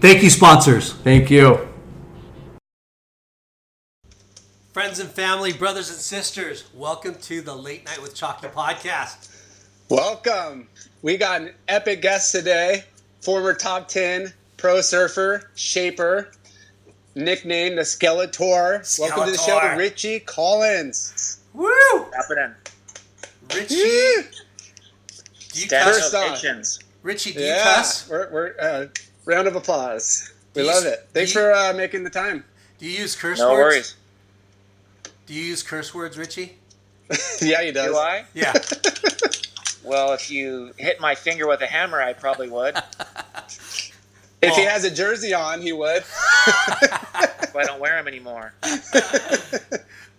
Thank you, sponsors. Thank you. Friends and family, brothers and sisters, welcome to the Late Night with Chalky podcast. Welcome. We got an epic guest today, former top 10 pro surfer, shaper, nicknamed the Skeletor. Welcome to the show, Skeletor. Richie Collins. Woo! Drop it in. Richie, Woo! do you Stand cuss? First off. Richie, do you Yeah, cuss? we're, we're uh, round of applause. We Do you- love it. Thanks you- for uh, making the time. Do you use curse No words? worries. Do you use curse words, Richie? yeah, he does. Do I? Yeah. Well, if you hit my finger with a hammer, I probably would. If he Oh. has a jersey on, he would. If I don't wear them anymore.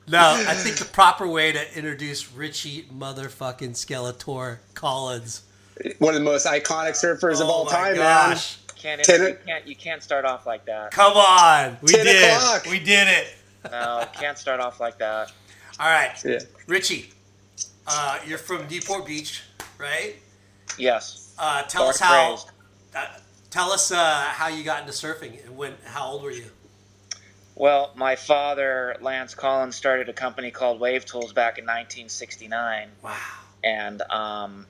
No, I think the proper way to introduce Richie motherfucking Skeletor Collins. One of the most iconic surfers of Oh all my time, gosh. Can't, Ten- you can't you can't start off like that. Come on. We 10 did. o'clock. We did it. No, can't start off like that. All right. Yeah. Richie, uh, you're from Newport Beach, right? Yes. Uh, tell Born us how. Uh, Tell us uh, how you got into surfing and when. How old were you? Well, my father, Lance Collins, started a company called Wave Tools back in 1969. Wow. and um,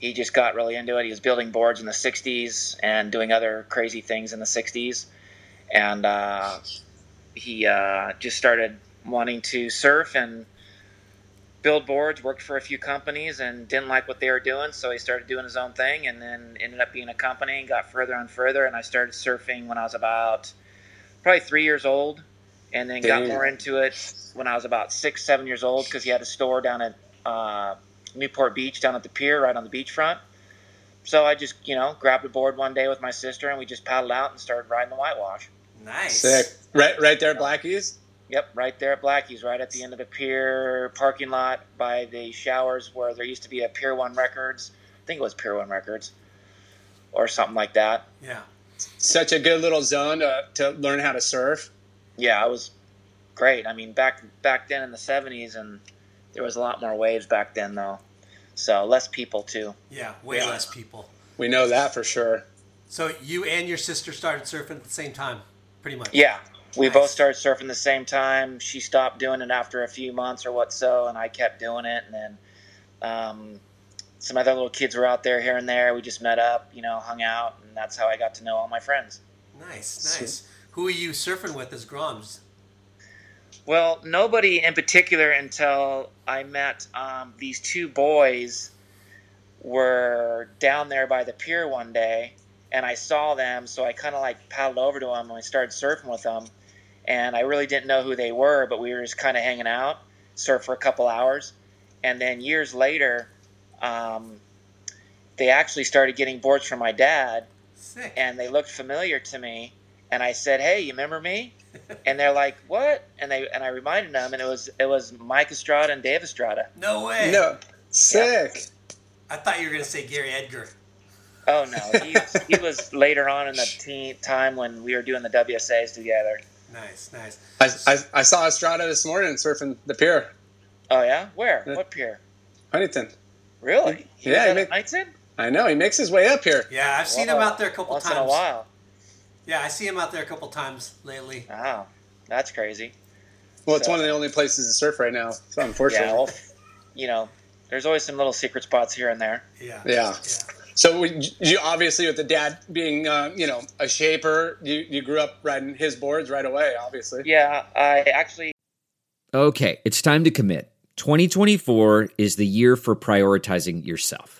he just got really into it. He was building boards in the '60s and doing other crazy things in the '60s, and uh, he uh, just started wanting to surf and build boards. Worked for a few companies and didn't like what they were doing, so he started doing his own thing, and then ended up being a company and got further and further. And I started surfing when I was about probably three years old, and then got more into it when I was about six, seven years old because he had a store down at uh, Newport Beach, down at the pier, right on the beachfront. So I just, you know, grabbed a board one day with my sister, and we just paddled out and started riding the whitewash. Nice. Sick. Right, right there, at Blackie's. Yep, right there at Blackie's, right at the end of the pier parking lot by the showers where there used to be a Pier One Records. I think it was Pier One Records, or something like that. Yeah. Such a good little zone to, to learn how to surf. yeah, it was great. I mean, back back then in the '70s, and there was a lot more waves back then, though. So less people too. Yeah. Way Yeah. less people. We know that for sure. So you and your sister started surfing at the same time, pretty much. Yeah, we Nice. both started surfing the same time. She stopped doing it after a few months or what so, and I kept doing it. And then um, some other little kids were out there here and there. We just met up, you know, hung out, and that's how I got to know all my friends. Nice. Nice. Who are you surfing with as Groms? Well, nobody in particular until I met um, these two boys were down there by the pier one day, and I saw them, so I kind of like paddled over to them and we started surfing with them. And I really didn't know who they were, but we were just kind of hanging out, surf for a couple hours, and then years later, um, they actually started getting boards from my dad, Sick. and they looked familiar to me. And I said, "Hey, you remember me?" And they're like, "What?" And they and I reminded them, and it was it was Mike Estrada and Dave Estrada. no way. No, sick. I thought you were gonna say Gary Edgar. Oh no, he, he was later on in the teen time when we were doing the WSAs together. Nice. Nice. I, I, I saw Estrada this morning surfing the pier, Oh yeah, where? Yeah. What pier? Huntington. Really? He Yeah, was he at made- Knightson? I know he makes his way up here. Yeah, I've seen Wow. him out there a couple Once times. in a while. Yeah, I see him out there a couple times lately. Wow, that's crazy. Well, it's So- one of the only places to surf right now. So unfortunately. Yeah, well, you know, there's always some little secret spots here and there. Yeah. Yeah. So you obviously with the dad being uh, you know a shaper, you, you grew up riding his boards right away. Obviously. Yeah, I actually Okay, it's time to commit. 2024 is the year for prioritizing yourself.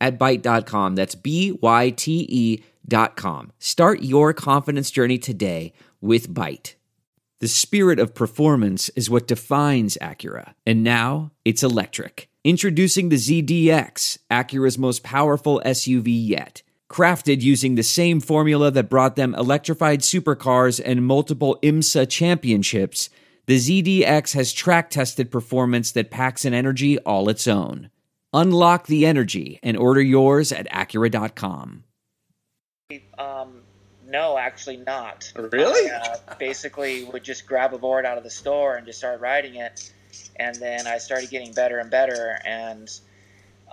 at Byte.com. That's B-Y-T-E dot com. Start your confidence journey today with Byte. The spirit of performance is what defines Acura. And now it's electric. Introducing the ZDX, Acura's most powerful SUV yet. Crafted using the same formula that brought them electrified supercars and multiple IMSA championships, the ZDX has track tested performance that packs an energy all its own. Unlock the energy and order yours at Acura.com. Um, no, actually not. Really? I, uh, basically, would just grab a board out of the store and just start riding it, and then I started getting better and better. And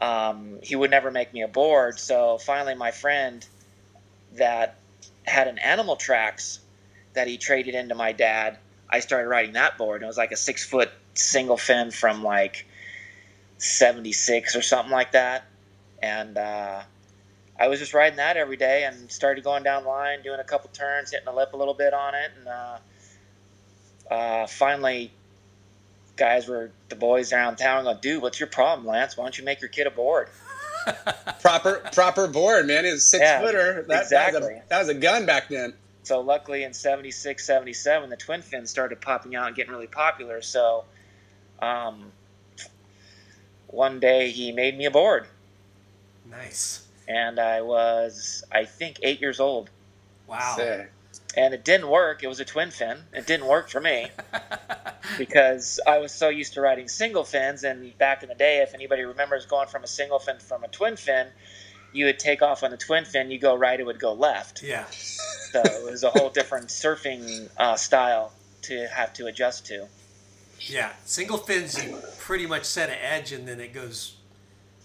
um, he would never make me a board, so finally, my friend that had an Animal Tracks that he traded into my dad, I started riding that board. And it was like a six foot single fin from like '76 or something like that, and. Uh, I was just riding that every day and started going down line, doing a couple turns, hitting the lip a little bit on it, and uh, uh, finally, guys were the boys around town going, "Dude, what's your problem, Lance? Why don't you make your kid a board?" Proper proper board, man. It's a six Yeah, footer. That, that, was exactly. a, that was a gun back then. So luckily, in '76, '77, the twin fins started popping out and getting really popular. So, um, one day he made me a board, Nice. and I was, I think, eight years old. Wow. Sick. and it didn't work. It was a twin fin. It didn't work for me because I was so used to riding single fins. And back in the day, if anybody remembers going from a single fin from a twin fin, you would take off on the twin fin, you go right, it would go left. Yeah. So it was a whole different surfing uh, style to have to adjust to. Yeah. Single fins, you pretty much set an edge and then it goes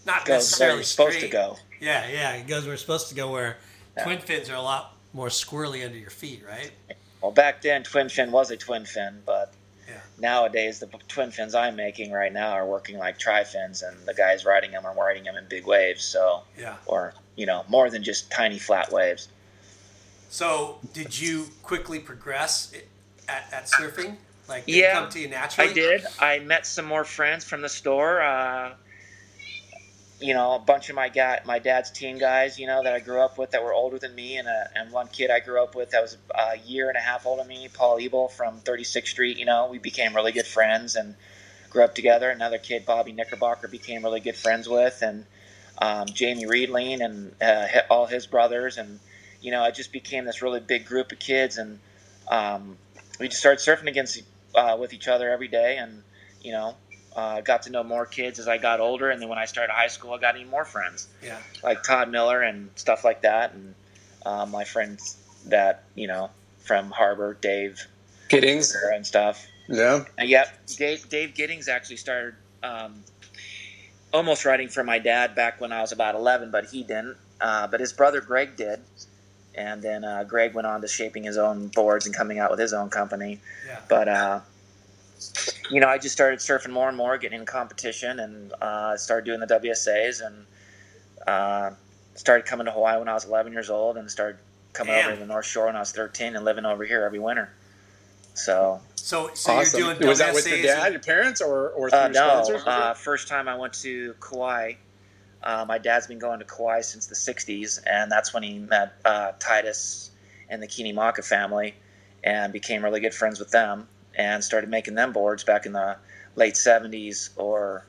not Goes necessarily supposed straight. to go. Yeah, yeah. It goes where it's supposed to go. Where Yeah. twin fins are a lot more squirrely under your feet, right? Well, back then, twin fin was a twin fin, but Yeah. nowadays the twin fins I'm making right now are working like tri fins, and the guys riding them are riding them in big waves. So, Yeah. or you know, more than just tiny flat waves. So, did you quickly progress at, at surfing? Like, did it Yeah, come to you naturally? I did. I met some more friends from the store. Uh, you know, a bunch of my guy, my dad's teen guys, you know, that I grew up with that were older than me, and a, and one kid I grew up with that was a year and a half older than me, Paul Ebel from 36th Street. You know, we became really good friends and grew up together. Another kid, Bobby Knickerbocker, became really good friends with, and um, Jamie Reedling and uh, all his brothers, and you know, it just became this really big group of kids, and um, we just started surfing against uh, with each other every day, and you know, uh, got to know more kids as I got older, and then when I started high school, I got even more friends Yeah. like Todd Miller and stuff like that, and uh, my friends that you know from Harbor, Dave Giddings. and stuff. Yeah. Uh, yep, Dave, Dave Giddings actually started um, almost writing for my dad back when I was about 11, but he didn't. Uh, but his brother Greg did. And then uh, Greg went on to shaping his own boards and coming out with his own company. Yeah. But, uh, you know, I just started surfing more and more, getting in competition, and uh, started doing the WSAs and uh, started coming to Hawaii when I was 11 years old and started coming Damn. over to the North Shore when I was 13 and living over here every winter. So So, so awesome. you're doing WSAs Was that with your dad, and- your parents, or or through Uh, no, sponsors? uh, first time I went to Kauai. Uh, my dad's been going to Kauai since the '60s, and that's when he met uh, Titus and the Kinimaka family, and became really good friends with them, and started making them boards back in the late '70s or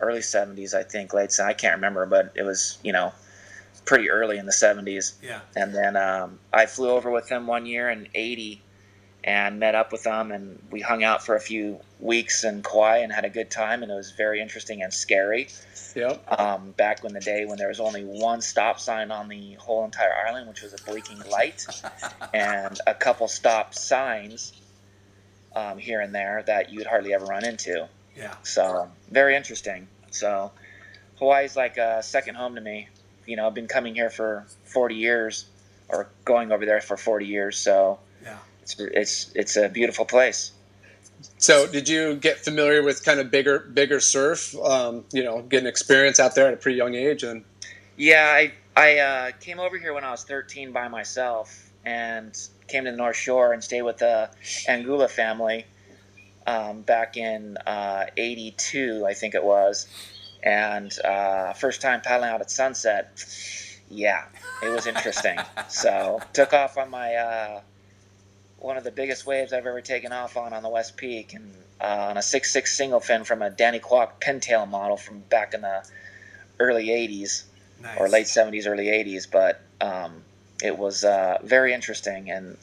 early '70s, I think. Late, I can't remember, but it was you know pretty early in the '70s. Yeah. And then um, I flew over with them one year in '80 and met up with them, and we hung out for a few weeks in Kauai and had a good time, and it was very interesting and scary. Yep. Um, back when the day when there was only one stop sign on the whole entire island, which was a blinking light, and a couple stop signs um, here and there that you'd hardly ever run into. Yeah. So very interesting. So Hawaii's like a second home to me. You know, I've been coming here for 40 years, or going over there for 40 years. So. It's it's it's a beautiful place. So, did you get familiar with kind of bigger bigger surf? Um, you know, getting experience out there at a pretty young age, and Yeah, I I uh, came over here when I was 13 by myself and came to the North Shore and stayed with the Angulo family um, back in uh, '82, I think it was. And uh, first time paddling out at sunset, yeah, it was interesting. so took off on my uh, one of the biggest waves I've ever taken off on on the West Peak, and uh, on a six six single fin from a Danny Kwock pintail model from back in the early '80s Nice. or late 70s, early 80s, but um, it was uh, very interesting, and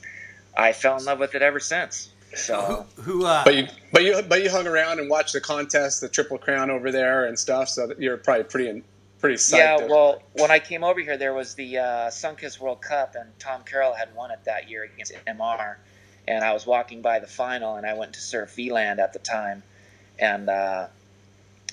I fell in love with it ever since. So Who, who uh, but you but you but you hung around and watched the contest, the Triple Crown over there and stuff. So you're probably pretty pretty psyched. yeah, to- well, when I came over here, there was the uh, Sunkist World Cup, and Tom Carroll had won it that year against MR, and I was walking by the final, and I went to surf VLAND at the time, and uh,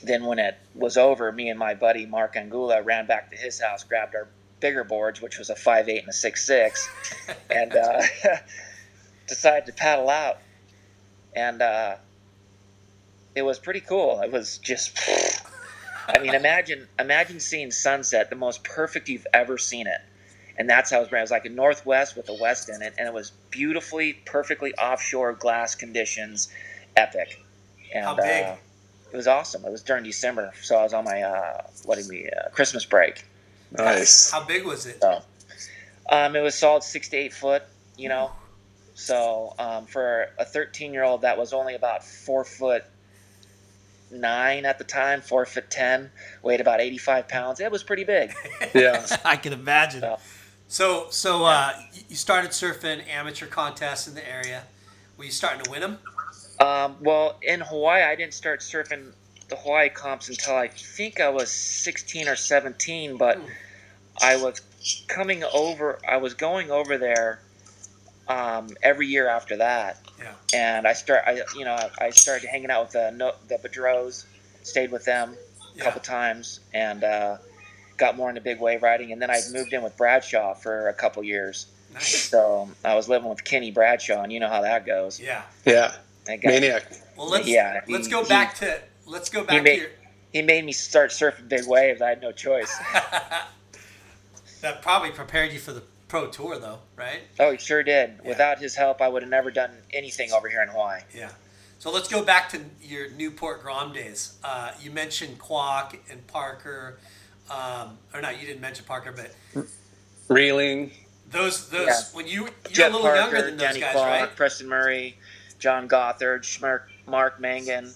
then when it was over, me and my buddy Mark Angulo ran back to his house, grabbed our bigger boards, which was a five eight and a six six, and uh, decided to paddle out, and uh, it was pretty cool. It was just, I mean, imagine imagine seeing sunset, the most perfect you've ever seen it, and that's how it was. It was like a northwest with a west in it, and it was beautifully, perfectly offshore glass conditions, epic. And, How big? Uh, it was awesome. It was during December, so I was on my uh, what did we uh, Christmas break. nice. How big was it? So, um, it was solid six to eight foot, you know. So um, for a 13 year old, that was only about four foot nine at the time, four foot ten, weighed about 85 pounds. It was pretty big. Yeah. I can imagine. So, So, so uh, you started surfing amateur contests in the area. Were you starting to win them? Um, well, in Hawaii, I didn't start surfing the Hawaii comps until I think I was 16 or 17, but I was coming over, I was going over there um, every year after that. Yeah. And I start, I you know, I started hanging out with the the Bedros, stayed with them a Yeah. couple times, and uh, got more into big wave riding. And then I moved in with Bradshaw for a couple years. Nice. So I was living with Kenny Bradshaw, and you know how that goes. Yeah. Yeah. That guy- Maniac. Well, let's Yeah, let's he- go he- back to let's go back to made- your. He made me start surfing big waves. I had no choice. that probably prepared you for the pro tour, though, right? Oh, he sure did. Yeah. Without his help, I would have never done anything over here in Hawaii. Yeah. So let's go back to your Newport Grom days. Uh, you mentioned Kwock and Parker, um, or not? You didn't mention Parker, but Reeling. those those Yeah. when you you're Jeff a little Parker, younger than those Danny guys, Clark, right? Preston Murray, John Gothard, Schmark, Mark Mangan,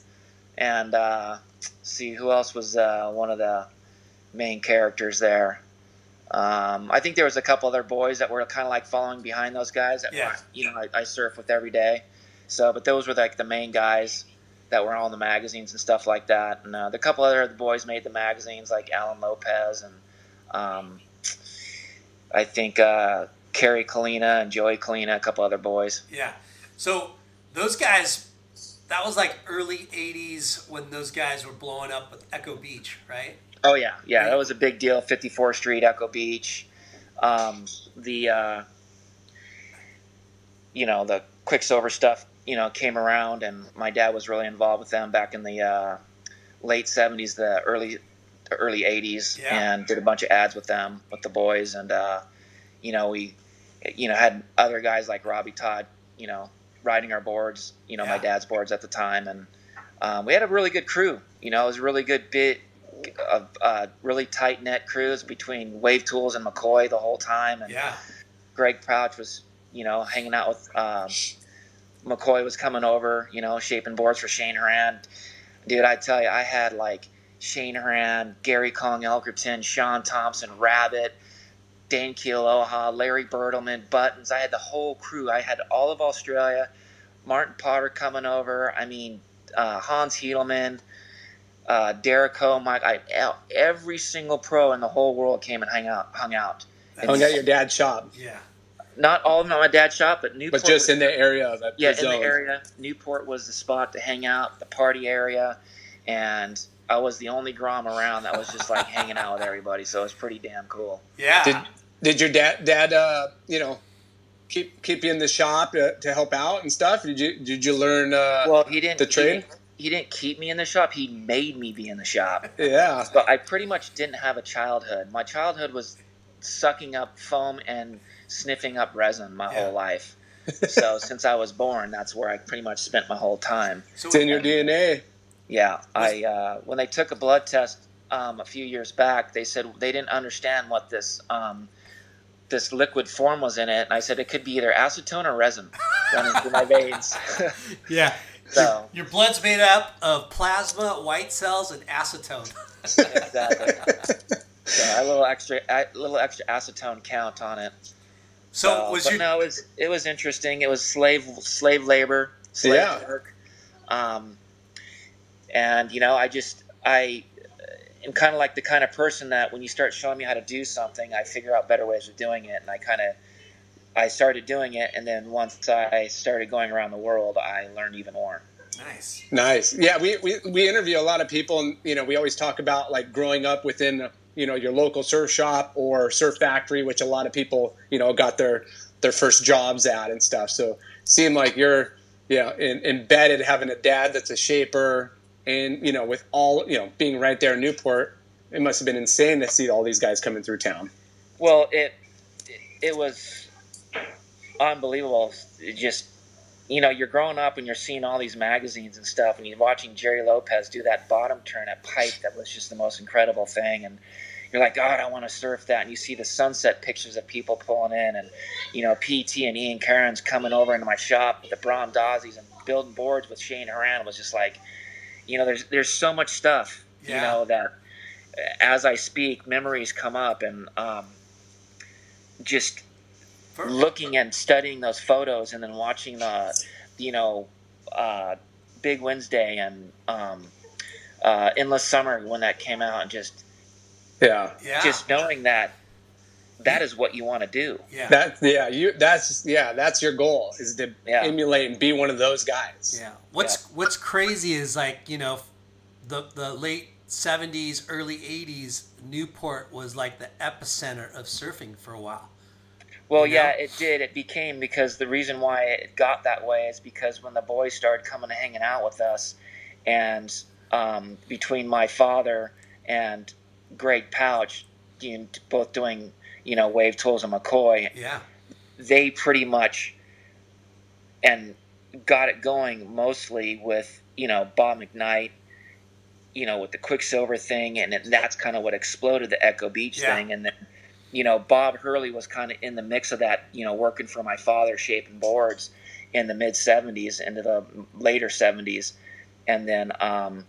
and uh, see who else was uh, one of the main characters there. Um, I think there was a couple other boys that were kind of like following behind those guys that Yeah. you know I, I surf with every day. So, but those were like the main guys that were on the magazines and stuff like that. And uh, the couple other boys made the magazines like Alan Lopez and um, I think uh, Kerry Kalina and Joey Kalina, a couple other boys. Yeah. So those guys, that was like early '80s when those guys were blowing up with Echo Beach, right? Oh yeah, yeah, that was a big deal. 54th Street, Echo Beach, um, the uh, you know the Quiksilver stuff, you know, came around, and my dad was really involved with them back in the uh, late 70s, the early the early 80s, Yeah. and did a bunch of ads with them with the boys, and uh, you know we you know had other guys like Robbie Todd, you know, riding our boards, you know, my dad's boards at the time, and um, we had a really good crew. You know, it was a really good bit of uh, really tight knit crews between Wave Tools and McCoy the whole time, and Yeah. Greg Crouch was, you know, hanging out with um, McCoy was coming over, you know, shaping boards for Shane Horan. Dude, I tell you, I had like Shane Horan, Gary Kong Elkerton, Shaun Tomson, Rabbit, Dane Kealoha, Larry Bertlemann, Buttons. I had the whole crew. I had all of Australia, Martin Potter coming over. I mean, uh, Hans Hiedelman, uh, Derek Ho, Mike. I, every single pro in the whole world came and hung out. Hung out. Hung at your dad's shop. Yeah. Not all of them at my dad's shop, but Newport. But just was- in the area of it. yeah, the in the area. Newport was the spot to hang out, the party area, and I was the only Grom around that was just like hanging out with everybody. So it was pretty damn cool. Yeah. Did did your dad dad uh, you know keep keep you in the shop to, to help out and stuff? Did you did you learn? Uh, Well, he didn't. the trade? didn't- He didn't keep me in the shop. He made me be in the shop. yeah. But I pretty much didn't have a childhood. My childhood was sucking up foam and sniffing up resin my Yeah. whole life. So since I was born, that's where I pretty much spent my whole time. so It's in your DNA. Yeah, I uh, when they took a blood test um, a few years back, they said they didn't understand what this um, this liquid form was in it, and I said it could be either acetone or resin running through my veins. yeah. so Your blood's made up of plasma, white cells, and acetone. exactly. So a little extra, a little extra acetone count on it. So Uh, was but your no, it was it was interesting. It was slave slave labor, slave Yeah. work, um, and you know, I just I am kind of like the kind of person that when you start showing me how to do something, I figure out better ways of doing it, and I kind of I started doing it, and then once I started going around the world, I learned even more. nice? Nice. Yeah, we, we, we interview a lot of people, and you know, we always talk about like growing up within you know your local surf shop or surf factory, which a lot of people you know got their their first jobs at and stuff. So seem like you're yeah in, embedded, having a dad that's a shaper, and you know with all you know being right there in Newport, it must have been insane to see all these guys coming through town. Well, it it was unbelievable. It just you know, you're growing up and you're seeing all these magazines and stuff, and you're watching Gerry Lopez do that bottom turn at Pipe. That was just the most incredible thing, and you're like, God, I want to surf that. And you see the sunset pictures of people pulling in, and you know, PT and Ian Cairns coming over into my shop with the Bronzed Aussies and building boards with Shane Horan was just like, you know, there's there's so much stuff, you know, that as I speak, memories come up, and um, just looking and studying those photos and then watching the, you know, uh, Big Wednesday and um, uh, Endless Summer when that came out, and just Yeah. Yeah. just knowing that that is what you want to do. yeah. That yeah, you that's yeah, that's your goal is to Yeah. emulate and be one of those guys. Yeah. What's What's crazy is like you know, the the late '70s, early '80s, Newport was like the epicenter of surfing for a while. Well, You yeah, it did. It became because the reason why it got that way is because when the boys started coming and hanging out with us, and um, between my father and Greg Pouch, you know, both doing you know wave tools and McCoy, Yeah. they pretty much and got it going mostly with you know Bob McKnight, you know with the Quiksilver thing, and that's kind of what exploded the Echo Beach Yeah. thing, and then you know Bob Hurley was kind of in the mix of that, you know working for my father shaping boards in the mid '70s into the later '70s, and then um,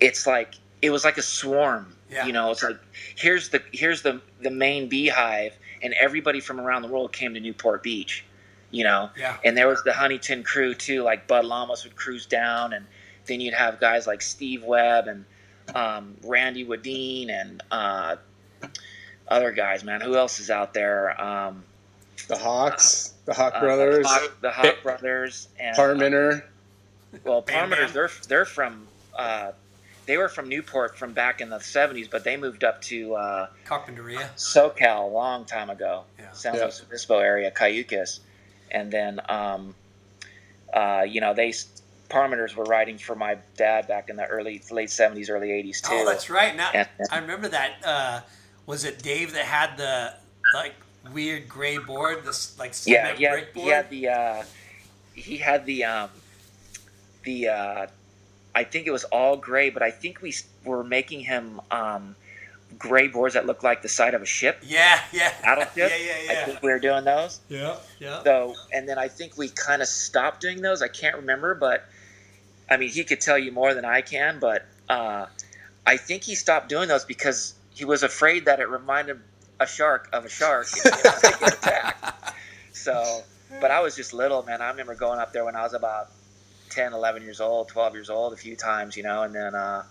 it's like it was like a swarm. Yeah. You know, it's like here's the here's the the main beehive, and everybody from around the world came to Newport Beach. You know, Yeah. and there was the Huntington crew too. Like Bud Llamas would cruise down, and then you'd have guys like Steve Webb and um, Randy Wadine and uh, other guys. Man, who else is out there? Um, The Hawks, the Hawk uh, brothers, the Hawk, the Hawk Ba- brothers, and Parmenter. well, Bam Parmenters, they're they're from uh, they were from Newport from back in the '70s, but they moved up to uh, Carpinteria. SoCal a long time ago. Yeah. San Yeah. Luis Obispo area, Cayucos, and then um, uh, you know they Parmenters were riding for my dad back in the early late '70s, early '80s too. Oh, that's right. Now And- I remember that. Was it Dave that had the like weird gray board? This like yeah, cement he had, brick board. he had the uh, he had the um, the uh, I think it was all gray, but I think we were making him um, gray boards that looked like the side of a ship. yeah, yeah, Battleship. yeah, I yeah, I think we were doing those. yeah, yeah. So, and then I think we kind of stopped doing those. I can't remember, but I mean, he could tell you more than I can. But uh, I think he stopped doing those because he was afraid that it reminded a shark of a shark and he was gonna attacked. So, but I was just little, man. I remember going up there when I was about 10, 11 years old, 12 years old, a few times, you know, and then uh,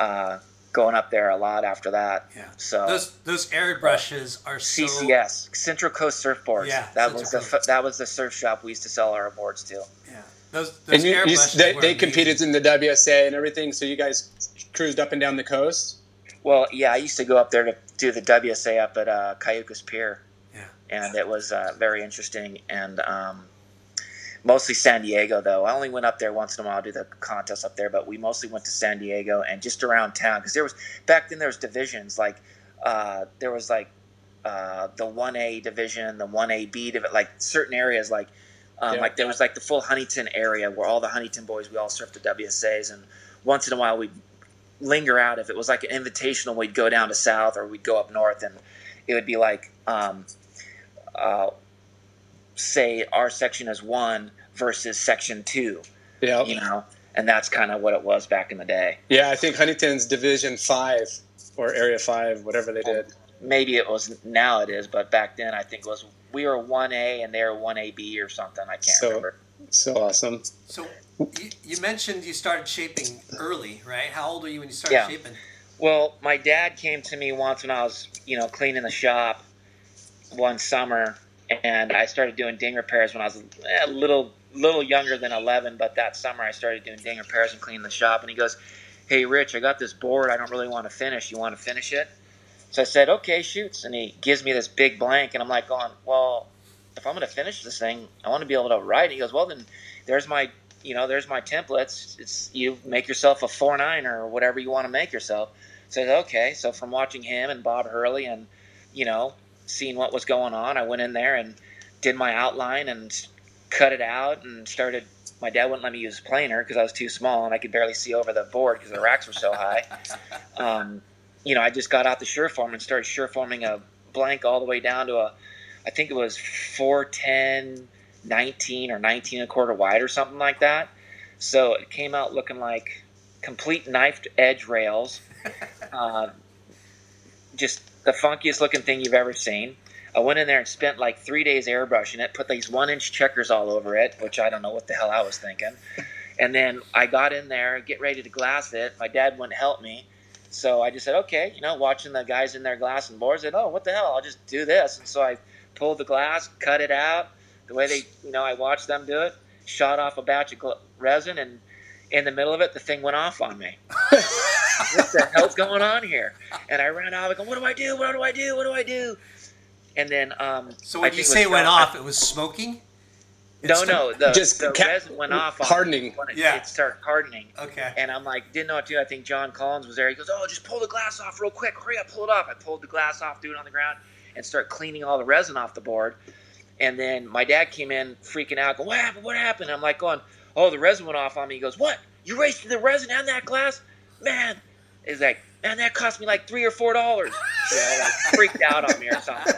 uh, going up there a lot after that. Yeah. So Those those airbrushes are so CCS, Central Coast Surfboards. Yeah, that was the that was the surf shop we used to sell our boards to. Yeah, those those And you, you, they, they competed in the WSA and everything, so you guys cruised up and down the coast. Well, yeah, I used to go up there to do the WSA up at uh, Cayucos Pier, Yeah. and it was uh, very interesting and um, mostly San Diego though. I only went up there once in a while to do the contest up there, but we mostly went to San Diego and just around town because there was back then there was divisions like uh, there was like uh, the one A division, the one A B division, like certain areas like. Um, Yeah. Like there was like the full Huntington area where all the Huntington boys we all surfed the WSA's, and once in a while we'd linger out. If it was like an invitational, we'd go down to south or we'd go up north, and it would be like, um, uh, say our section is one versus section two, Yeah, you know, and that's kind of what it was back in the day. yeah. I think Huntington's Division Five or Area Five, whatever they did. Maybe it was now it is, but back then I think it was we were one A and they were one AB or something. I can't So- remember. So awesome. So you, you mentioned you started shaping early, right? How old were you when you started Yeah. shaping? Well, my dad came to me once when I was, you know, cleaning the shop one summer, and I started doing ding repairs when I was a little little younger than 11. But that summer, I started doing ding repairs and cleaning the shop. And he goes, "Hey, Rich, I got this board. I don't really want to finish. You want to finish it?" So I said, "Okay, shoots." And he gives me this big blank, and I'm like, "Going well." If I'm going to finish this thing, I want to be able to write. It he goes, "Well, then, there's my, you know, there's my templates. It's you make yourself a four nine or whatever you want to make yourself." said, okay. So from watching him and Bob Hurley and, you know, seeing what was going on, I went in there and did my outline and cut it out and started. My dad wouldn't let me use planer because I was too small and I could barely see over the board because the racks were so high. Um, you know, I just got out the Surform and started Surforming a blank all the way down to a, I think it was 410, 19 or 19 and a quarter wide or something like that. So it came out looking like complete knifed edge rails, uh, just the funkiest looking thing you've ever seen. I went in there and spent like three days airbrushing it, put these one inch checkers all over it, which I don't know what the hell I was thinking. And then I got in there, get ready to glass it. My dad wouldn't help me. So I just said, okay, you know, watching the guys in there glassing boards, I said, oh, what the hell? I'll just do this. And so I pulled the glass, cut it out the way they, you know, I watched them do it, shot off a batch of gl- resin, and in the middle of it, the thing went off on me. what the hell's going on here? And I ran out, like, what do I do? What do I do? What do I do? And then, um, So I when you say it went John- off, it was smoking. no, no, the, Just the ca- resin went off on hardening. Me when it, Yeah. it started hardening. Okay. And I'm like, didn't know what to do. I think John Collins was there. He goes, oh, just pull the glass off real quick. Hurry up, pull it off. I pulled the glass off, threw it on the ground, and start cleaning all the resin off the board. And then my dad came in freaking out, going, what happened? What happened? I'm like going, oh, the resin went off on me. He goes, what? You wasted the resin and that glass? Man. He's like, man, that cost me like three or four dollars. You know, like freaked out on me or something.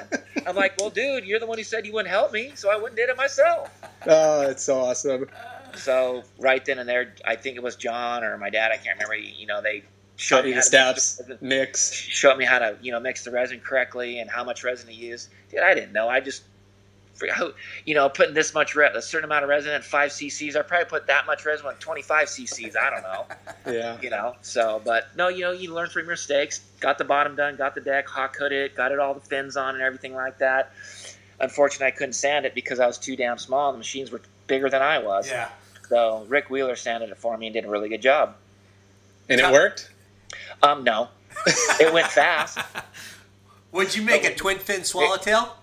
I'm like, well, dude, you're the one who said you wouldn't help me, so I went and did it myself. Oh, it's so awesome. So right then and there, I think it was John or my dad. I can't remember. You know, they showed me the steps, the resin- mix. showed me how to you know mix the resin correctly and how much resin to use. Dude, I didn't know. I just you know putting this much re- a certain amount of resin in five cc's. I probably put that much resin in 25 cc's. I don't know. Yeah. You know. So, but no, you know, you learn from your mistakes. Got the bottom done. Got the deck hot coated it. Got it all the fins on and everything like that. Unfortunately, I couldn't sand it because I was too damn small. The machines were bigger than I was. Yeah. So Rick Wheeler sanded it for me and did a really good job. And it worked? Um, no, it went fast. Would you make a twin fin swallowtail?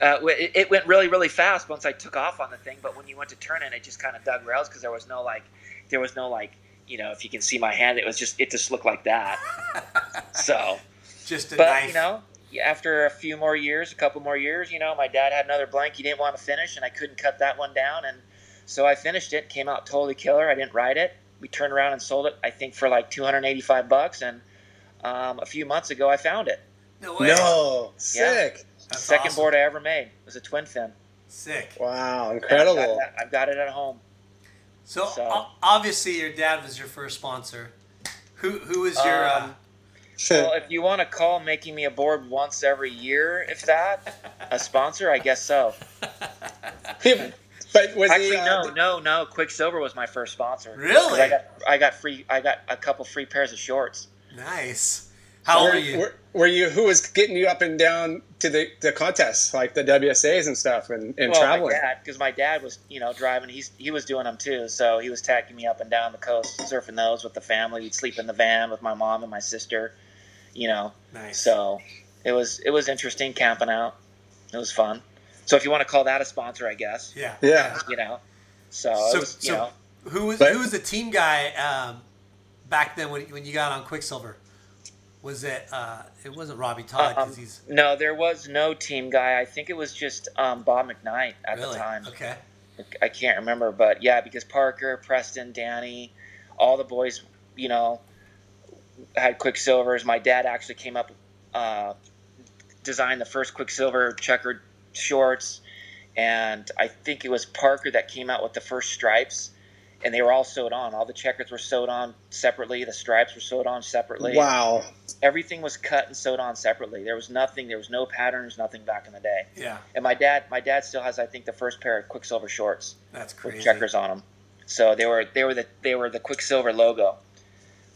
Uh, it, it went really, really fast once I took off on the thing. But when you went to turn it, it just kind of dug rails because there was no like, there was no like, you know, if you can see my hand, it was just, it just looked like that. so, Just a but knife. you know, after a few more years, a couple more years, you know, my dad had another blank he didn't want to finish, and I couldn't cut that one down, and so I finished it. Came out totally killer. I didn't ride it. We turned around and sold it. I think for like 285 bucks, and um, a few months ago, I found it. no way. No. Sick. That's Second awesome. board I ever made. Was a twin fin. Sick. Wow. And I've got Incredible. I've got it at home. So, So- obviously, your dad was your first sponsor. Who who was your? Uh, Um, Well, if you want to call making me a board once every year, if that, a sponsor, I guess so. but was Actually, he, uh, no, no, no. Quiksilver was my first sponsor. Really? I got, I got free. I got a couple free pairs of shorts. nice. How old were, are you? Were, were you who was getting you up and down to the, the contests like the WSAs and stuff and, and well, traveling? because my dad was, you know, driving. He's he was doing them too, so he was taking me up and down the coast, surfing those with the family. We'd sleep in the van with my mom and my sister. You know, nice. so it was it was interesting camping out. It was fun. So if you want to call that a sponsor, I guess. yeah. Yeah. You know. So, So, it was, you know. who was But- who was the team guy um, back then when, when you got on Quiksilver? Was it? Uh, it wasn't Robbie Todd because Um, he's no, there was no team guy. I think it was just um, Bob McKnight at really the time. okay. I can't remember, but yeah, because Parker, Preston, Danny, all the boys, you know, had Quiksilvers. My dad actually came up, uh, designed the first Quiksilver checkered shorts, and I think it was Parker that came out with the first stripes, and they were all sewed on. All the checkers were sewed on separately. The stripes were sewed on separately. Wow. Everything was cut and sewed on separately. There was nothing. There was no patterns. Nothing back in the day. Yeah, And my dad, my dad still has, I think, the first pair of Quiksilver shorts that's with crazy. checkers on them. So they were they were the they were the Quiksilver logo,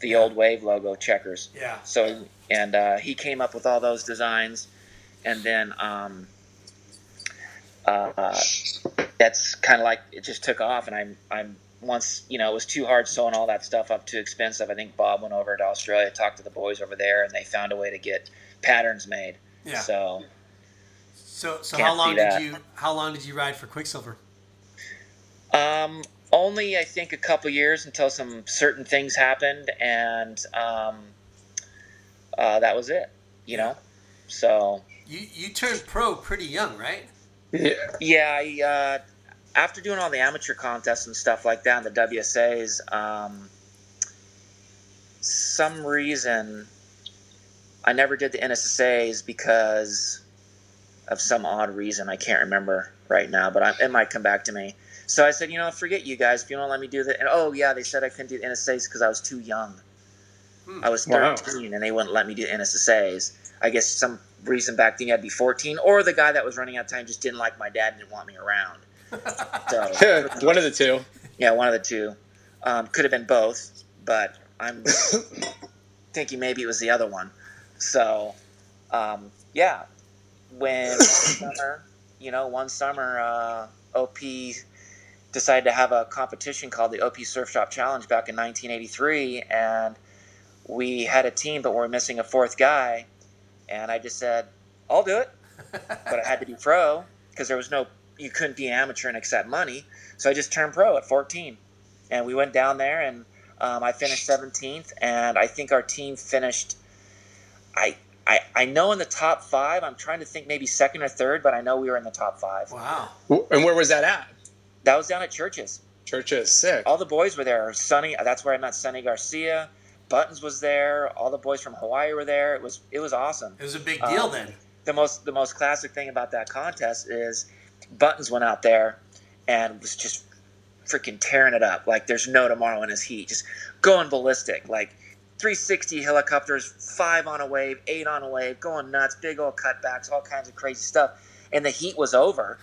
the old Wave logo checkers. Yeah. So and uh, he came up with all those designs, and then um, uh, that's kind of like it just took off. And I'm I'm once you know it was too hard sewing all that stuff up, too expensive. I think Bob went over to Australia, talked to the boys over there, and they found a way to get patterns made. Yeah. So So so how long did that. you how long did you ride for Quiksilver? Um, only I think a couple years until some certain things happened, and um, uh, that was it. You know, so You you turned pro pretty young, right? Yeah. yeah, I, uh, after doing all the amateur contests and stuff like that, in the WSA's, um, some reason I never did the NSSA's because of some odd reason. I can't remember right now, but I, it might come back to me. So I said, you know, forget you guys. If you don't let me do that, and oh yeah, they said I couldn't do the NSSA's because I was too young. I was Wow. 13, and they wouldn't let me do NSSA's. I guess some reason back then you had to be 14, or the guy that was running out of time just didn't like my dad and didn't want me around. So One of the two. yeah, one of the two. Um, could have been both, but I'm thinking maybe it was the other one. So, um, yeah, when one summer, you know, one summer, uh, OP decided to have a competition called the OP Surf Shop Challenge back in 1983, and we had a team, but we we're missing a fourth guy, and I just said, "I'll do it," but I had to be pro because there was no, you couldn't be amateur and accept money, so I just turned pro at 14, and we went down there and. Um, I finished 17th, and I think our team finished. I, I I know in the top five. I'm trying to think maybe second or third, but I know we were in the top five. Wow. And where was that at? That was down at Churches. Churches. Sick. All the boys were there. Sunny, that's where I met Sunny Garcia. Buttons was there. All the boys from Hawaii were there. It was it was awesome. It was a big deal Um, then. The most the most classic thing about that contest is Buttons went out there and was just freaking tearing it up. Like there's no tomorrow in his heat. Just going ballistic. Like 360 helicopters, five on a wave, eight on a wave, going nuts, big old cutbacks, all kinds of crazy stuff. And the heat was over.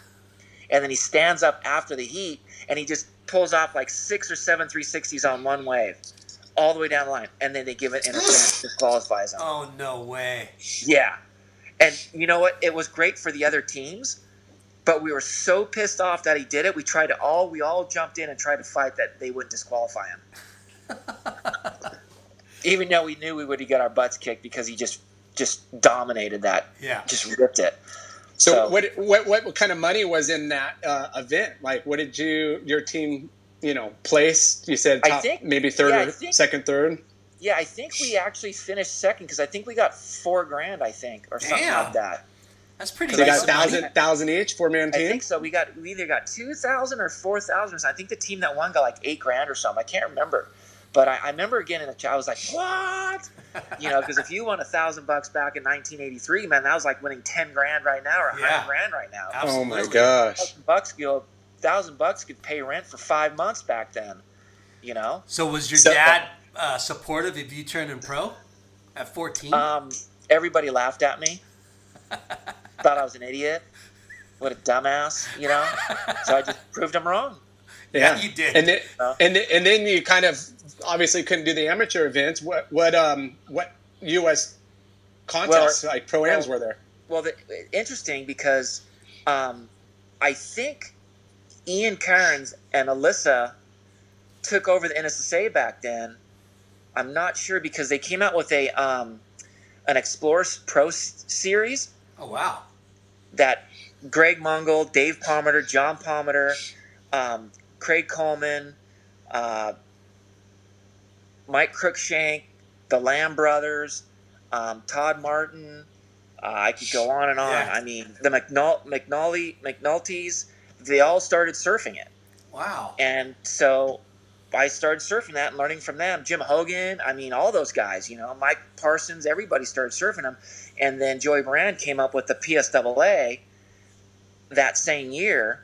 And then he stands up after the heat and he just pulls off like six or seven 360s on one wave, all the way down the line. And then they give it interference, disqualifies him. Oh no way. Yeah. And you know what? It was great for the other teams, but we were so pissed off that he did it. We tried to all we all jumped in and tried to fight that they wouldn't disqualify him. Even though we knew we would get our butts kicked because he just just dominated that. Yeah. Just ripped it. So, So- what, what what kind of money was in that uh, event? Like, what did you your team you know place? You said I think- maybe third yeah, or think- second, third. Yeah, I think we actually finished second because I think we got four grand, I think, or something Damn. like that. That's pretty They good. got thousand thousand each, four man I team. think so. We got we either got two thousand or four thousand. I think the team that won got like eight grand or something. I can't remember, but I, I remember again in the chat. I was like, "What?" You know, because if you won a thousand bucks back in 1983, man, that was like winning ten grand right now or a hundred Yeah. grand right now. Oh my gosh! Thousand bucks, you know, thousand bucks could pay rent for five months back then. You know, So was your So- dad uh, supportive if you turned in pro at 14? um, everybody laughed at me, thought I was an idiot. What a dumbass, you know. So I just proved them wrong. Yeah, you did. And then, Uh. and then, and then you kind of obviously couldn't do the amateur events. What what um what U.S. contests like pro ams well- were there? Well, the, interesting because um, I think Ian Cairns and Alyssa took over the NSSA back then. I'm not sure because they came out with a um, an Explore Pro s- series oh wow. That Greg Mongol, Dave Palmer, John Palmer, um, Craig Coleman, uh, Mike Crookshank, the Lamb brothers, um, Todd Martin. Uh, I could go on and on. Yeah. I mean, the McNul- McNulty, McNultys, they all started surfing it. Wow. And so I started surfing that and learning from them. Jim Hogan, I mean, all those guys, you know, Mike Parsons, everybody started surfing them. And then Joey Buran came up with the PSAA that same year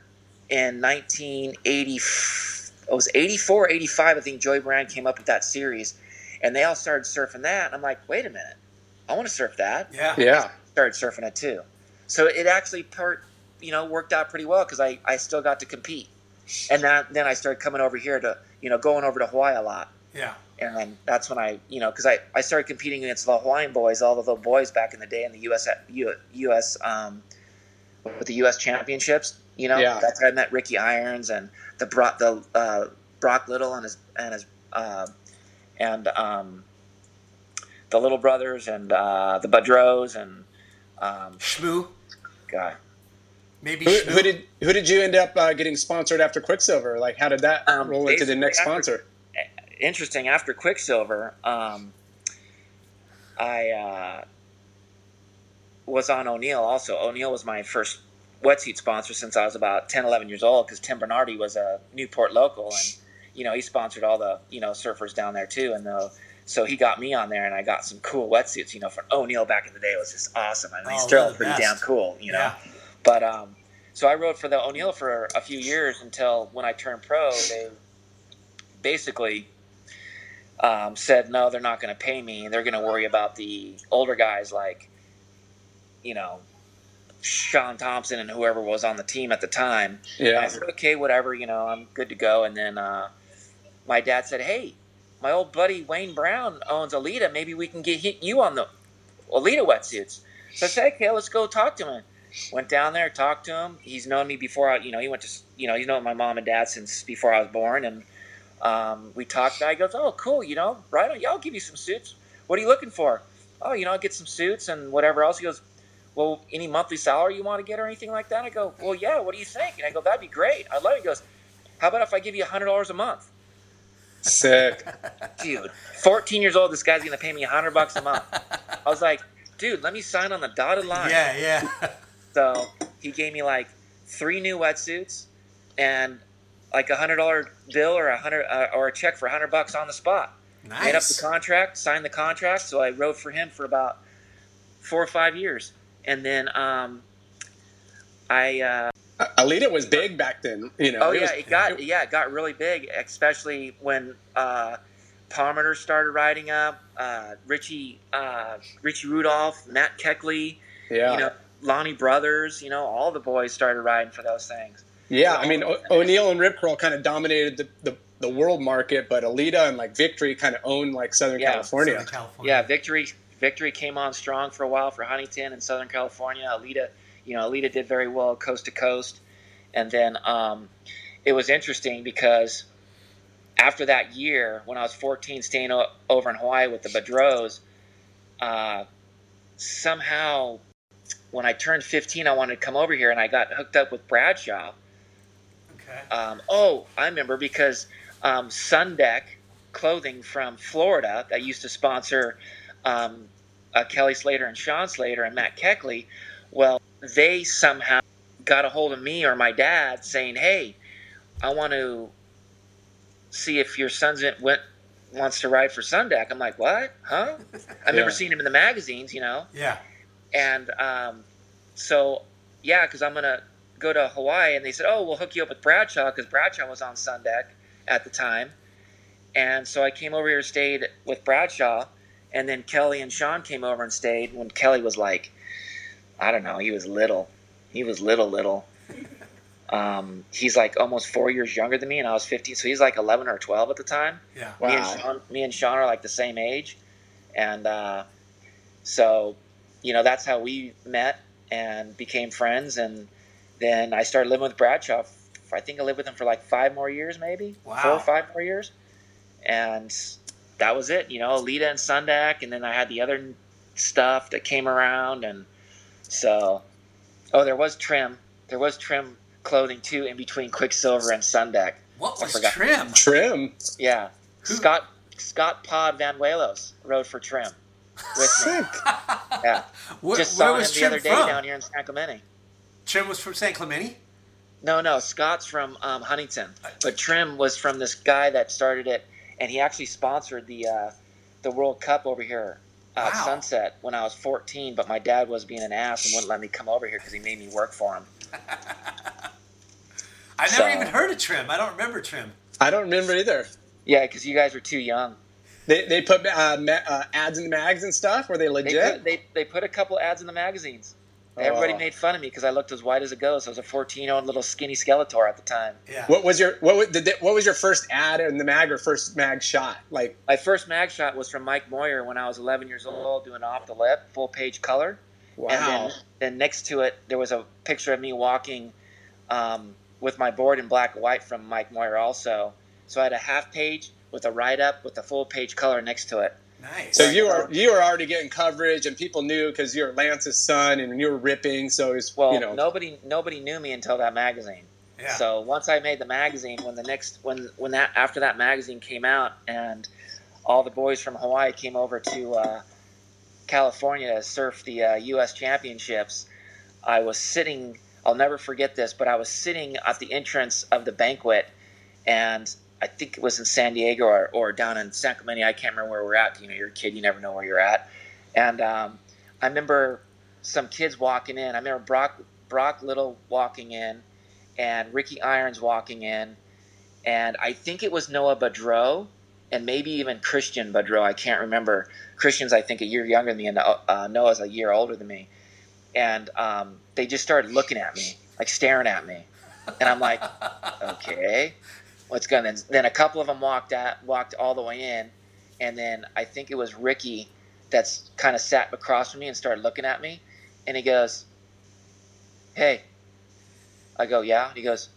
in 1980. It was 84, 85, I think Joey Buran came up with that series. And they all started surfing that. And I'm like, wait a minute. I want to surf that Yeah. Yeah, started surfing it too. So it actually part, you know, worked out pretty well because I, I still got to compete. And that, then I started coming over here to, you know, going over to Hawaii a lot. Yeah. And that's when I, you know, because I, I started competing against the Hawaiian boys, all of the boys back in the day in the U.S. U.S. Um, with the U.S. championships. You know, Yeah. that's how I met Ricky Irons and the Brock, the uh, Brock Little and his and his uh, and um, the Little Brothers and uh, the Budroes and um, Shmoo. God. Maybe who, who did who did you end up uh, getting sponsored after Quiksilver? Like, how did that Um, roll into the basically next after- sponsor? Interesting after quiksilver um, i uh, was on o'neill also o'neill was my first wetsuit sponsor since i was about 10 11 years old because tim bernardi was a newport local and you know he sponsored all the you know surfers down there too and the so he got me on there and i got some cool wetsuits you know from o'neill back in the day it was just awesome i mean Oh, still they're pretty best. damn cool you know Yeah. but um, so I rode for the O'Neill for a few years until when I turned pro, they basically um, said no, they're not going to pay me. And they're going to worry about the older guys like you know, Shaun Tomson and whoever was on the team at the time. And I said, okay, whatever, you know, I'm good to go. And then uh, my dad said, hey, my old buddy Wayne Brown owns Aleeda. Maybe we can get hit you on the Aleeda wetsuits. So I said, okay, let's go talk to him. Went down there, talked to him. He's known me before. I, you know, he went to, you know, he's known my mom and dad since before I was born. And um, we talked. Guy goes, oh, cool. You know, right on. Yeah, I'll give you some suits. What are you looking for? Oh, you know, I'll get some suits and whatever else. He goes, well, any monthly salary you want to get or anything like that? I go, well, yeah. What do you think? And I go, that'd be great. I love it. He goes, how about if I give you a hundred dollars a month? Sick. dude, 14 years old, this guy's gonna pay me 100 bucks a month. I was like, dude, let me sign on the dotted line. Yeah, yeah. So he gave me like three new wetsuits and like a hundred dollar bill or a hundred uh, or a check for a 100 bucks on the spot. Made up the contract, signed the contract. So I wrote for him for about four or five years, and then um, I. Uh, Aleeda was big back then. You know. Oh it yeah, was- it got yeah, it got really big, especially when uh, Palmer started riding up. Uh, Richie uh, Richie Rudolph, Matt Kechele, Yeah. you know Lonnie Brothers, you know all the boys started riding for those things. Yeah, I mean o- O'Neill and Rip Curl kind of dominated the, the, the world market, but Aleeda and like Victory kind of owned like Southern Yeah, California. Southern California. Yeah, Victory Victory came on strong for a while for Huntington in Southern California. Aleeda, you know, Aleeda did very well coast to coast, and then um, it was interesting because after that year, when I was 14, staying o- over in Hawaii with the Budroes, uh, somehow when I turned 15, I wanted to come over here, and I got hooked up with Bradshaw. Okay. Um, oh, I remember because um, Sundek clothing from Florida that used to sponsor um, uh, Kelly Slater and Sean Slater and Matt Kechele. Well, they somehow got a hold of me or my dad saying, "Hey, I want to see if your son's in, went wants to ride for Sundek." I'm like, "What? Huh?" I remember Yeah. seeing him in the magazines, you know Yeah. and um, so yeah, because I'm gonna go to Hawaii, and they said, "Oh, we'll hook you up with Bradshaw," because Bradshaw was on Sundek at the time, and so I came over here, stayed with Bradshaw, and then Kelly and Sean came over and stayed when Kelly was like, I don't know, he was little, he was little little. Um, he's like almost four years younger than me, and I was 15, so he's like 11 or 12 at the time Yeah. me and Wow. Sean, me and Sean are like the same age, and uh, so you know that's how we met and became friends. And then I started living with Bradshaw. I think I lived with him for like five more years, maybe four or five more years, and that was it. You know, Aleeda and Sundek, and then I had the other stuff that came around, and so oh, there was trim. There was trim clothing too in between Quiksilver and Sundek. What was trim? Trim. Yeah. Who- Scott Scott Pod Van Walos rode for Trim with me. Sick. Yeah. Where, Just where saw him was the Trim other day from? down here in San Clemente. Trim was from San Clemente. No, no, Scott's from um, Huntington, but Trim was from this guy that started it, and he actually sponsored the uh, the World Cup over here at Wow. Sunset when I was 14. But my dad was being an ass and wouldn't let me come over here because he made me work for him. I never So- even heard of Trim. I don't remember Trim. I don't remember either. Yeah, because you guys were too young. They, they put uh, ma- uh, ads in the mags and stuff. Were they They legit? put, they, they put a couple ads in the magazines. Everybody Oh. made fun of me because I looked as white as a ghost. I was a 14 year old little skinny Skeletor at the time. Yeah. What was your what was, did they, what was your first ad in the mag or first mag shot? Like My first mag shot was from Mike Moyer when I was 11 years old, doing off the lip, full page color. wow. And then, then next to it, there was a picture of me walking um, with my board in black and white from Mike Moyer also. So I had a half page with a write up with a full page color next to it. Nice. so you were you were already getting coverage and people knew because you're Lance's son and you were ripping. So it's Well, you know nobody nobody knew me until that magazine. yeah. So once I made the magazine, when the next when when that after that magazine came out, and all the boys from Hawaii came over to uh, California to surf the uh, U.S. Championships, I was sitting. I'll never forget this, but I was sitting at the entrance of the banquet, and I think it was in San Diego or, or down in San Clemente. I can't remember where we're at. You know, you're a kid, you never know where you're at. And um, I remember some kids walking in. I remember Brock Brock Little walking in, and Ricky Irons walking in, and I think it was Noah Budroe, and maybe even Christian Budroe. I can't remember. Christian's I think a year younger than me, and uh, Noah's a year older than me. and um, they just started looking at me, like staring at me, and I'm like, okay, what's going? on? Then a couple of them walked out, walked all the way in, and then I think it was Ricky that's kind of sat across from me and started looking at me, and he goes, "Hey," I go, "Yeah," he goes,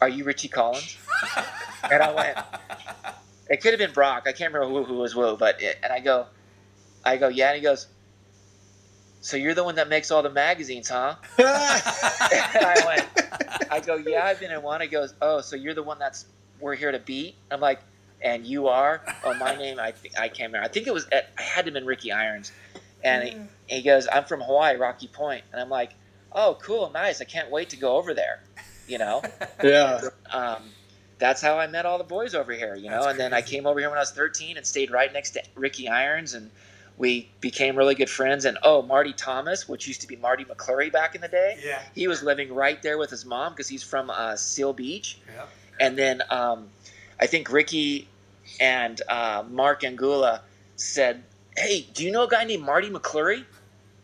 "Are you Richie Collins?" and I went, "It could have been Brock. I can't remember who, who was who, but it, and I go, I go, yeah," and he goes. So you're the one that makes all the magazines, huh? and I went, I go, yeah, I've been in one. He goes, oh, so you're the one that's we're here to beat. I'm like, and you are. Oh, my name, I think I can't remember. I think it was. I had to have been Ricky Irons, and he, he goes, I'm from Hawaii, Rocky Point, and I'm like, oh, cool, nice. I can't wait to go over there. You know. Yeah. um, that's how I met all the boys over here, you know. That's and then I came over here when I was 13 and stayed right next to Ricky Irons, and we became really good friends. And oh, Marty Thomas, which used to be Marty McClurry back in the day, Yeah. he was living right there with his mom because he's from uh, Seal Beach. Yeah. And then um, I think Ricky and uh, Mark Angulo said, "Hey, do you know a guy named Marty McClurry?"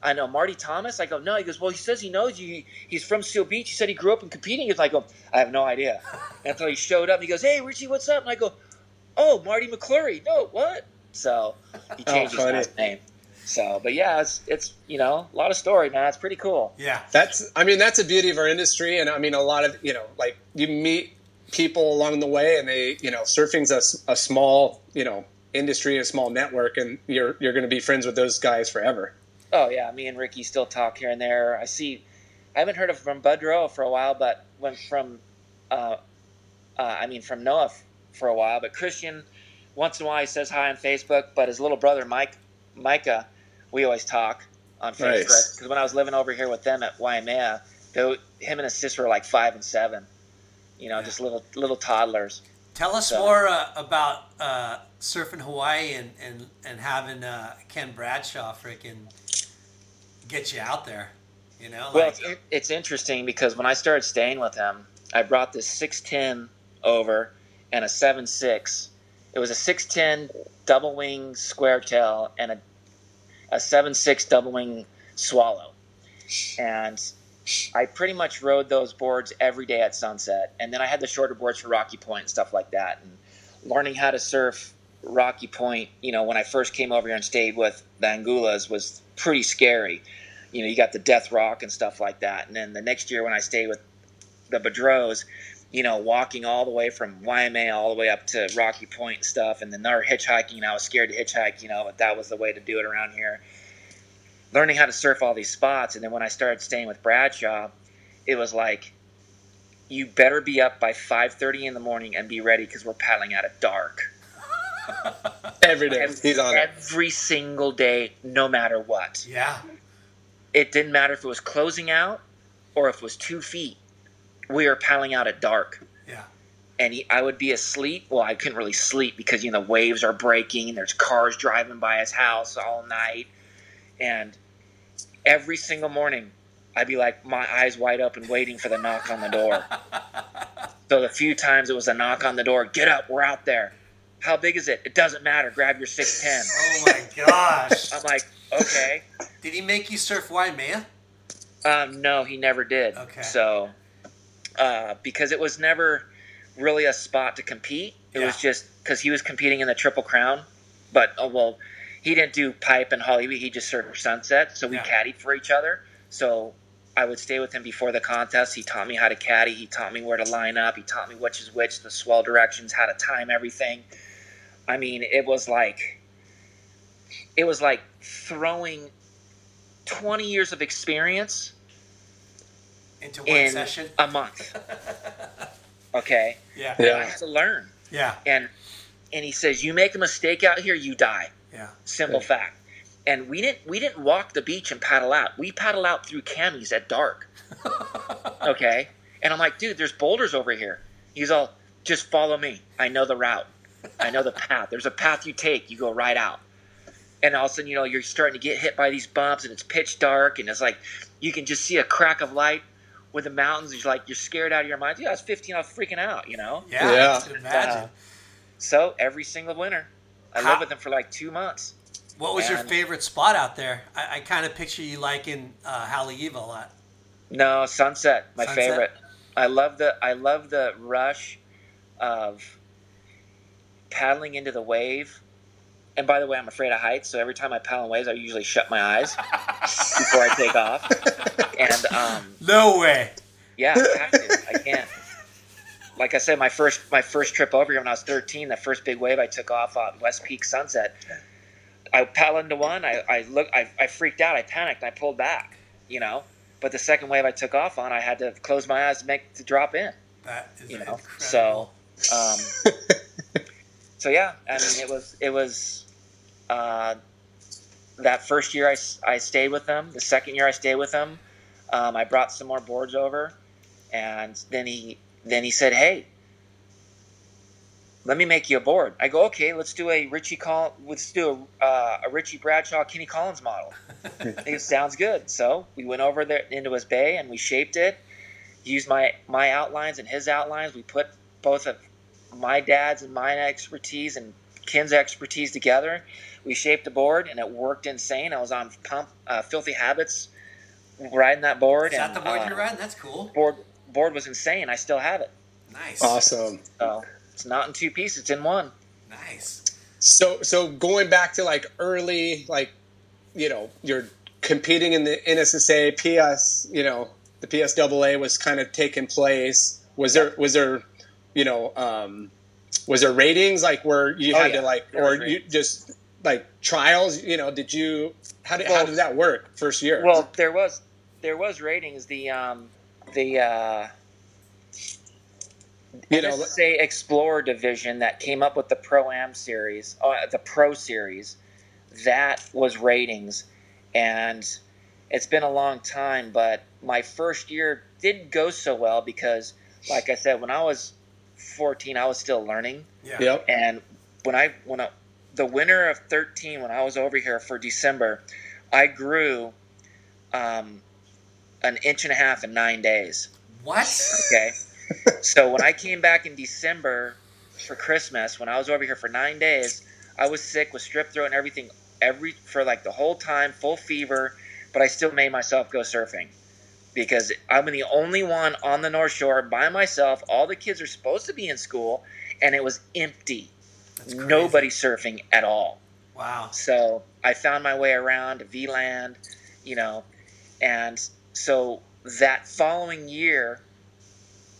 I know Marty Thomas. I go, no. He goes, well, he says he knows you. He's from Seal Beach. He said he grew up in competing. He's like, oh, I have no idea. And so he showed up. and He goes, hey, Richie, what's up? And I go, oh, Marty McClurry. No, what? So he Oh, changed his last name. So, but yeah, it's it's you know a lot of story, man. It's pretty cool. Yeah. That's, I mean, that's the beauty of our industry. And I mean, a lot of, you know, like you meet people along the way and they, you know, surfing's a small, you know, industry, a small network, and you're, you're going to be friends with those guys forever. Oh yeah, me and Ricky still talk here and there. I see. I haven't heard of from Budroe for a while, but went from, uh, uh, I mean from Noah f- for a while. But Christian, once in a while he says hi on Facebook. But his little brother Mike, Micah, we always talk on Facebook Nice. because when I was living over here with them at Waimea, they, him and his sister were like five and seven. You know, just little little toddlers. Tell us So- more uh, about uh, surfing Hawaii and, and, and having uh, Ken Bradshaw freaking get you out there. You know, Well, like it's, it's interesting because when I started staying with him, I brought this 610 over and a seven six. It was a 610 double wing square tail and a, a seven six double wing swallow. And I pretty much rode those boards every day at sunset. And then I had the shorter boards for Rocky Point and stuff like that. And learning how to surf Rocky Point, you know, when I first came over here and stayed with the Angulos was pretty scary you know, you got the Death Rock and stuff like that. And then the next year when I stayed with the Budroes, you know, walking all the way from Waimea all the way up to Rocky Point and stuff, and then they're hitchhiking. And I was scared to hitchhike, you know, but that was the way to do it around here. Learning how to surf all these spots, and then when I started staying with Bradshaw, it was like, you better be up by 5:30 in the morning and be ready because we're paddling out at dark Every day. every, He's on it. every single day, no matter what. yeah, it didn't matter if it was closing out or if it was two feet. We were paddling out at dark, yeah, and he, I would be asleep. Well, I couldn't really sleep because you know the waves are breaking and there's cars driving by his house all night, and every single morning I'd be like my eyes wide open, waiting for the knock on the door. so the few times it was a knock on the door, get up, we're out there. How big is it? It doesn't matter. Grab your six ten. Oh my gosh! I'm like, okay. Did he make you surf Waimea? Um, no, he never did. Okay. So, uh, because it was never really a spot to compete. It was just because he was competing in the Triple Crown. But, oh, well, he didn't do pipe and Haleiwa. He just served sunset. So we Yeah. caddied for each other. So I would stay with him before the contest. He taught me how to caddy. He taught me where to line up. He taught me which is which, the swell directions, how to time everything. I mean, it was like, it was like throwing 20 years of experience Into one in session? a month. Okay, Yeah, yeah. I Yeah. had to learn, yeah, and and he says, "You make a mistake out here, you die." Yeah. Simple fact. And we didn't we didn't walk the beach and paddle out. We paddle out through Kammies at dark. okay, and I'm like, dude, there's boulders over here. He's all, just follow me. I know the route. I know the path. There's a path you take. You go right out. And all of a sudden, you know, you're starting to get hit by these bumps, and it's pitch dark, and it's like you can just see a crack of light with the mountains. You're like you're scared out of your mind. Dude, I was 15. I was freaking out. You know. Yeah, Yeah. I can imagine. So every single winter, I How- lived with them for like two months. What was your favorite spot out there? I, I kind of picture you liking uh, Haleiwa a lot. No, Sunset, my Sunset? favorite. I love the I love the rush of paddling into the wave. And by the way, I'm afraid of heights, so every time I paddle in waves, I usually shut my eyes before I take off. And um, No way. yeah, I. I can't. Like I said, my first my first trip over here when I was 13, the first big wave I took off on West Peak Sunset. I paddled into one. I, I look. I, I freaked out. I panicked. I pulled back. You know. But the second wave I took off on, I had to close my eyes to make to drop in. That is You know. incredible. So, um, so yeah. I mean, it was it was uh, that first year I, I stayed with them. The second year I stayed with them, um, I brought some more boards over, and then he then he said, "Hey, let me make you a board." I go, "Okay, let's do a Richie Col- let's do a, uh, a Richie Bradshaw Kenny Collins model." It sounds good. So we went over there into his bay and we shaped it. Used my my outlines and his outlines. We put both of my dad's and my expertise and Ken's expertise together. We shaped the board and it worked insane. I was on pump uh, filthy habits riding that board. Is that and, the board uh, you're riding? That's cool. Board board was insane. I still have it. Nice. Awesome. So it's not in two pieces. It's in one. Nice. So so going back to like early like you know you're competing in the NSSA PS you know the PSAA was kind of taking place. Was there was there you know um, was there ratings like where you Oh, had yeah. to like There or you just like trials you know did you how did how did that work first year? Well, there was there was ratings. The um the uh, you know NSA Explorer division that came up with the Pro Am series, uh, the Pro series, that was ratings, and it's been a long time. But my first year didn't go so well because, like I said, when I was 14, I was still learning. Yeah. Yep. And when I when I, the winter of thirteen, when I was over here for December, I grew um, an inch and a half in nine days. What? Okay, so when I came back in December for Christmas, when I was over here for nine days, I was sick with strep throat and everything. Every for like the whole time, full fever, but I still made myself go surfing because I'm the only one on the North Shore by myself. All the kids are supposed to be in school, and it was empty. Nobody surfing at all. Wow. So I found my way around to V-Land, you know, and so that following year,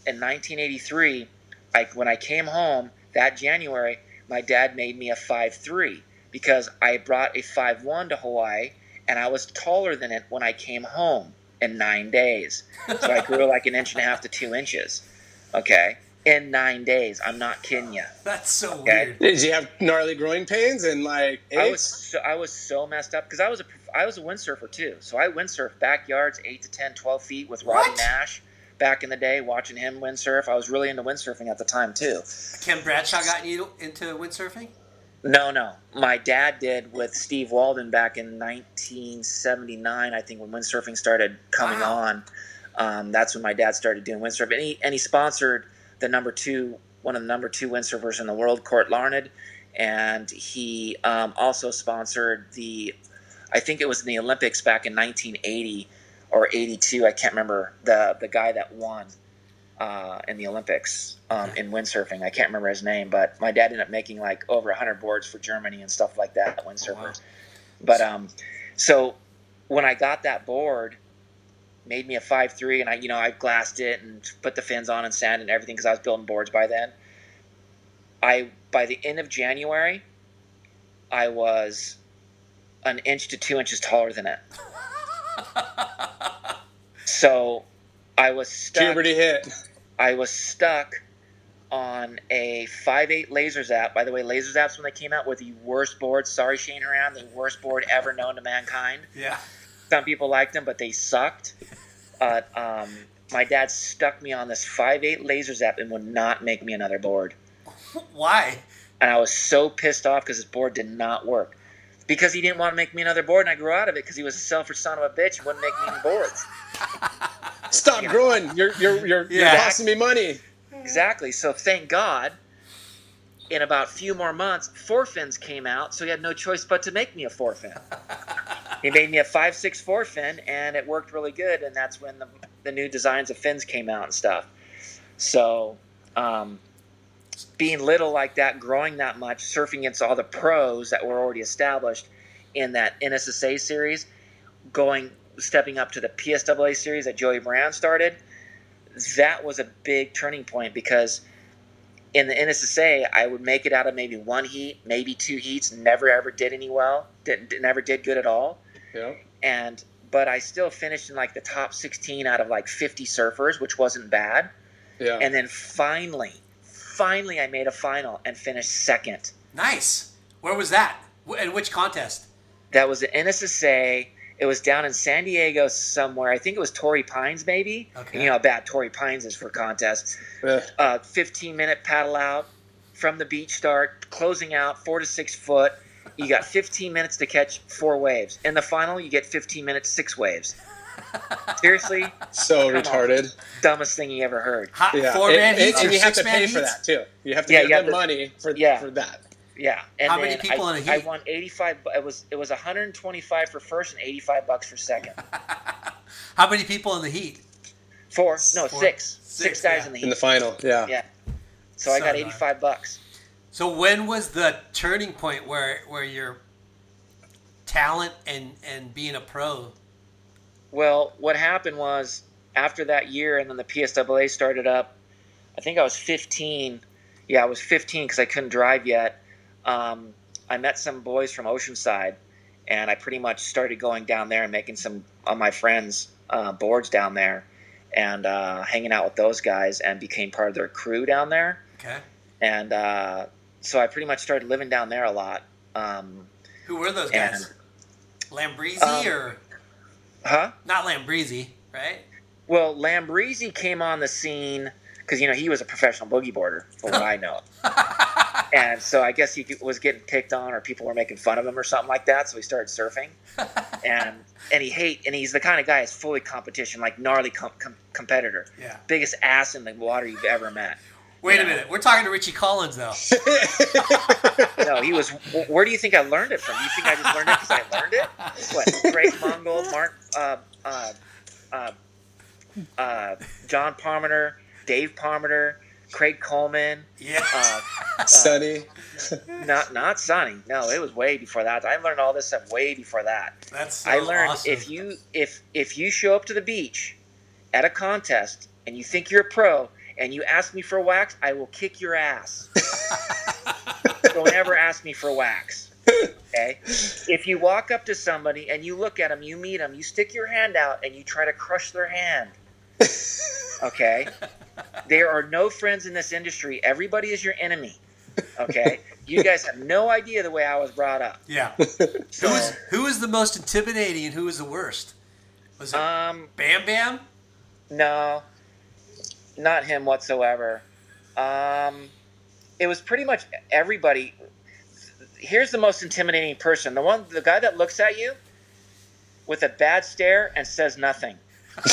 in 1983, I, when I came home that January, my dad made me a five three because I brought a five one to Hawaii, and I was taller than it when I came home in nine days. So I grew like an inch and a half to two inches. Okay, in nine days. I'm not kidding you. That's so Okay. weird. did you have gnarly growing pains and like I was so, I was so messed up because I was a I was a windsurfer too. So I windsurfed backyards eight to 10, 12 feet with Robby What? Naish back in the day, watching him windsurf. I was really into windsurfing at the time too. Ken Bradshaw got you into windsurfing? No, no, my dad did with Steve Walden back in 1979. I think when windsurfing started coming Wow. on, um, that's when my dad started doing windsurfing. And he and he sponsored the number two, one of the number two windsurfers in the world, Court Larned, and he um, also sponsored the, I think it was in the Olympics back in 1980 or 82. I can't remember the the guy that won uh, in the Olympics um, in windsurfing. I can't remember his name, but my dad ended up making like over 100 boards for Germany and stuff like that, windsurfers. Wow. But um, so when I got that board, made me a five three, and I you know I glassed it and put the fins on and sand and everything because I was building boards by then. I by the end of January, I was an inch to two inches taller than it. So I was stuck. Puberty hit. I was stuck on a 5.8 Lazer Zap. By the way, Lazer Zaps when they came out were the worst board. Sorry, Shane Horan, the worst board ever known to mankind. Yeah. Some people liked them, but they sucked. Uh, um, my dad stuck me on this 5.8 Lazer Zap and would not make me another board. Why? And I was so pissed off because his board did not work. Because he didn't want to make me another board, and I grew out of it because he was a selfish son of a bitch and wouldn't make me any boards. Stop Yeah. growing. You're you're you're, Yeah. you're costing me money. Exactly. So thank God in about a few more months, four fins came out, so he had no choice but to make me a four fin. he made me a five six four fin, and it worked really good. And that's when the, the new designs of fins came out and stuff. So, um, being little like that, growing that much, surfing against all the pros that were already established in that NSSA series, going stepping up to the PSAA series that Joey Buran started, that was a big turning point because in the NSSA, I would make it out of maybe one heat, maybe two heats. Never ever did any well. Did, never did good at all. Yeah. And but I still finished in like the top 16 out of like 50 surfers, which wasn't bad. Yeah. And then finally, finally, I made a final and finished second. Nice. Where was that? Wh- In which contest? That was the NSSA. It was down in San Diego somewhere. I think it was Torrey Pines, maybe. Okay. And you know how bad Torrey Pines is for contests. Yeah. uh, 15 minute paddle out from the beach start, closing out four to six foot. You got 15 minutes to catch four waves. In the final, you get 15 minutes, six waves. Seriously, So Come on. retarded. dummest thing you ever heard. Hot Yeah. four and, man and- heats and you have to six man pay for that too. You have to Yeah, give you them have to- money for yeah. for that. Yeah. And How many people I, in a I heat? I won 85. It was it was 125 for first and 85 bucks for second. How many people in the heat? Four, no, Four? Six guys yeah. in the heat. In the final, yeah. Yeah. So I got So 85 bucks. So when was the turning point where where your talent and and being a pro? Well, what happened was after that year, and then the PSAA started up. I think I was 15. Yeah, I was 15 because I couldn't drive yet. Um, I met some boys from Oceanside, and I pretty much started going down there and making some of my friends uh, boards down there, and uh, hanging out with those guys, and became part of their crew down there. Okay. And uh, so I pretty much started living down there a lot. Um, Who were those And- guys? Lambrisi Um, or huh? not Lambrisi, right? Well, Lambrisi came on the scene because you know he was a professional boogie boarder, from what I know, and so I guess he was getting picked on, or people were making fun of him, or something like that. So he started surfing, and and he hate, and he's the kind of guy who's fully competition, like gnarly com- com- competitor, Yeah. biggest ass in the water you've ever met. Wait a minute. We're talking to Richie Collins though. No, he was. Where do you think I learned it from? You think I just learned it because I learned it? What? Craig Mongol, Mark, uh, uh, uh, uh, John Palmer, Dave Palmer, Craig Coleman. Yeah. Uh, Sunny. not not Sonny. No, it was way before that. I learned all this stuff way before that. That's so I learned awesome. if you if if you show up to the beach at a contest and you think you're a pro and you ask me for wax, I will kick your ass. Don't ever ask me for wax. Okay? If you walk up to somebody and you look at them, you meet them, you stick your hand out and you try to crush their hand. Okay? There are no friends in this industry. Everybody is your enemy. Okay? You guys have no idea the way I was brought up. yeah. So, Who was the most intimidating and who was the worst? Was it um, Bam Bam? No, not him whatsoever. Um, it was pretty much everybody. Here's the most intimidating person: the one, the guy that looks at you with a bad stare and says nothing. and,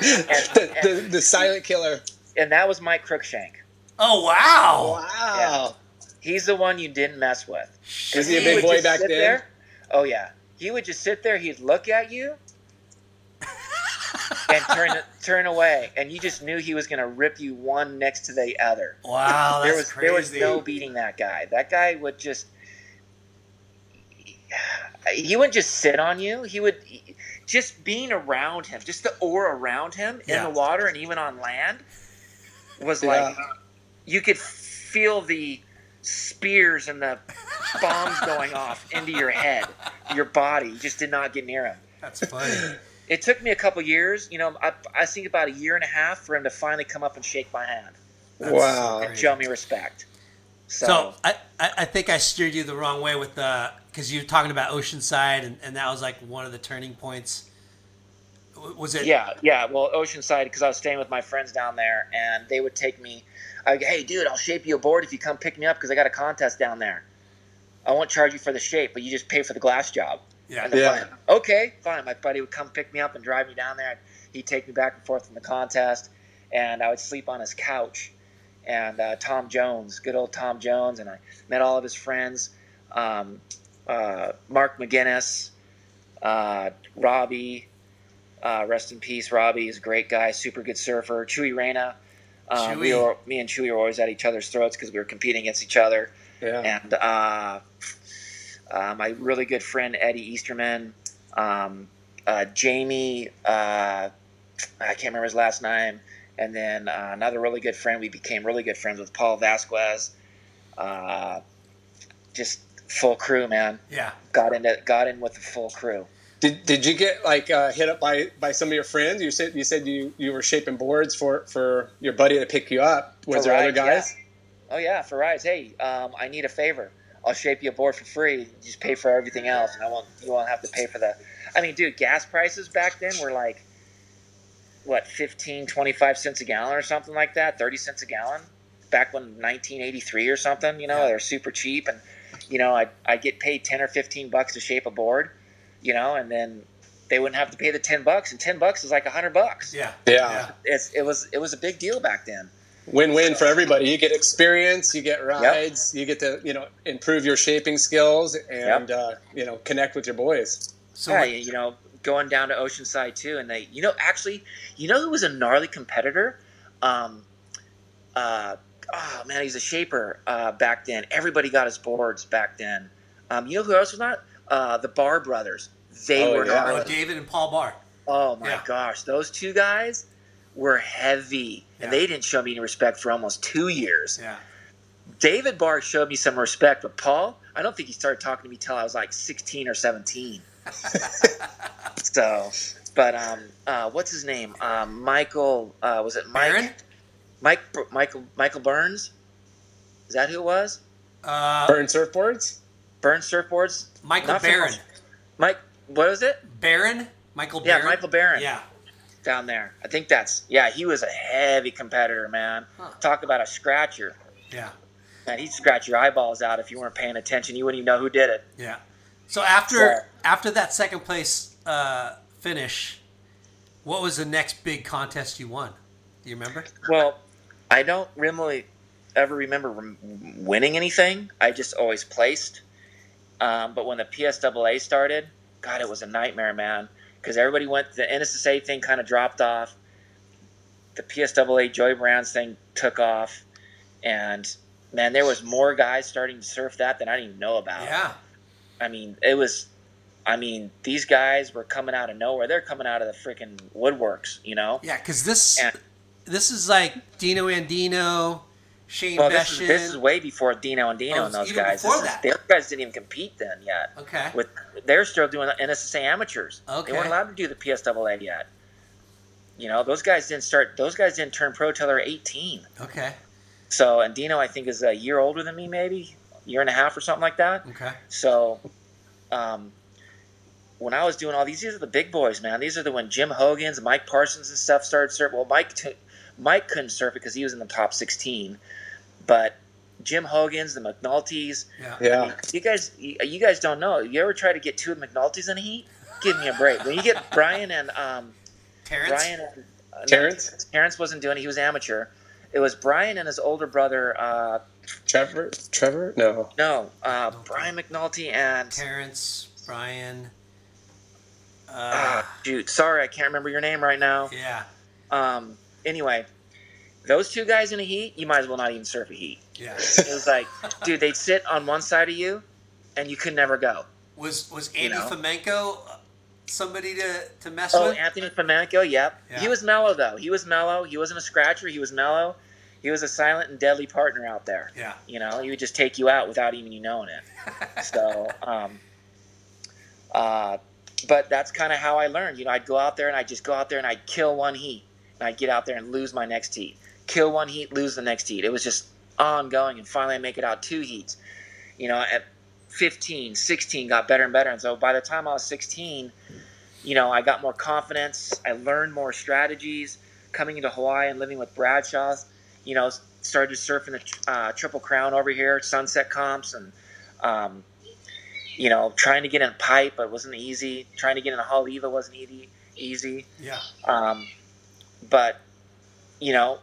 The, and, the, the silent killer. and that was Mike Crookshank. Oh wow! Wow. He's the one you didn't mess with. Was he a big boy back then? There, oh yeah, he would just sit there. He'd look at you and turn turn away, and you just knew he was going to rip you one next to the other. Wow, that's there was crazy. there was no beating that guy. That guy would just he wouldn't just sit on you. He would just being around him, just the aura around him Yeah. in the water and even on land was Yeah. like you could feel the spears and the bombs going off into your head, your body. You just did not get near him. That's funny. It took me a couple years, you know, I, I think about a year and a half for him to finally come up and shake my hand That's Wow. and show me respect. So, So I, I, I think I steered you the wrong way with the because you're talking about Oceanside and, and that was like one of the turning points. Was it? yeah, yeah. Well, Oceanside, because I was staying with my friends down there, and they would take me. I hey, dude, I'll shape you a board if you come pick me up because I got a contest down there. I won't charge you for the shape, but you just pay for the glass job. Yeah. Yeah. buddy, okay, fine. My buddy would come pick me up and drive me down there. He'd take me back and forth from the contest, and I would sleep on his couch. and uh, Tom Jones, good old Tom Jones, and I met all of his friends, um, uh, Mark McGinnis, uh, Robbie, uh, rest in peace, Robbie is a great guy, super good surfer. Chewy Reyna, um, we Chewy. were, me and Chewy were always at each other's throats because we were competing against each other Yeah. and uh, my really good friend Eddie Easterman, um, uh, Jamie, uh, I can't remember his last name, and then uh, another really good friend. We became really good friends with Paul Vasquez. Uh, just full crew, man. Yeah. Got into got in with the full crew. Did, did you get like uh, hit up by, by some of your friends? You said you said you, you were shaping boards for, for your buddy to pick you up. Was For there other rides, yeah. guys? Oh yeah, for rides. Hey, um, I need a favor. I'll shape you a board for free. You just pay for everything else, and I won't. You won't have to pay for the. I mean, dude, gas prices back then were like, what, 15, 25 cents a gallon or something like that. Thirty cents a gallon. Back when 1983 or something. You know, Yeah. they're super cheap, and you know, I I get paid 10 or 15 bucks to shape a board. You know, and then they wouldn't have to pay the 10 bucks, and 10 bucks is like 100 bucks. Yeah. Yeah. It's it was it was a big deal back then. Win win for everybody. You get experience, you get rides, you get to you know improve your shaping skills, and uh, you know connect with your boys. So yeah, you know, going down to Oceanside too, and they, you know, actually, you know who was a gnarly competitor? Um, uh, oh man, he's a shaper uh, back then. Everybody got his boards back then. Um, you know who else was not? Uh, the Barr brothers. They Oh, were yeah. oh. David and Paul Barr. Oh my Yeah. gosh, those two guys were heavy, and they didn't show me any respect for almost two years. Yeah. David Barr showed me some respect, but Paul, I don't think he started talking to me till I was like 16 or 17. so, but um, uh, what's his name? Um, Michael, uh, was it Mike? Aaron? Mike, Michael, Michael Burns. Is that who it was? Uh, Burn surfboards. Burns surfboards. Michael Not from- Barron. Mike, what was it? Barron? Michael Yeah, Barron? Michael Barron. Yeah. Down there. I think that's yeah. He was a heavy competitor, man. Huh. Talk about a scratcher. Yeah. Man, he'd scratch your eyeballs out if you weren't paying attention. You wouldn't even know who did it. Yeah. So after after that second place uh, finish, what was the next big contest you won? Do you remember? Well, I don't really ever remember winning anything. I just always placed. Um, but when the PSAA started, God, it was a nightmare, man. Because everybody went, the NSSA thing kind of dropped off. The PSAA Joey Buran's thing took off. And, man, there was more guys starting to surf that than I didn't even know about. Yeah. I mean, it was. I mean, these guys were coming out of nowhere. They're coming out of the freaking woodworks, you know. Yeah, because this And- this is like Dino Andino, Shane Well, this is, this is way before Dino Andino Oh, and those guys. before This is- that. other guys didn't even compete then yet. okay. With they're still doing NSSA amateurs. Okay. They weren't allowed to do the PSAA yet. You know, those guys didn't start. Those guys didn't turn pro till they're 18. Okay. So, and Dino, I think, is a year older than me, maybe year and a half or something like that. Okay. So, um, when I was doing all these, these are the big boys, man. These are the when Jim Hogan's, Mike Parsons, and stuff started surfing. Well, Mike, t- Mike couldn't surf because he was in the top 16, but Jim Hogan's, the McNulty's. Yeah. Yeah. You guys, you, you guys don't know. You ever try to get two of the McNulty's in a heat? Give me a break. When you get Brian and um, Terrence. Brian and uh, no, Terrence? Terrence wasn't doing it. He was amateur. It was Brian and his older brother. Uh, Trevor. Trevor. No. no, uh, Brian McNulty and Terrence. Brian. Uh, Ah, shoot, sorry, I can't remember your name right now. yeah. Um, anyway, those two guys in a heat, you might as well not even surf a heat. Yeah. It was like, dude, they'd sit on one side of you, and you could never go. Was was You Andy know? Flamenco uh, somebody to, to mess Oh, with? Oh, Anthony Flamenco, yep. Yeah. He was mellow though. He was mellow. He wasn't a scratcher. He was mellow. He was a silent and deadly partner out there. Yeah. You know, he would just take you out without even you knowing it. so, um, uh, but that's kind of how I learned. You know, I'd go out there and I'd just go out there and I'd kill one heat, and I'd get out there and lose my next heat. Kill one heat, lose the next heat. It was just ongoing, and finally I make it out two heats. You know, at 15, 16, got better and better, and so by the time I was 16, you know, I got more confidence. I learned more strategies. Coming into Hawaii and living with Bradshaw's, you know, started surfing the uh, Triple Crown over here, Sunset comps, and um, you know, trying to get in a pipe, but it wasn't easy. Trying to get in a Haleiwa wasn't easy. Easy, Yeah. um, but you know,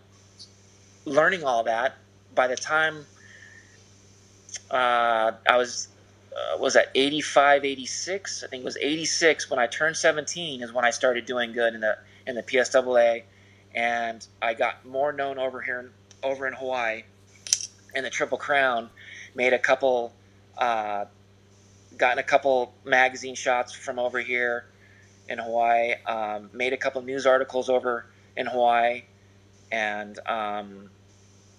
learning all that, by the time uh, I was uh, was at 85, 86. I think it was 86 when I turned 17 is when I started doing good in the in the PSAA, and I got more known over here in, over in Hawaii, in the Triple Crown. Made a couple, uh, gotten a couple magazine shots from over here in Hawaii. Um, made a couple news articles over in Hawaii, and um,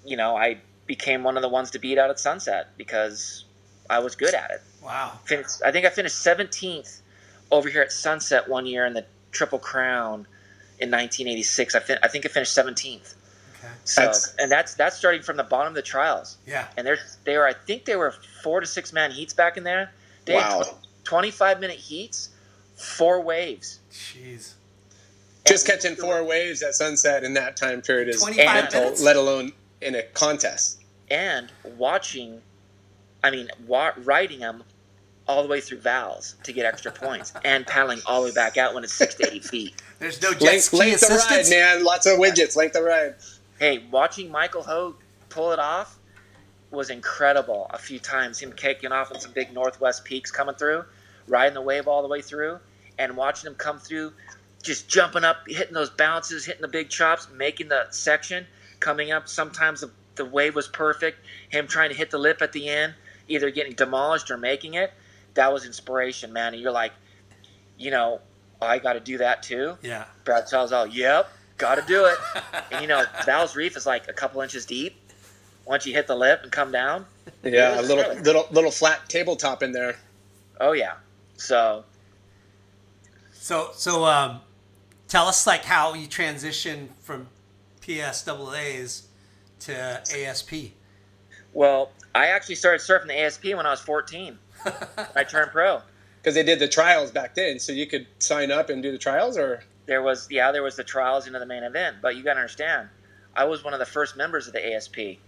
you know I became one of the ones to beat out at Sunset because I was good at it. Wow. Finished, I think I finished 17th over here at Sunset one year in the Triple Crown in 1986. I, fin- I think I finished 17th. Okay. So That's- and that's that's starting from the bottom of the trials. Yeah. And there's they were I think they were four to six man heats back in there. They had Wow. tw- 25 minute heats, four waves. Jeez. Just catching four waves at sunset in that time period is mental, minutes? let alone in a contest. and watching, I mean, wa- riding them all the way through valves to get extra points, and paddling all the way back out when it's six to eight feet. There's no jet Length, ski length of ride, man. Lots of widgets. Length of ride. Hey, watching Michael Hogue pull it off was incredible. A few times, him kicking off on some big northwest peaks coming through, riding the wave all the way through, and watching him come through, just jumping up, hitting those bounces, hitting the big chops, making the section, coming up. Sometimes the, the wave was perfect. Him trying to hit the lip at the end, either getting demolished or making it. That was inspiration, man. And you're like, you know, I got to do that too. Yeah. Brad tells all, yep, got to do it. and you know, Val's Reef is like a couple inches deep. Once you hit the lip and come down, Yeah, a little Really? little little flat tabletop in there. oh yeah. So So so um, tell us like how you transition from PSAAs to ASP. Well, I actually started surfing the ASP when I was 14. I turned pro. because they did the trials back then. So you could sign up and do the trials, or There was, yeah, there was the trials into the main event, but you got to understand, I was one of the first members of the ASP when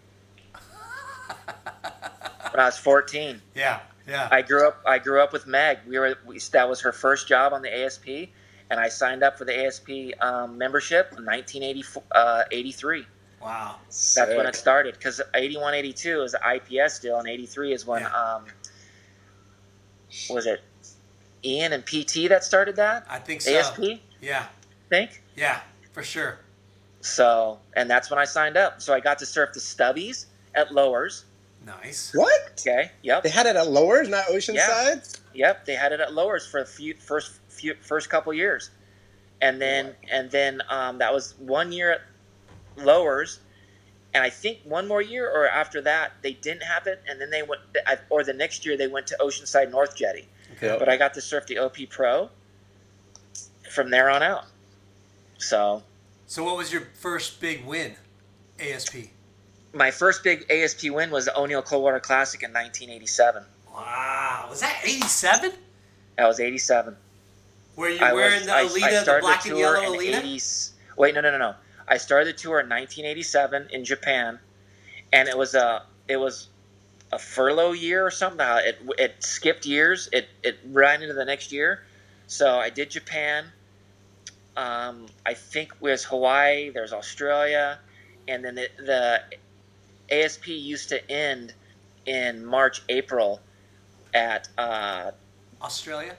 I was 14. Yeah. Yeah. I grew up, I grew up with Meg. We were, we, that was her first job on the ASP, and I signed up for the ASP um, membership in 1983. wow. That's when it started because 81, 82 is the IPS deal, and 83 is when Yeah. um, was it Ian and PT that started that I think so. ASP? Yeah. think Yeah. For sure. so, and that's when I signed up. So I got to surf the stubbies at Lowers. Nice. what Okay, yep, they had it at Lowers, not Oceanside. Yeah. yep. They had it at Lowers for the few, first few, first couple years, and then and then um, that was one year at Lowers, and I think one more year or after that they didn't have it, and then they went or the next year they went to Oceanside North Jetty. Yep. but I got to surf the OP Pro from there on out. So So what was your first big win? ASP. my first big ASP win was the O'Neill Coldwater Classic in 1987. Wow. Was that 87? That was 87. Were you I wearing was, the Aleeda, the black the and yellow Aleeda? 80s. Wait, no, no, no, no. I started the tour in 1987 in Japan, and it was a it was a furlough year or something. Uh, It it skipped years. It it ran into the next year. So I did Japan. Um, I think was Hawaii. There's Australia, and then the, the ASP used to end in March April at uh, Australia?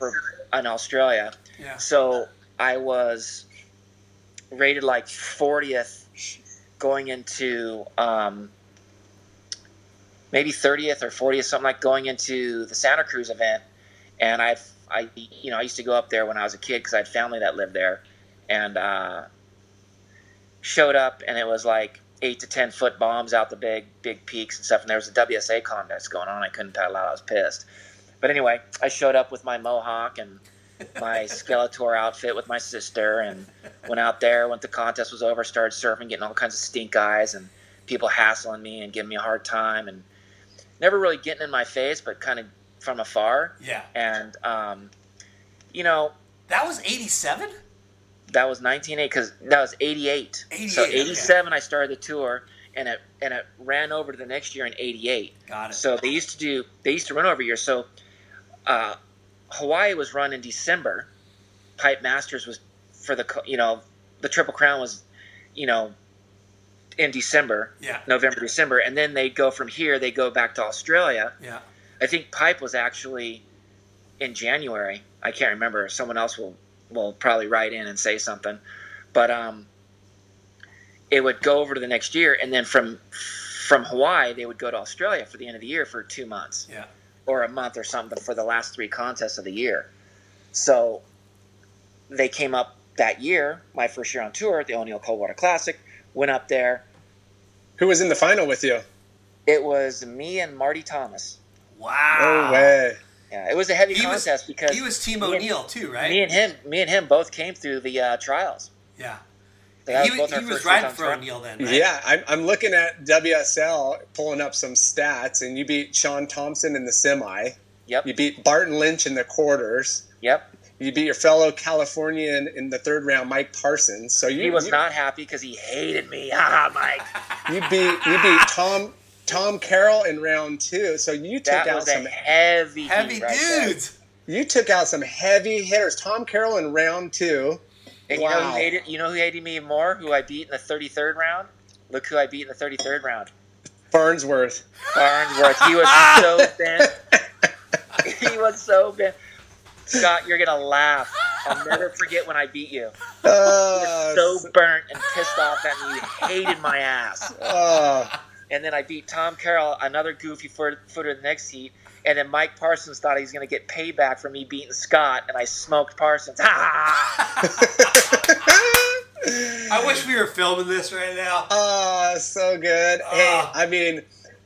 in Australia. So I was rated like 40th going into um, maybe 30th or 40th, something like going into the Santa Cruz event. And I, I, you know, I used to go up there when I was a kid because I had family that lived there, and uh, showed up, and it was like eight to ten foot bombs out the big, big peaks and stuff. And there was a WSA contest going on. I couldn't paddle out. I was pissed. But anyway, I showed up with my mohawk and my Skeletor outfit with my sister and went out there. When the contest was over, started surfing, getting all kinds of stink eyes and people hassling me and giving me a hard time and never really getting in my face, but kind of from afar. Yeah. And um, you know, That was 87? that was 1980 because that was 88. 88, so okay. 87, I started the tour, and it and it ran over to the next year in 88. Got it. So they used to do they used to run over here. So uh, Hawaii was run in December. Pipe Masters was for the you know the Triple Crown was you know in December, Yeah. November, December, and then they go from here. They go back to Australia. Yeah. I think pipe was actually in January. I can't remember. Someone else will will probably write in and say something, but um, it would go over to the next year, and then from from Hawaii they would go to Australia for the end of the year for two months Yeah. Or a month or something for the last three contests of the year. So they came up that year, my first year on tour at the O'Neill Coldwater Classic. Went up there. Who was in the final with you? It was me and Marty Thomas. Wow. No way. Yeah, it was a heavy He was, contest because he was Team me and- O'Neill too, right? Me and him, me and him both came through the uh, trials. yeah. So that he was was, both he was first riding for tour. O'Neill then, right? Yeah, I'm, I'm looking at WSL, pulling up some stats, and you beat Shaun Tomson in the semi. Yep. You beat Barton Lynch in the quarters. Yep. You beat your fellow Californian in the third round, Mike Parsons. So you He was you, not happy because he hated me. Ha, ah, ha Mike. you beat you beat Tom Tom Carroll in round two. So you took That out was a some heavy, Heavy right there. dudes. you took out some heavy hitters. Tom Carroll in round two. And you know who hated? You know who hated me more? Who I beat in the 33rd round? Look who I beat in the 33rd round. Farnsworth. Farnsworth. He was so bent. he was so bent. Scott, you're gonna laugh. I'll never forget when I beat you. Uh, So burnt and pissed off at me. You hated my ass. uh, And then I beat Tom Carroll, another goofy foot- footer in the next heat. And then Mike Parsons thought he was going to get payback for me beating Scott, and I smoked Parsons. I wish we were filming this right now. Oh, so good. Hey, Ah. I mean,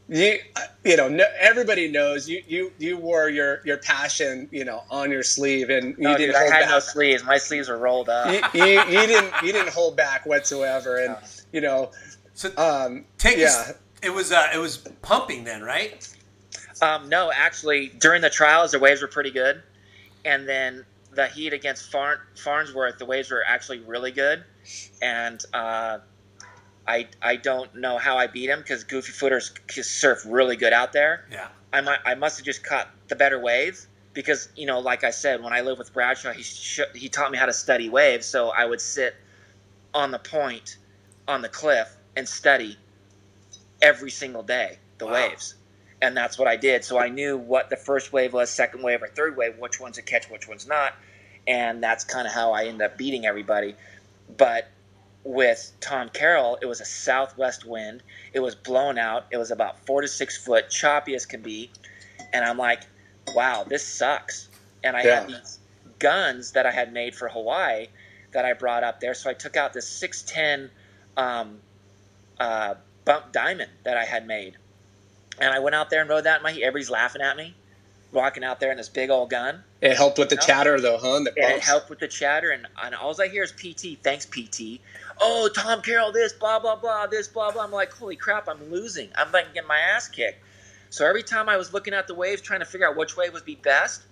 you you know, no, everybody knows you you you wore your your passion, you know, on your sleeve, and you No, didn't dude, I had back. no sleeves. My sleeves were rolled up. you, you, you didn't you didn't hold back whatsoever, and you know, So um, take yeah. us. It was uh, it was pumping then, right? Um, no, actually, during the trials, the waves were pretty good, and then the heat against Farn- Farnsworth, the waves were actually really good, and uh, I I don't know how I beat him because goofy footers surf really good out there. Yeah. I might I must have just caught the better wave because you know, like I said, when I lived with Bradshaw, he sh- he taught me how to study waves, so I would sit on the point on the cliff and study every single day the Wow. waves. And that's what I did. So I knew what the first wave was, second wave, or third wave, which ones to catch, which ones not. And that's kind of how I ended up beating everybody. But with Tom Carroll, it was a southwest wind. It was blown out. It was about four to six foot, choppy as can be. And I'm like, wow, this sucks. And I had these guns that I had made for Hawaii that I brought up there. So I took out this 610 um, uh, bump diamond that I had made. And I went out there and rode that in my heat. Everybody's laughing at me, walking out there in this big old gun. It helped with the No. chatter though, huh? The it helped with the chatter. And, and all I hear is PT. Thanks, PT. Oh, Tom Carroll, this, blah, blah, blah, this, blah, blah. I'm like, holy crap, I'm losing. I'm like getting my ass kicked. So every time I was looking at the waves, trying to figure out which wave would be best,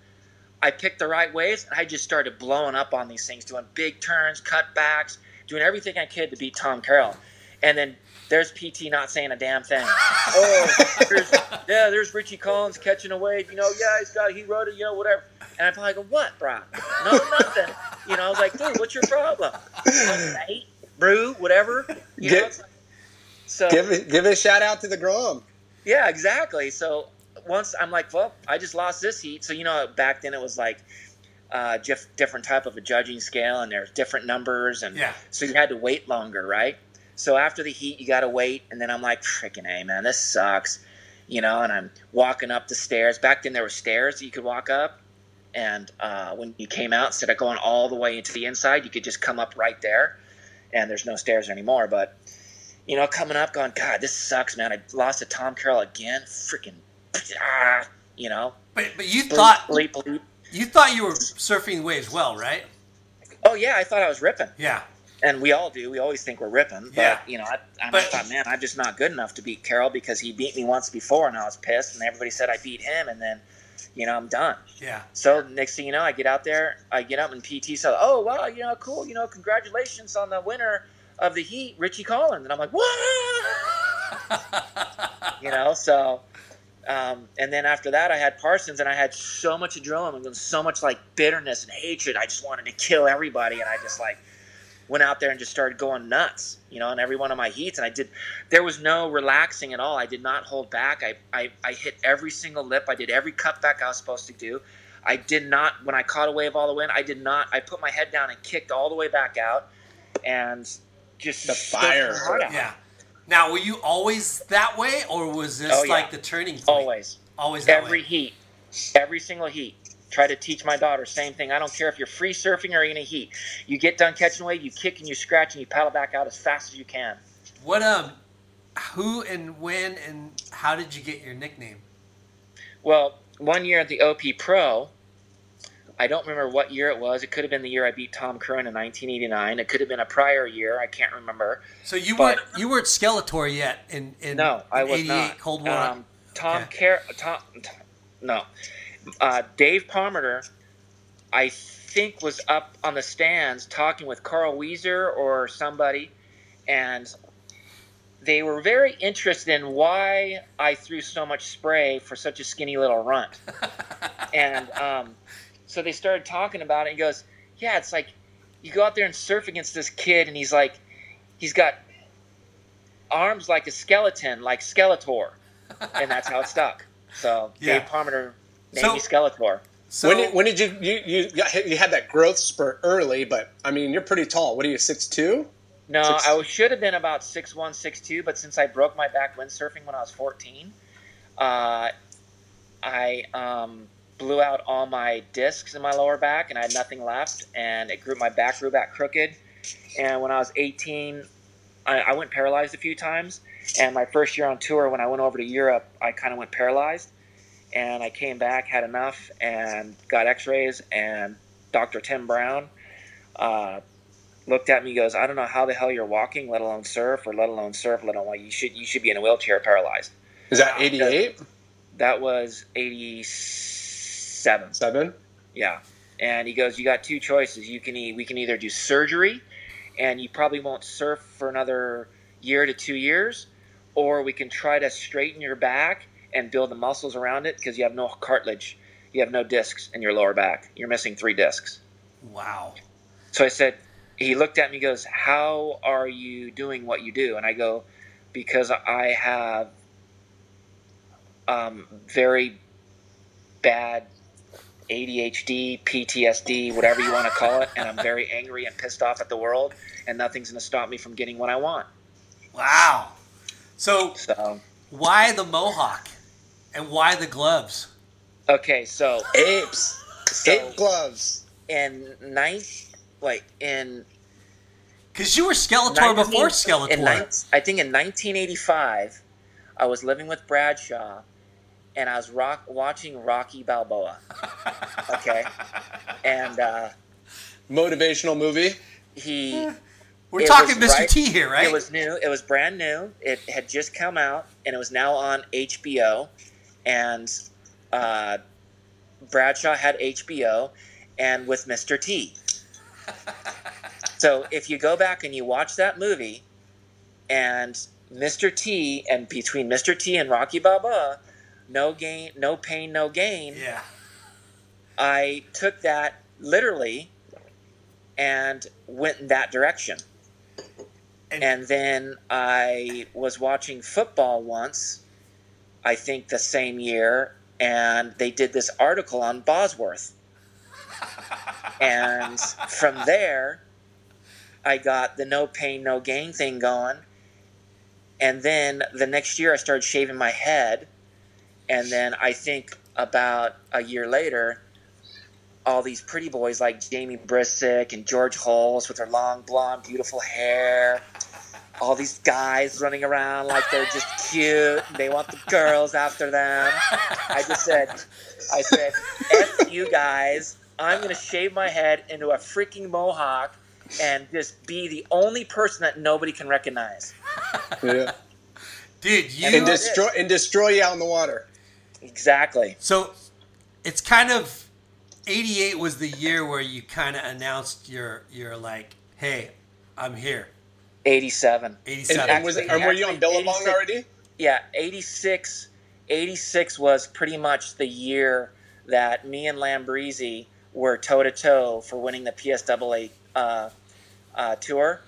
I picked the right waves. And I just started blowing up on these things, doing big turns, cutbacks, doing everything I could to beat Tom Carroll. And then there's PT not saying a damn thing. oh, there's, yeah, there's Richie Collins catching a wave. You know, yeah, he's got, he rode it, you know, whatever. And I'm probably go, what, bro? No, nothing. You know, I was like, dude, what's your problem? Right? Brew, whatever. You know, like- so give it give a shout out to the Grom. yeah, exactly. So once I'm like, well, I just lost this heat. So you know, back then it was like uh, diff- different type of a judging scale, and there's different numbers, and Yeah. so you had to wait longer, right? So after the heat, you got to wait, and then I'm like, freaking a man, this sucks, you know. And I'm walking up the stairs. Back then there were stairs that you could walk up, and uh, when you came out, instead of going all the way into the inside, you could just come up right there, and there's no stairs anymore, but you know, coming up, going, God, this sucks, man. I lost to Tom Carroll again. Freaking, ah, you know. But but you Bleep, thought bleep, bleep. you thought you were surfing waves well, right? Oh yeah, I thought I was ripping, Yeah. And we all do. We always think we're ripping, but Yeah. you know, I, I But- thought, man, I'm just not good enough to beat Carroll because he beat me once before, and I was pissed, and everybody said I beat him, and then, you know, I'm done. Yeah. So next thing you know, I get out there, I get up and PT said, "Oh wow, you know, cool, you know, congratulations on the winner of the heat, Richie Collins." And I'm like, "What?" you know, so um, and then after that, I had Parsons, and I had so much adrenaline and so much like bitterness and hatred. I just wanted to kill everybody, and I just like went out there and just started going nuts, you know, on every one of my heats. And I did, there was no relaxing at all. I did not hold back. I, I, I hit every single lip. I did every cutback I was supposed to do. I did not, when I caught a wave all the way in, I did not, I put my head down and kicked all the way back out and just The fire. my heart out. Yeah. Now, were you always that way, or was this Oh, yeah. like the turning point? Always. Always that every way. heat, every single heat. Try to teach my daughter same thing. I don't care if you're free surfing or in a heat. You get done catching a wave, you kick and you scratch and you paddle back out as fast as you can. What um, who and when and how did you get your nickname? Well, one year at the OP Pro, I don't remember what year it was. It could have been the year I beat Tom Curran in 1989. It could have been a prior year. I can't remember. So you But- weren't you weren't Skeletor yet in in No, I in was 88 not. Cold War. Um, Tom Okay. Car- Tom, no, uh, Dave Palmer, I think was up on the stands talking with Carl Weiser or somebody, and they were very interested in why I threw so much spray for such a skinny little runt, and um, so they started talking about it. And He goes, "Yeah, it's like you go out there and surf against this kid, and he's like, he's got." Arms like a skeleton, like Skeletor and that's how it stuck. So Yeah. Dave Palmer named So- Skeletor. so when, did, when did you you you, you had that growth spurt early? But I mean, you're pretty tall. What are you, six two? No, Six- I should have been about six one, six two, but since I broke my back windsurfing when I was 14, uh, I um, blew out all my discs in my lower back and I had nothing left, and it grew my back grew back crooked. And when I was 18, I, I went paralyzed a few times. And my first year on tour, when I went over to Europe, I kind of went paralyzed. And I came back, had enough, and got X-rays. And Dr. Tim Brown uh, looked at me, goes, "I don't know how the hell you're walking, let alone surf, or let alone surf, let alone you should you should be in a wheelchair, paralyzed." Is that eighty eight? That was 87. Seven. Yeah. And he goes, You got two choices. You can e- we can either do surgery and you probably won't surf for another year to two years, or we can try to straighten your back and build the muscles around it because you have no cartilage. You have no discs in your lower back. You're missing three discs. wow. So I said, he looked at me, and goes, How are you doing what you do? And I go, Because I have um, very bad ADHD, PTSD, whatever you want to call it, and I'm very angry and pissed off at the world, and nothing's going to stop me from getting what I want. Wow. So So, why the mohawk, and why the gloves? okay, so Apes. So- Ape gloves. in ninth, like in Because you were Skeletor 19 before In Skeletor. nine- I think in 1985, I was living with Bradshaw, and I was rock, watching Rocky Balboa. Okay, and uh, Motivational movie. he. we're talking Mr. right- T here, right? It was new. It was brand new. It had just come out, and it was now on HBO. And uh, Bradshaw had HBO, and with Mr. T. so if you go back and you watch that movie, and Mr. T, and between Mr. T and Rocky Balboa, no gain, no pain, no gain. yeah. I took that literally and went in that direction. And- And then I was watching football once, I think the same year, and they did this article on Bosworth. and from there, I got the no pain, no gain thing going. And then the next year, I started shaving my head. And then I think about a year later, all these pretty boys like Jamie Brisick and George Holes with their long blonde, beautiful hair. All these guys running around like they're just cute. They want the girls after them. I just said, I said, F you guys. I'm going to shave my head into a freaking mohawk and just be the only person that nobody can recognize. Yeah. Dude, you. and destroy and destroy you out in the water. Exactly. so it's kind of 88 was the year where you kind of announced your your like, hey, I'm here. 87. 87. And, and was and were you on Billabong already? yeah 86 86 was pretty much the year that me and lambrisi were toe to toe for winning the psaa uh, uh, tour,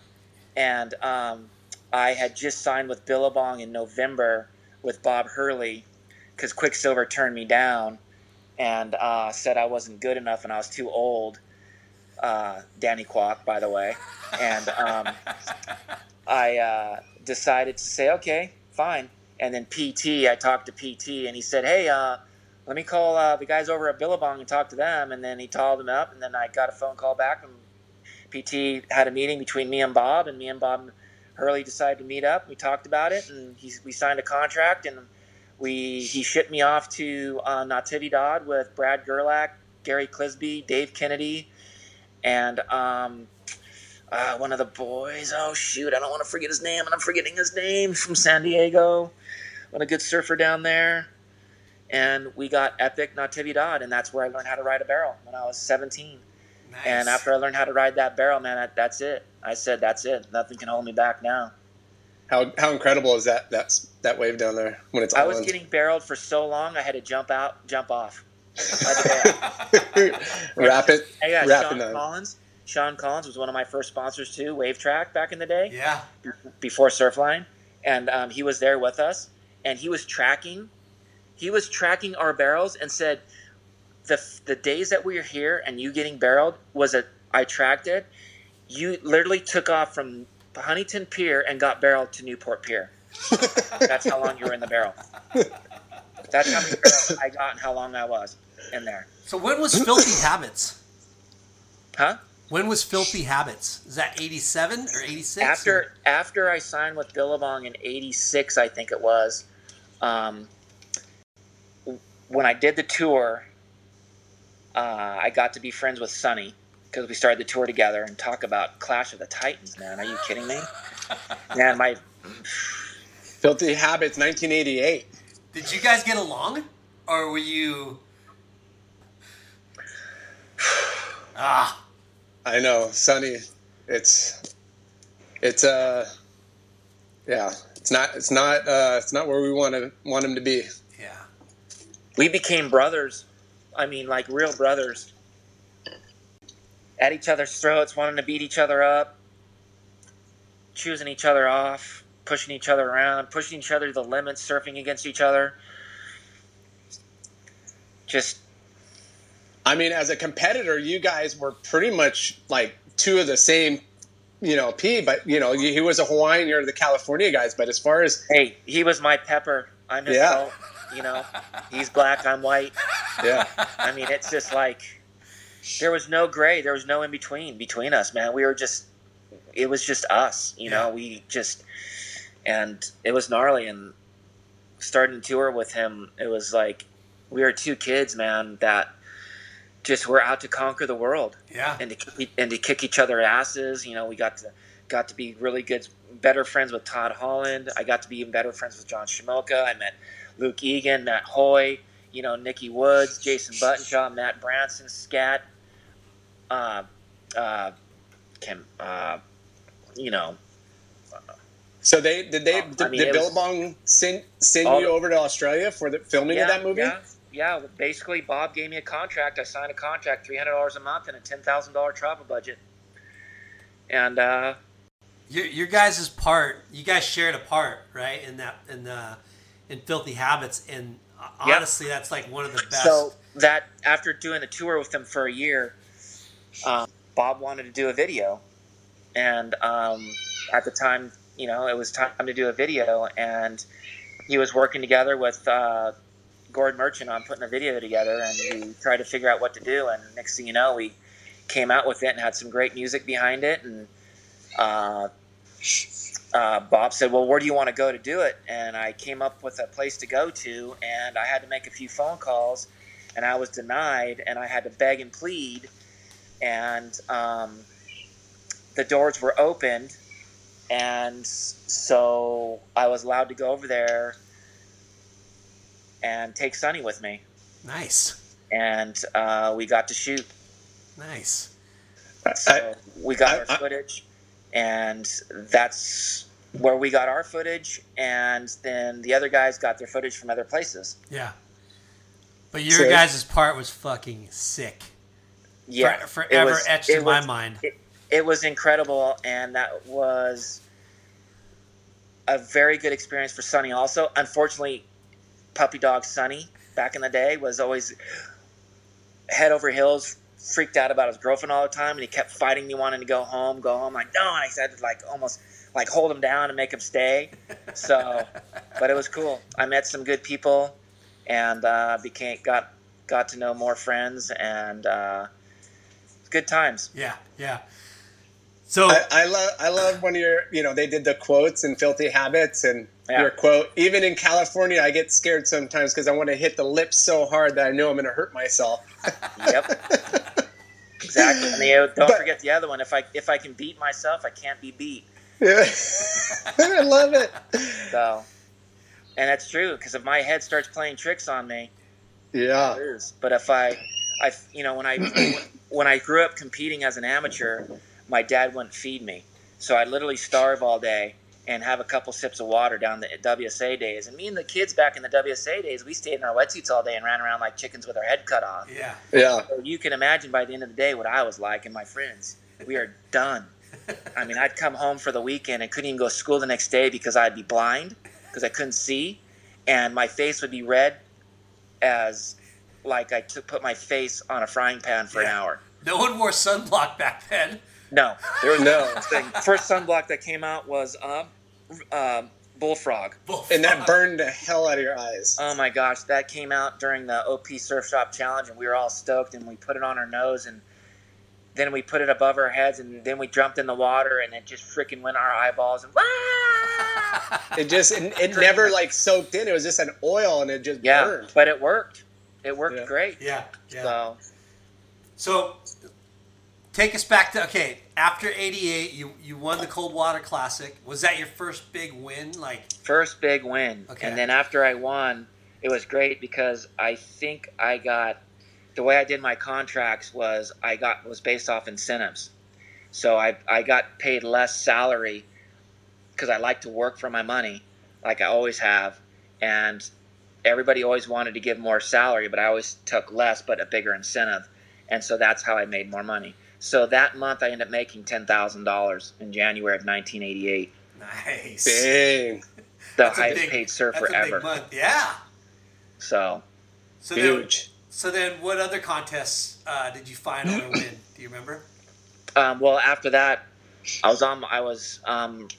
and um, I had just signed with Billabong in November with Bob Hurley because Quiksilver turned me down and uh, said I wasn't good enough and I was too old. Uh, Danny Kwock, by the way, and um, I uh, decided to say, okay, fine. And then PT, I talked to PT, and he said, hey, uh, let me call uh, the guys over at Billabong and talk to them. And then he called them up, and then I got a phone call back, and PT had a meeting between me and Bob, and me and Bob Hurley decided to meet up. We talked about it, and he, we signed a contract, and we he shipped me off to uh, Natividad with Brad Gerlach, Gary Clisby, Dave Kennedy, and um, uh, one of the boys. Oh shoot, I don't want to forget his name, and I'm forgetting his name from San Diego. What a good surfer down there. And we got Epic Natividad, and that's where I learned how to ride a barrel when I was 17. Nice. And after I learned how to ride that barrel, man, that, that's it. I said, that's it. Nothing can hold me back now. How how incredible is that that's that wave down there when it's I on? was getting barreled for so long, I had to jump out, jump off. I it. to- rapid I got rapid Sean on. Collins. Sean Collins was one of my first sponsors too, Wave Track back in the day. yeah. before Surfline, and um, he was there with us, and he was tracking, he was tracking our barrels and said, the the days that we were here and you getting barreled was a I tracked it. You literally took off from Huntington Pier and got barreled to Newport Pier. That's how long you were in the barrel. That's how many barrels I got and how long I was in there. So when was Filthy Habits? Huh? When was Filthy Habits? Is that 87 or 86? after after I signed with Billabong in '86, I think it was. Um, when I did the tour, uh, I got to be friends with Sonny because we started the tour together and talk about Clash of the Titans. Man, are you kidding me? Man, my Filthy Habits, 1988. Did you guys get along? Or were you. Ah, I know, Sonny. It's it's uh yeah. It's not it's not uh it's not where we want to want him to be. yeah. we became brothers. I mean, like real brothers. At each other's throats, wanting to beat each other up, choosing each other off, pushing each other around, pushing each other to the limits, surfing against each other. Just I mean, as a competitor, you guys were pretty much like two of the same, you know, P. But you know, he was a Hawaiian, you're the California guys. But as far as hey, he was my pepper. I'm his Yeah. salt. You know, he's black. I'm white. yeah, I mean, it's just like there was no gray, there was no in between between us, man. We were just, it was just us, you know. Yeah. We just, and it was gnarly. And starting to tour with him, it was like we were two kids, man, that just we're out to conquer the world Yeah. and to kick, and to kick each other asses. You know, we got to got to be really good, better friends with Todd Holland. I got to be even better friends with John Shimooka. I met Luke Egan, Matt Hoy, you know, Nikki Woods, Jason Buttenshaw, Matt Branson, Scat, uh, uh, Kim, uh, you know, so they did they Oh, I did, mean, did it was- Billabong send send you over to Australia for the filming of that movie? Yeah, yeah. Basically, Bob gave me a contract. I signed a contract, three hundred dollars a month, and a ten thousand dollar travel budget. And uh, Your, your guys' part, you guys shared a part, right? In that, in the, in Filthy Habits. And uh, Yep. honestly, that's like one of the best. So that after doing the tour with them for a year, um, Bob wanted to do a video, and um, at the time, you know, it was time to do a video, and he was working together with uh, Gord Merchant on putting a video together, and we tried to figure out what to do, and next thing you know, we came out with it and had some great music behind it, and. Uh, uh, Bob said, "Well, where do you want to go to do it?" And I came up with a place to go to, and I had to make a few phone calls, and I was denied, and I had to beg and plead, and um, the doors were opened, and so I was allowed to go over there and take Sonny with me, nice. and uh, we got to shoot. Nice. So we got I- our I- footage, and that's where we got our footage, and then the other guys got their footage from other places. Yeah. But your So- guys' part was fucking sick. Yeah, For- forever was- etched it in my mind. It, it was incredible, and that was a very good experience for Sonny. Also, unfortunately, puppy dog Sonny back in the day was always head over heels, freaked out about his girlfriend all the time, and he kept fighting me, wanting to go home, go home. Like no, and I said like almost like hold him down and make him stay. So, but it was cool. I met some good people, and uh, became got got to know more friends, and uh, good times. Yeah, yeah. So I, I love I love when you're you know they did the quotes and filthy habits and Yeah. your quote even in California I get scared sometimes because I want to hit the lips so hard that I know I'm going to hurt myself. Yep. exactly. And the, don't But- forget the other one. If I if I can beat myself, I can't be beat. Yeah. I love it. So, and that's true because if my head starts playing tricks on me, Yeah. But if I, I, you know, when I when I grew up competing as an amateur, my dad wouldn't feed me, so I'd literally starve all day and have a couple sips of water down the WSA days. And me and the kids back in the WSA days, we stayed in our wetsuits all day and ran around like chickens with our head cut off. yeah, Yeah. So you can imagine by the end of the day what I was like and my friends. We are done. I mean, I'd come home for the weekend and couldn't even go to school the next day because I'd be blind because I couldn't see, and my face would be red as like I took put my face on a frying pan for an hour. no one wore sunblock back then. No, there was No. no thing. First sunblock that came out was um, um, bullfrog. And that burned the hell out of your eyes. Oh my gosh, that came out during the OP Surf Shop Challenge, and we were all stoked, and we put it on our nose, and then we put it above our heads, and then we jumped in the water, and it just freaking went our eyeballs, and Wah! It just it, it never like soaked in. It was just an oil and it just yeah, burned. but it worked. It worked Yeah. great. Yeah, yeah. So So, take us back to okay. After '88, you you won the Cold Water Classic. Was that your first big win? Like, first big win, Okay. and then after I won, it was great because I think I got the way I did my contracts was I got was based off incentives. So I I got paid less salary because I like to work for my money, like I always have, and everybody always wanted to give more salary, but I always took less but a bigger incentive, and so that's how I made more money. So that month I ended up making ten thousand dollars in January of 1988, nice. Dang. the That's a highest big- paid surfer that's a big ever. month. Yeah. So So then, Huge. so then, what other contests uh, did you finally win? Do you remember? Um, well, after that, I was on. I was. Um,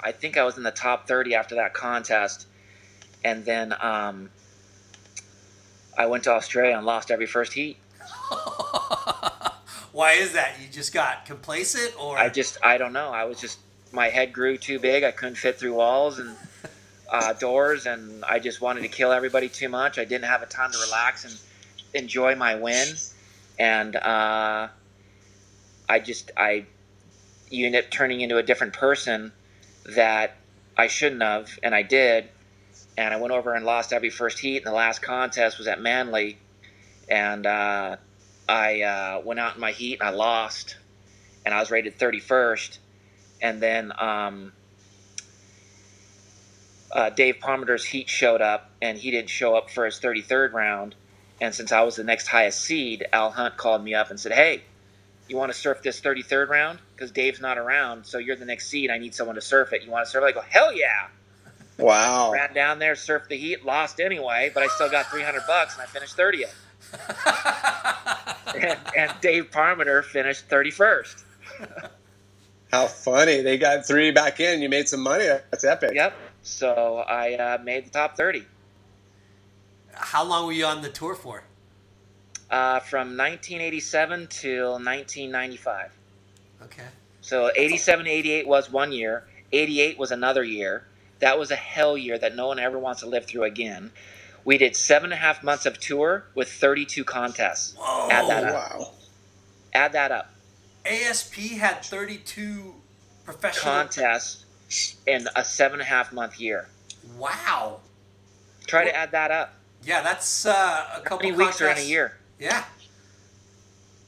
I think I was in the top thirty after that contest, and then um, I went to Australia and lost every first heat. Why is that? You just got complacent, or I just. I don't know. I was just. My head grew too big. I couldn't fit through walls and uh, doors, and I just wanted to kill everybody too much. I didn't have a time to relax and enjoy my win, and uh, I just. I. You end up turning into a different person that I shouldn't have, and I did. And I went over and lost every first heat. And the last contest was at Manly, and uh, I uh, went out in my heat and I lost, and I was rated 31st. And then um, uh, Dave Palmer's heat showed up, and he didn't show up for his 33rd round. And since I was the next highest seed, Al Hunt called me up and said, "Hey, you want to surf this 33rd round? Because Dave's not around, so you're the next seed. I need someone to surf it. You want to surf it?" I go, "Hell yeah!" Wow. Ran down there, surfed the heat, lost anyway, but I still got 300 bucks, and I finished 30th. And, and Dave Parmenter finished 31st. How funny. They got three back in. You made some money. That's epic. Yep. So I uh, made the top 30 how long were you on the tour for? uh, from 1987 till 1995. Okay. So 87 88 was one year, 88 was another year. That was a hell year that no one ever wants to live through again. We did seven and a half months of tour with 32 contests. Whoa. Add that up. Wow. Add that up. ASP had 32 professional. Contests in a seven and a half month year. Wow. Try to add that up. Yeah, that's uh, a How couple many weeks are in a year? Yeah.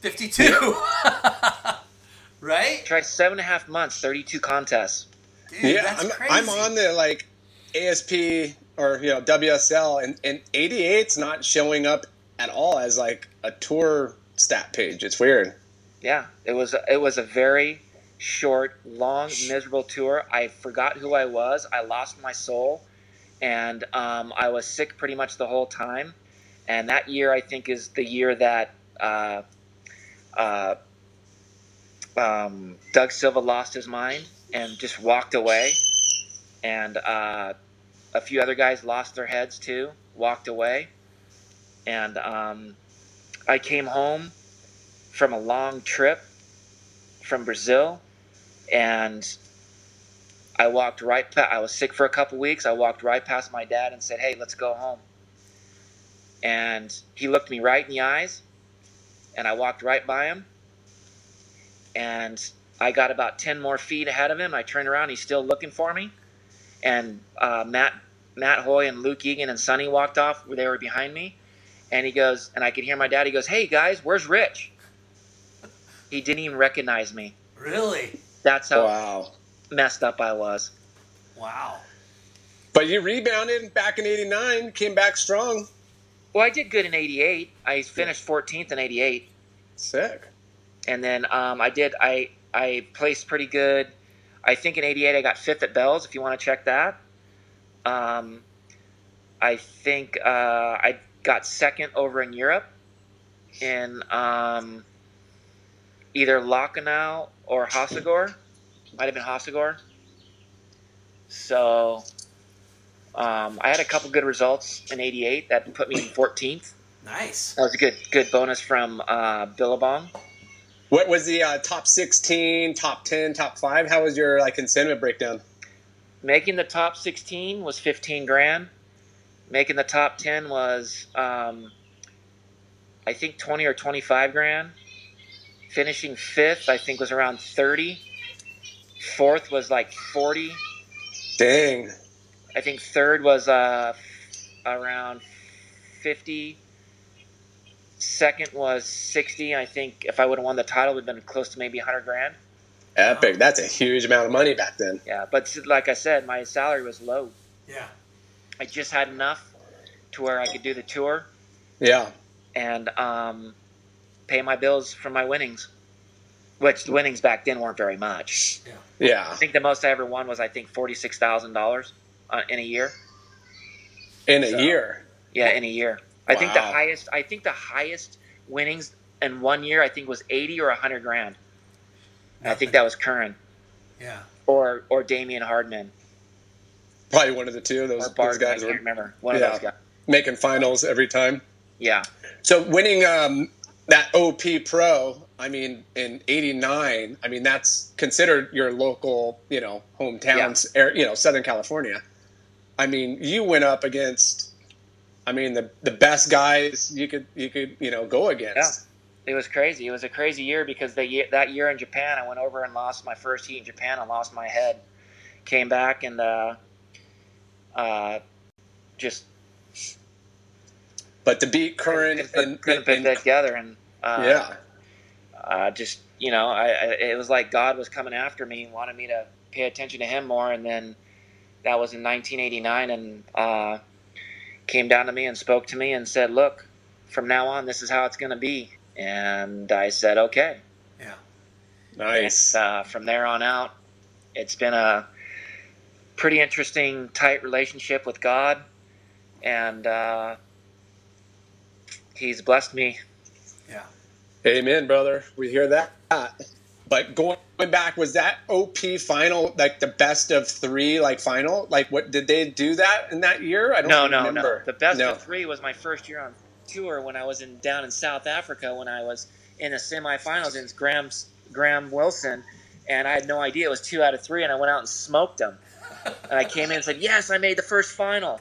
52. right? Try seven and a half months, 32 contests. Dude, yeah, that's I'm, crazy. I'm on the like ASP or you know WSL, and and 88's not showing up at all as like a tour stat page. It's weird. yeah, it was it was a very short, long, miserable tour. I forgot who I was. I lost my soul, and um, I was sick pretty much the whole time. And that year, I think, is the year that uh, uh, um, Doug Silva lost his mind and just walked away, and uh, a few other guys lost their heads too, walked away, and um, I came home from a long trip from Brazil, and I walked right. Pa- I was sick for a couple weeks. I walked right past my dad and said, "Hey, let's go home." And he looked me right in the eyes, and I walked right by him, and I got about ten more feet ahead of him. I turned around. He's still looking for me, and uh, Matt Matt Hoy and Luke Egan and Sonny walked off. Where they were behind me, and he goes, and I could hear my dad. He goes, "Hey guys, where's Rich?" He didn't even recognize me. Really? That's how Wow. messed up I was. Wow. But you rebounded back in '89, came back strong. Well, I did good in '88. I finished 14th in '88, Sick. and then um, I did. I I placed pretty good. I think in '88 I got fifth at Bell's. If you want to check that. Um, I think uh, I got second over in Europe in um, either Lacanau or Hossegor. Might have been Hossegor. So um, I had a couple good results in '88 that put me in 14th. Nice. That was a good good bonus from uh, Billabong. What was the uh, top 16, top 10, top five? How was your like incentive breakdown? Making the top 16 was 15 grand. Making the top 10 was, um, I think, 20 or 25 grand. Finishing fifth, I think, was around 30. Fourth was like 40. Dang. I think third was uh, around 50. Second was 60. I think if I would have won the title, it would have been close to maybe 100 grand. Epic. That's a huge amount of money back then. Yeah, but like I said, my salary was low. Yeah. I just had enough to where I could do the tour Yeah. and um, pay my bills from my winnings, which the winnings back then weren't very much. Yeah. I think the most I ever won was I think forty six thousand dollars uh, in a year. In a So- year. Yeah, in a year. I think the highest. I think the highest winnings in one year I think was eighty or hundred grand. I think that was Curran Yeah. or or Damien Hardman Probably one of the two. Those, those. I guys can't were remember one Yeah. of those guys. making finals every time. Yeah. So winning um, that OP Pro, I mean, in '89, I mean that's considered your local, you know, hometowns, air, you know, Southern California. I mean, you went up against, I mean, the the best guys you could you could you know go against. Yeah. It was crazy. It was a crazy year because the year, that year in Japan, I went over and lost my first heat in Japan and lost my head. Came back and uh, uh, just But to beat Curran put, and, and, and- together, and uh, yeah, uh, just you know, I, I it was like God was coming after me, and wanted me to pay attention to Him more, and then that was in 1989, and uh, came down to me and spoke to me and said, "Look, from now on, this is how it's going to be," and I said, "Okay." Yeah. nice. And, uh, from there on out, it's been a pretty interesting, tight relationship with God, and uh, He's blessed me. Yeah. Amen, brother. We hear that. But going back, was that OP final like the best of three, like final? Like, what did they do that in that year? I don't No, no, remember. no. The best No. of three was my first year on tour when I was in down in South Africa when I was in the semifinals against Graham's, Graham Wilson, and I had no idea it was two out of three, and I went out and smoked them. and I came in and said, "Yes, I made the first final."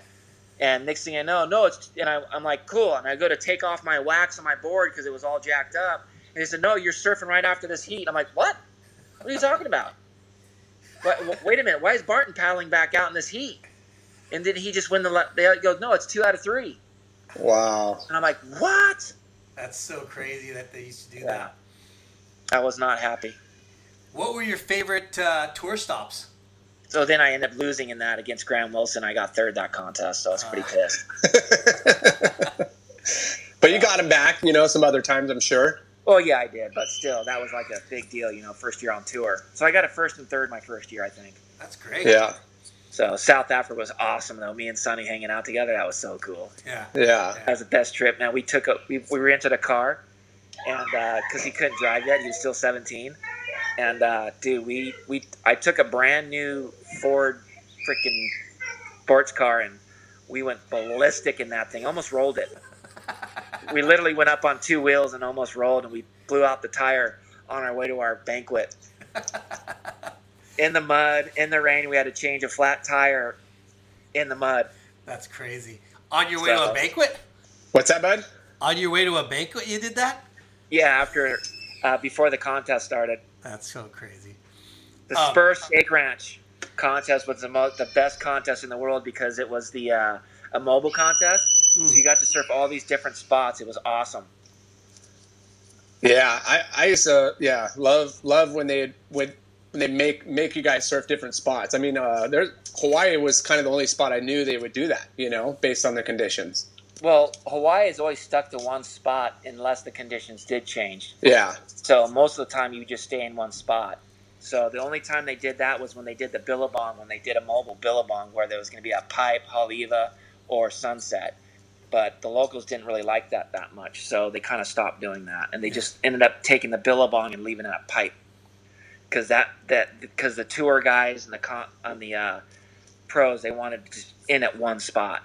And next thing I know, no, it's and I, I'm like, "Cool." And I go to take off my wax on my board because it was all jacked up, and he said, "No, you're surfing right after this heat." I'm like, "What? What are you talking about?" But wait a minute, why is Barton paddling back out in this heat? And did he just win the? They go, no, it's two out of three. Wow. And I'm like, what? That's so crazy that they used to do Yeah. that. I was not happy. What were your favorite uh, tour stops? So then I end up losing in that against Graham Wilson. I got third that contest, so I was pretty Ah. pissed. but you got him back, you know, some other times, I'm sure. Well, yeah, I did, but still, that was like a big deal, you know, first year on tour. So I got a first and third my first year, I think. That's great. Yeah. So South Africa was awesome, though. Me and Sonny hanging out together, that was so cool. Yeah. Yeah. That was the best trip, man. We took a we, we rented a car, and because he couldn't drive yet, he was still 17. And uh, dude, we we I took a brand new Ford freaking sports car, and we went ballistic in that thing. Almost rolled it. We literally went up on two wheels and almost rolled, and we blew out the tire on our way to our banquet. In the mud, in the rain, we had to change a flat tire in the mud. That's crazy. On your way to a banquet? What's that, bud? On your way to a banquet, you did that? Yeah, after uh, before the contest started. That's so crazy. The Um, Spur Steak Ranch contest was the mo- the best contest in the world because it was the uh, a mobile contest. So you got to surf all these different spots. It was awesome. Yeah, I, I used to yeah love love when they would when they make make you guys surf different spots. I mean, uh, there's Hawaii was kind of the only spot I knew they would do that. You know, based on the conditions. Well, Hawaii is always stuck to one spot unless the conditions did change. Yeah, So most of the time you just stay in one spot. So the only time they did that was when they did the Billabong, when they did a mobile Billabong where there was going to be a pipe, Haleiwa, or Sunset. But the locals didn't really like that that much, so they kind of stopped doing that, and they just ended up taking the Billabong and leaving it at pipe, because that that because the tour guys and the con, on the uh, pros they wanted to in at one spot,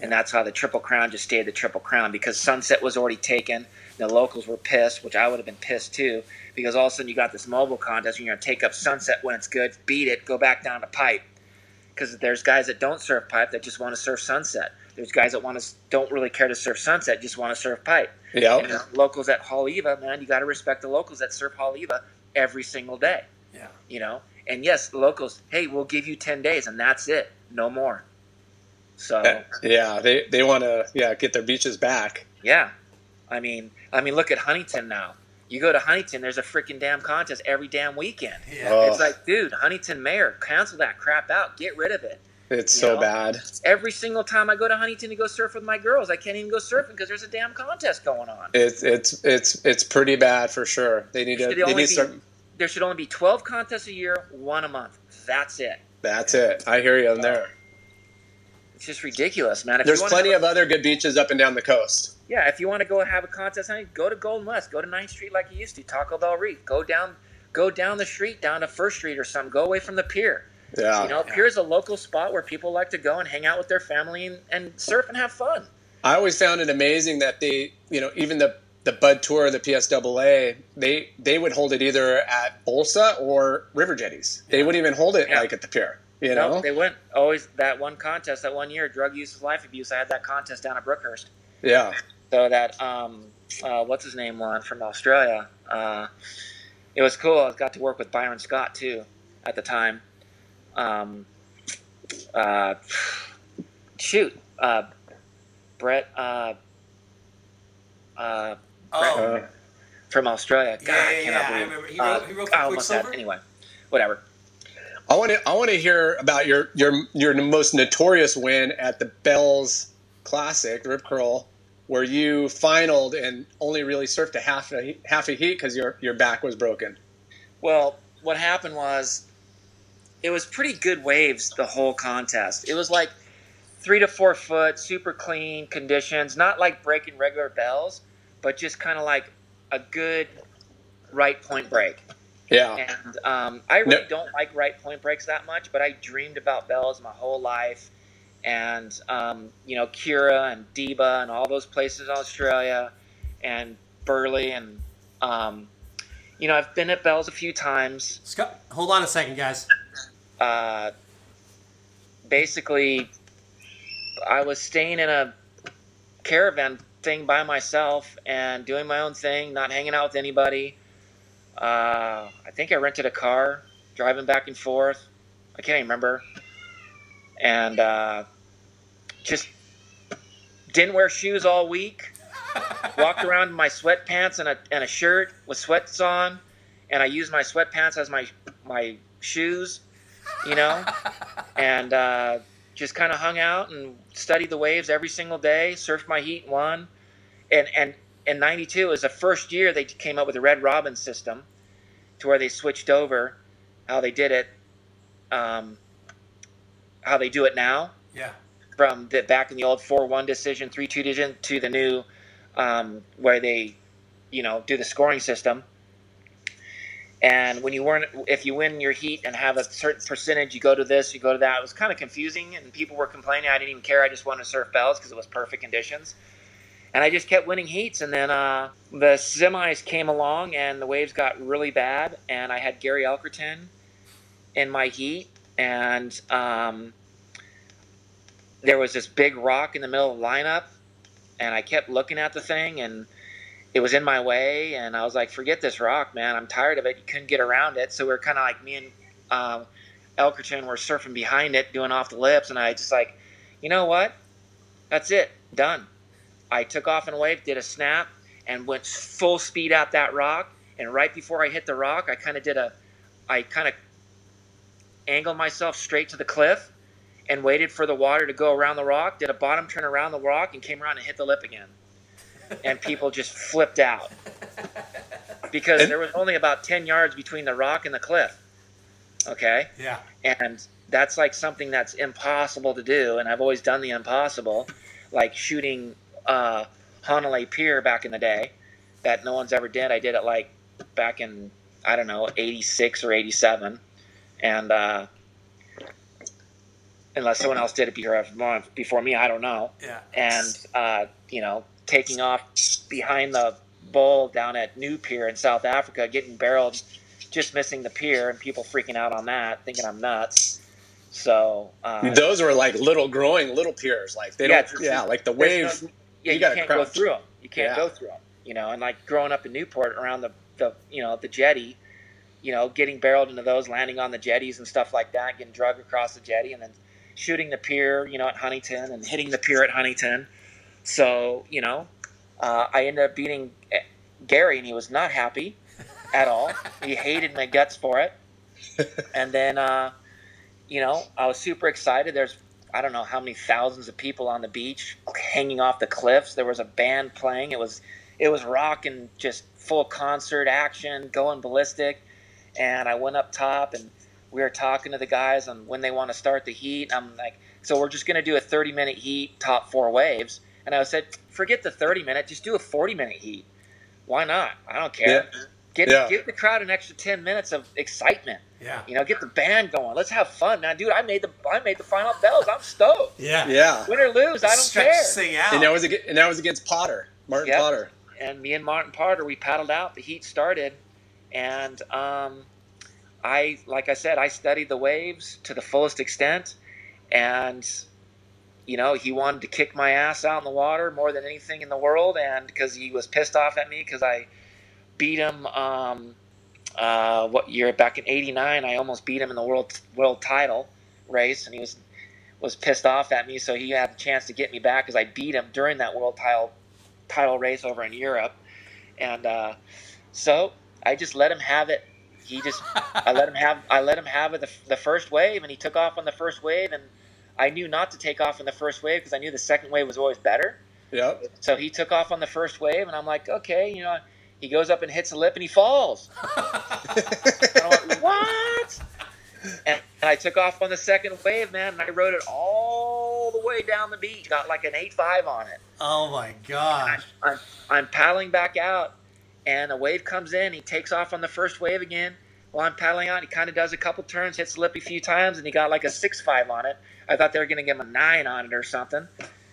and that's how the Triple Crown just stayed the Triple Crown because Sunset was already taken. The locals were pissed, which I would have been pissed too, because all of a sudden you got this mobile contest and you're gonna take up Sunset when it's good, beat it, go back down to pipe. Because there's guys that don't surf pipe that just want to surf Sunset. There's guys that want to don't really care to surf Sunset, just want to surf pipe. yeah, locals at Haleiwa, man, you got to respect the locals that surf Haleiwa every single day. Yeah. You know, and yes, the locals, hey, we'll give you ten days, and that's it, no more. So yeah. They they want to yeah get their beaches back. yeah, I mean, I mean, look at Huntington now. You go to Huntington, there's a freaking damn contest every damn weekend. Yeah. Oh. It's like, dude, Huntington Mayor, cancel that crap out, get rid of it. It's so know? bad. Every single time I go to Huntington to go surf with my girls, I can't even go surfing because there's a damn contest going on. It's it's it's it's pretty bad for sure. They need to Should they only need be-. There should only be 12 contests a year, one a month. That's it. That's it. I hear you on there. It's just ridiculous, man. If There's plenty go- of other good beaches up and down the coast. Yeah, if you want to go have a contest, honey, go to Golden West, go to 9th Street like you used to, Taco Bell Reef. Go down, go down the street, down to First Street or something. Go away from the pier. Yeah. You know, pier is a local spot where people like to go and hang out with their family and, and surf and have fun. I always found it amazing that they, you know, even the the Bud Tour, the PSAA, they they would hold it either at Bolsa or River Jetties. They wouldn't even hold it Yeah. like at the pier. You No, know? they went always that one contest that one year, drug use is life abuse. I had that contest down at Brookhurst. yeah. So that um, uh, what's his name one from Australia. Uh, it was cool. I got to work with Byron Scott too at the time. Um, uh, shoot, uh, Brett. Uh, uh, Oh, Uh, from Australia. God, Yeah, I yeah, cannot yeah, I remember. He uh, wrote- he wrote for almost had- Quiksilver? Anyway, whatever. I want to I want to hear about your your your most notorious win at the Bells Classic, the Rip Curl, where you finaled and only really surfed a half a half a heat because your your back was broken. Well, what happened was it was pretty good waves the whole contest. It was like three to four foot, super clean conditions, not like breaking regular bells, but just kind of like a good right point break. Yeah. And um, I really No. don't like right point breaks that much, but I dreamed about bells my whole life. And, um, you know, Kirra and Deba and all those places in Australia and Burleigh. And, um, you know, I've been at bells a few times. Scott, hold on a second, guys. Uh, basically, I was staying in a caravan thing by myself and doing my own thing, not hanging out with anybody. Uh, I think I rented a car, driving back and forth. I can't even remember. And uh, just didn't wear shoes all week. Walked around in my sweatpants and a, and a shirt with sweats on, and I used my sweatpants as my my shoes, you know, and uh, just kind of hung out and studied the waves every single day. Surfed my heat and won, and and in '92 was the first year they came up with the Red Robin system, to where they switched over how they did it, um, how they do it now Yeah. from the back in the old four one decision, three two decision to the new um, where they, you know, do the scoring system. And when you weren't, if you win your heat and have a certain percentage, you go to this, you go to that. It was kind of confusing, and people were complaining. I didn't even care. I just wanted to surf bells because it was perfect conditions. And I just kept winning heats, and then uh, the semis came along, and the waves got really bad, and I had Gary Elkerton in my heat, and um, there was this big rock in the middle of the lineup, and I kept looking at the thing, and it was in my way, and I was like, "Forget this rock, man! I'm tired of it. You couldn't get around it." So we are kind of like me and um, Elkerton were surfing behind it, doing off the lips, and I just like, you know what? That's it, done. I took off in a wave, did a snap, and went full speed at that rock. And right before I hit the rock, I kind of did a, I kind of angled myself straight to the cliff and waited for the water to go around the rock, did a bottom turn around the rock, and came around and hit the lip again. And people just flipped out because And- there was only about 10 yards between the rock and the cliff. Okay. Yeah. And that's like something that's impossible to do. And I've always done the impossible, like shooting uh, Honolulu Pier back in the day that no one's ever did. I did it like back in, I don't know, 86 or 87. And, uh, unless someone else did it before, before me, I don't know. Yeah. And, uh, you know, taking off behind the bowl down at New Pier in South Africa, getting barreled, just missing the pier, and people freaking out on that, thinking I'm nuts. So, uh, Those were like little growing little piers. Like they Yeah, don't. Yeah, like the waves. no- yeah, you you, can't go through them. You can't Yeah. go through them. You know, and like growing up in Newport around the, the you know the jetty, you know, getting barreled into those, landing on the jetties and stuff like that, getting drug across the jetty, and then shooting the pier, you know, at Huntington and hitting the pier at Huntington. So you know, uh, I ended up beating eh, Gary, and he was not happy at all. he hated my guts for it. And then, uh, you know, I was super excited. There's I don't know how many thousands of people on the beach hanging off the cliffs. There was a band playing. It was it was rock and just full concert action, going ballistic. And I went up top and we were talking to the guys on when they want to start the heat. I'm like, so we're just going to do a 30 minute heat, top four waves. And I said, forget the 30 minute, just do a 40 minute heat. Why not? I don't care. Yeah. Get Yeah. give the crowd an extra 10 minutes of excitement. Yeah. You know, get the band going. Let's have fun, man, dude. I made the I made the final bells. I'm stoked. Yeah. Yeah. Win or lose, I don't Stretch care. this thing out. And that was against, and that was against Potter, Martin Yep. Potter. and me and Martin Potter, we paddled out. The heat started, and um, I, like I said, I studied the waves to the fullest extent, and you know, he wanted to kick my ass out in the water more than anything in the world, and because he was pissed off at me because I beat him. Um, uh, what year? Back in '89, I almost beat him in the world world title race, and he was was pissed off at me. So he had a chance to get me back because I beat him during that world title title race over in Europe, and uh, so I just let him have it. He just I let him have I let him have it the, the first wave, and he took off on the first wave, and I knew not to take off on the first wave because I knew the second wave was always better. Yep. So he took off on the first wave, and I'm like, okay, you know, he goes up and hits a lip, and he falls. And I'm like, what? And, and I took off on the second wave, man, and I rode it all the way down the beach. Got like an eight five on it. oh my gosh. I'm, I'm paddling back out, and a wave comes in. He takes off on the first wave again. While I'm paddling out, he kind of does a couple turns, hits the lip a few times, and he got like a six five on it. I thought they were going to give him a nine on it or something,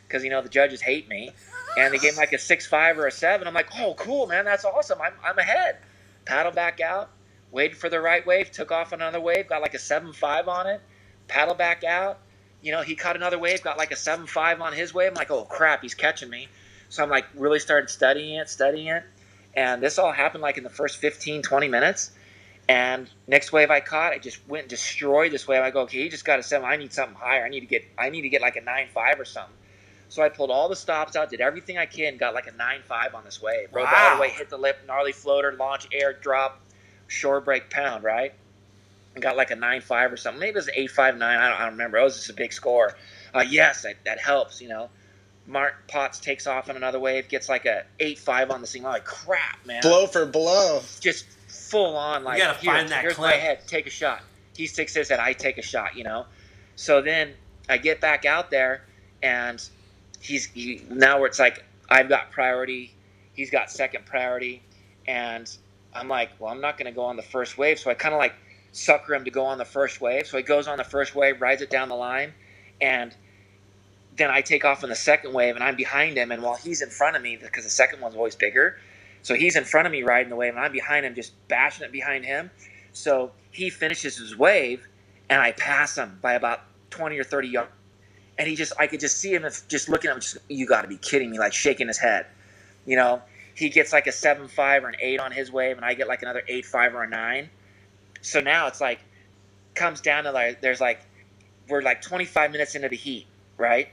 because you know the judges hate me, and they gave him like a six five or a seven. I'm like, oh, cool, man, that's awesome. I'm I'm ahead. Paddle back out, waited for the right wave, took off another wave, got like a seven five on it. Paddle back out. You know, he caught another wave, got like a seven five on his wave. I'm like, oh crap, he's catching me. So I'm like really started studying it, studying it. And this all happened like in the first 15, 20 minutes. And next wave I caught, I just went and destroyed this wave. I go, okay, you just got a seven. I need something higher. I need to get I need to get like a nine five or something. So I pulled all the stops out, did everything I can, got like a nine five on this wave. Rode all the way, hit the lip, gnarly floater, launch, air, drop, shore break, pound, right? And got like a nine five or something. Maybe it was an eight five nine. I don't, I don't remember. It was just a big score. Uh, yes, that, that helps, you know Mark Potts takes off on another wave, gets like a eight five on the single. I'm like crap, man. Blow for blow. Just full on like gotta here, find that here's my head, take a shot. He sticks his head, I take a shot, you know. So then I get back out there, and he's he, now where it's like I've got priority, he's got second priority, and I'm like, well, I'm not going to go on the first wave, so I kind of like sucker him to go on the first wave. So he goes on the first wave, rides it down the line, and then I take off on the second wave, and I'm behind him, and while he's in front of me, because the second one's always bigger, so he's in front of me riding the wave, and I'm behind him, just bashing it behind him. So he finishes his wave, and I pass him by about 20 or 30 yards. And he just, I could just see him just looking at him, just, you got to be kidding me, like shaking his head. You know, he gets like a 7 5 or an 8 on his wave, and I get like another 8 5 or a 9. So now it's like, comes down to like, there's like, we're like 25 minutes into the heat, right?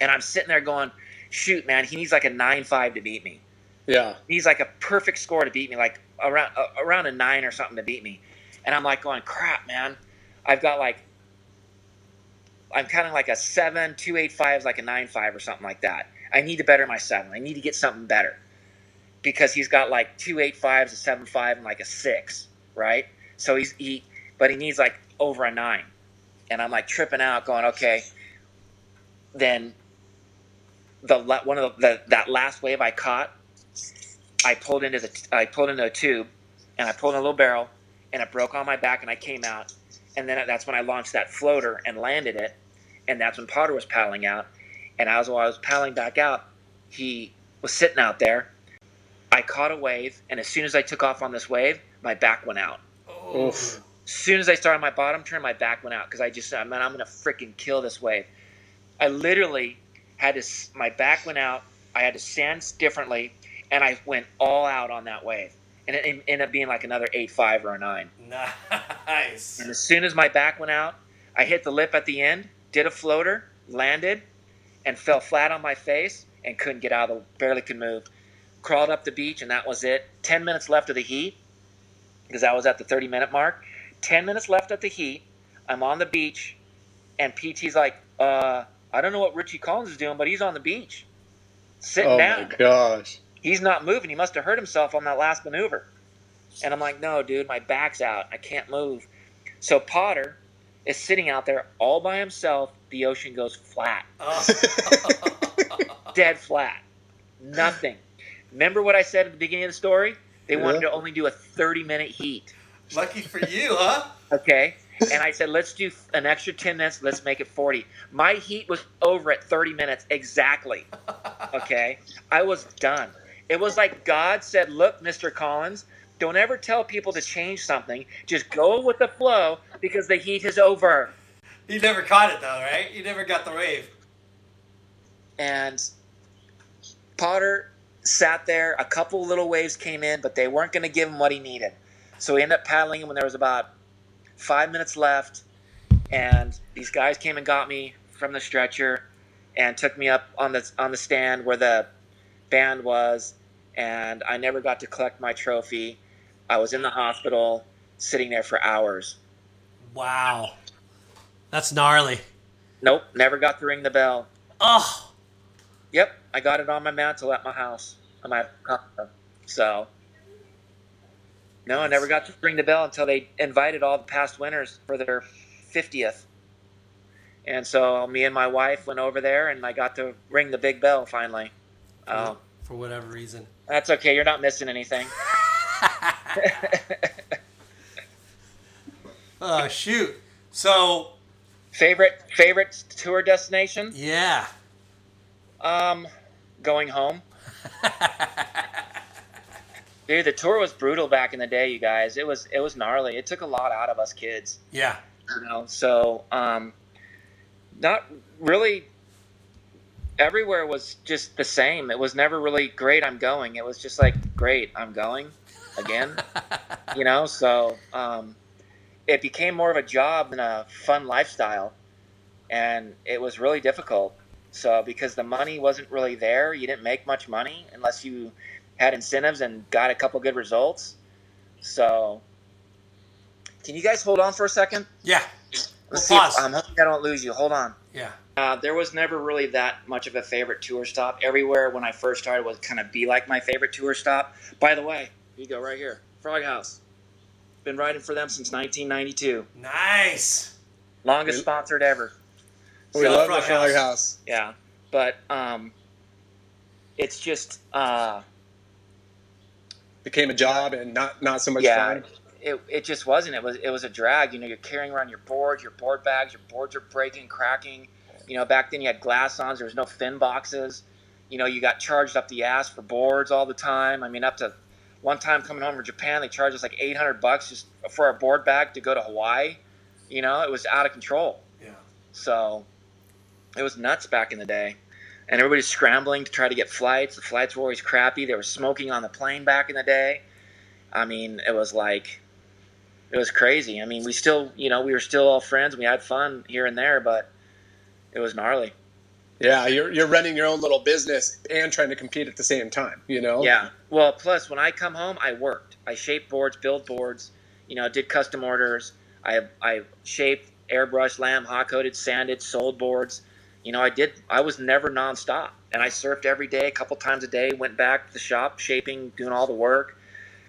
And I'm sitting there going, shoot, man, he needs like a 9 5 to beat me Yeah. he's like a perfect score to beat me, like around uh, around a nine or something to beat me. And I'm like going, crap, man. I've got like, I'm kind of like a seven, two eight five is like a nine five or something like that. I need to better my seven. I need to get something better because he's got like two eight fives, a seven five, and like a six, right? So he's he, but he needs like over a nine. And I'm like tripping out, going, okay. Then the one of the, the that last wave I caught I pulled into the I pulled into a tube, and I pulled in a little barrel, and it broke on my back, and I came out, and then that's when I launched that floater and landed it, and that's when Potter was paddling out, and as while I was paddling back out, he was sitting out there. I caught a wave, and as soon as I took off on this wave, my back went out. Oof. As soon as I started my bottom turn, my back went out because I just said, man, I'm gonna freaking kill this wave. I literally had to. My back went out. I had to stand differently, and I went all out on that wave, and it en- ended up being like another eight five or a nine. Nice. And as soon as my back went out, I hit the lip at the end, did a floater, landed, and fell flat on my face and couldn't get out of the. Barely could move. Crawled up the beach, and that was it. Ten minutes left of the heat because I was at the 30 minute mark. 10 minutes left at the heat. I'm on the beach, and PT's like, uh, I don't know what Richie Collins is doing, but he's on the beach, sitting Oh down. Oh my gosh. He's not moving. He must have hurt himself on that last maneuver. And I'm like, no, dude, my back's out. I can't move. So Potter is sitting out there all by himself. The ocean goes flat, dead flat, nothing. Remember what I said at the beginning of the story? They wanted to only do a 30 minute heat. Lucky for you, huh? Okay. And I said, let's do an extra 10 minutes. Let's make it 40. My heat was over at 30 minutes exactly. Okay. I was done. It was like God said, look, Mr. Collins, don't ever tell people to change something. Just go with the flow because the heat is over. You never caught it though, right? You never got the wave. And Potter sat there. A couple little waves came in, but they weren't going to give him what he needed. So he ended up paddling him when there was about five minutes left. And these guys came and got me from the stretcher and took me up on the on the stand where the band was. And I never got to collect my trophy. I was in the hospital, sitting there for hours. Wow. That's gnarly. Nope, never got to ring the bell. Oh, Yep, I got it on my mantle at my house. On my so. No, I never got to ring the bell until they invited all the past winners for their fiftieth. And so me and my wife went over there, and I got to ring the big bell finally. Oh, for whatever reason. that's okay. You're not missing anything. Oh shoot. So favorite favorite tour destination? yeah. Um, going home. Dude, the tour was brutal back in the day, you guys. It was it was gnarly. It took a lot out of us kids. Yeah. you know so um not really everywhere was just the same it was never really great i'm going it was just like great i'm going again you know so um it became more of a job than a fun lifestyle and it was really difficult so because the money wasn't really there you didn't make much money unless you had incentives and got a couple good results so can you guys hold on for a second Yeah. Let's Well, see if. I'm hoping I don't lose you. Hold on. Yeah. Uh, there was never really that much of a favorite tour stop. Everywhere when I first started was kind of be like my favorite tour stop. By the way, here you go right here, Frog House. Been riding for them since 1992. Nice. Longest We- sponsored ever. We So, love Frog the Frog House. House. Yeah, but um, it's just uh, Became a job and not not so much yeah. fun. It, it just wasn't. It was it was a drag. You know, you're carrying around your boards, your board bags, your boards are breaking, cracking. You know, back then you had glass ons. There was no fin boxes. You know, you got charged up the ass for boards all the time. I mean, up to one time coming home from Japan, they charged us like 800 bucks just for a board bag to go to Hawaii. You know, it was out of control. Yeah. So it was nuts back in the day. And everybody's scrambling to try to get flights. The flights were always crappy. They were smoking on the plane back in the day. I mean, it was like, it was crazy. I mean, we still, you know, we were still all friends. We had fun here and there, but it was gnarly. Yeah, you're you're running your own little business and trying to compete at the same time. You know. Yeah. Well, plus when I come home, I worked. I shaped boards, built boards. You know, did custom orders. I I shaped, airbrushed, lamb, hot coated, sanded, sold boards. You know, I did. I was never nonstop, and I surfed every day, a couple times a day. Went back to the shop, shaping, doing all the work.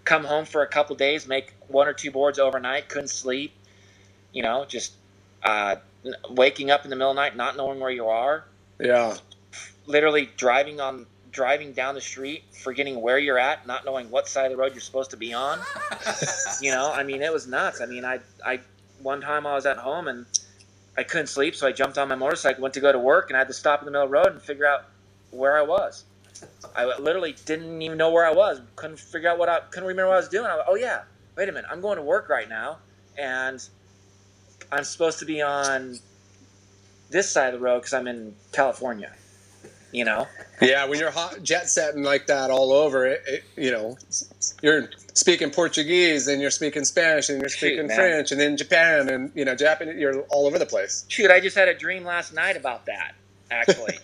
Come home for a couple days, make one or two boards overnight. Couldn't sleep. You know, just uh, waking up in the middle of the night, not knowing where you are Yeah. literally driving on driving down the street forgetting where you're at not knowing what side of the road you're supposed to be on you know i mean it was nuts i mean i i one time i was at home and i couldn't sleep so i jumped on my motorcycle went to go to work and i had to stop in the middle of the road and figure out where i was i literally didn't even know where i was couldn't figure out what i couldn't remember what i was doing I, oh yeah wait a minute i'm going to work right now and i'm supposed to be on this side of the road because i'm in california you know Yeah, when you're hot jet setting like that all over it, it you know, you're speaking Portuguese and you're speaking Spanish and you're speaking man. French and then Japan and you know Japanese. You're all over the place. Shoot, I just had a dream last night about that. Actually,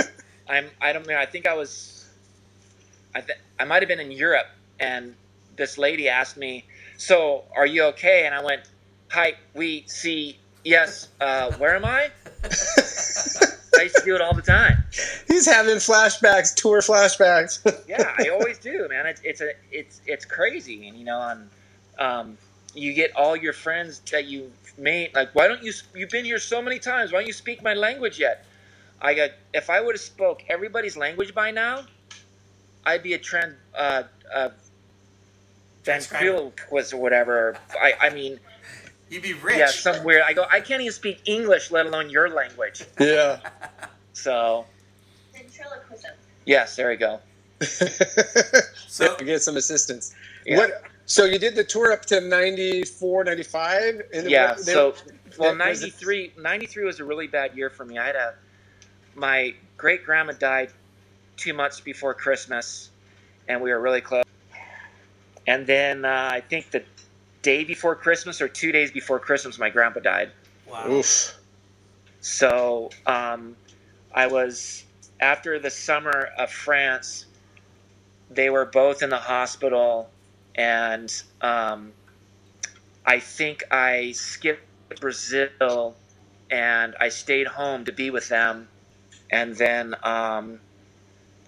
I'm. I don't know. I think I was. I th- I might have been in Europe, and this lady asked me, "So, are you okay?" And I went, "Hi, we see. Yes. Uh, where am I?" I used to do it all the time. He's having flashbacks, tour flashbacks. yeah, I always do, man. It's it's a it's it's crazy, and you know, on um, you get all your friends that you made. Like, why don't you? You've been here so many times. Why don't you speak my language yet? I got. If I would have spoke everybody's language by now, I'd be a trans uh, uh, ventriloquist or whatever. I I mean, You'd be rich. yeah, some weird. I go. I can't even speak English, let alone your language. yeah. So Ventriloquism. yes, there you go. So- get some assistance. Yeah. What? So you did the tour up to 94, 95? And yeah they- so well 93 93 was a really bad year for me i had a my great grandma died two months before christmas and we were really close and then uh, i think the day before christmas or two days before christmas my grandpa died Wow. Oof. so um, i was after the summer of france they were both in the hospital and um, i think i skipped brazil and i stayed home to be with them and then um,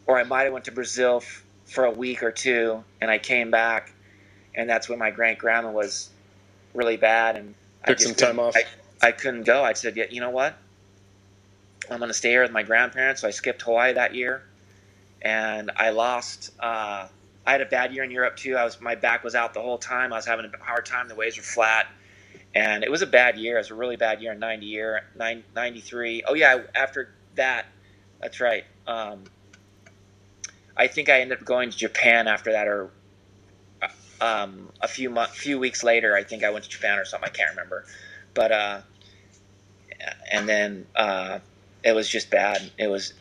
or i might have went to brazil f- for a week or two and i came back and that's when my great grandma was really bad and I Took just some time off. I, I couldn't go. I said yeah, you know what? I'm going to stay here with my grandparents. So i skipped hawaii that year and i lost uh, i had a bad year in europe too. I was my back was out the whole time. I was having a hard time. The waves were flat and it was a bad year. It was a really bad year in 90 year 93 oh yeah after that that's right um, i think i ended up going to japan after that or um, a few month, few weeks later i think i went to japan or something i can't remember. But uh, and then uh, it was just bad. It was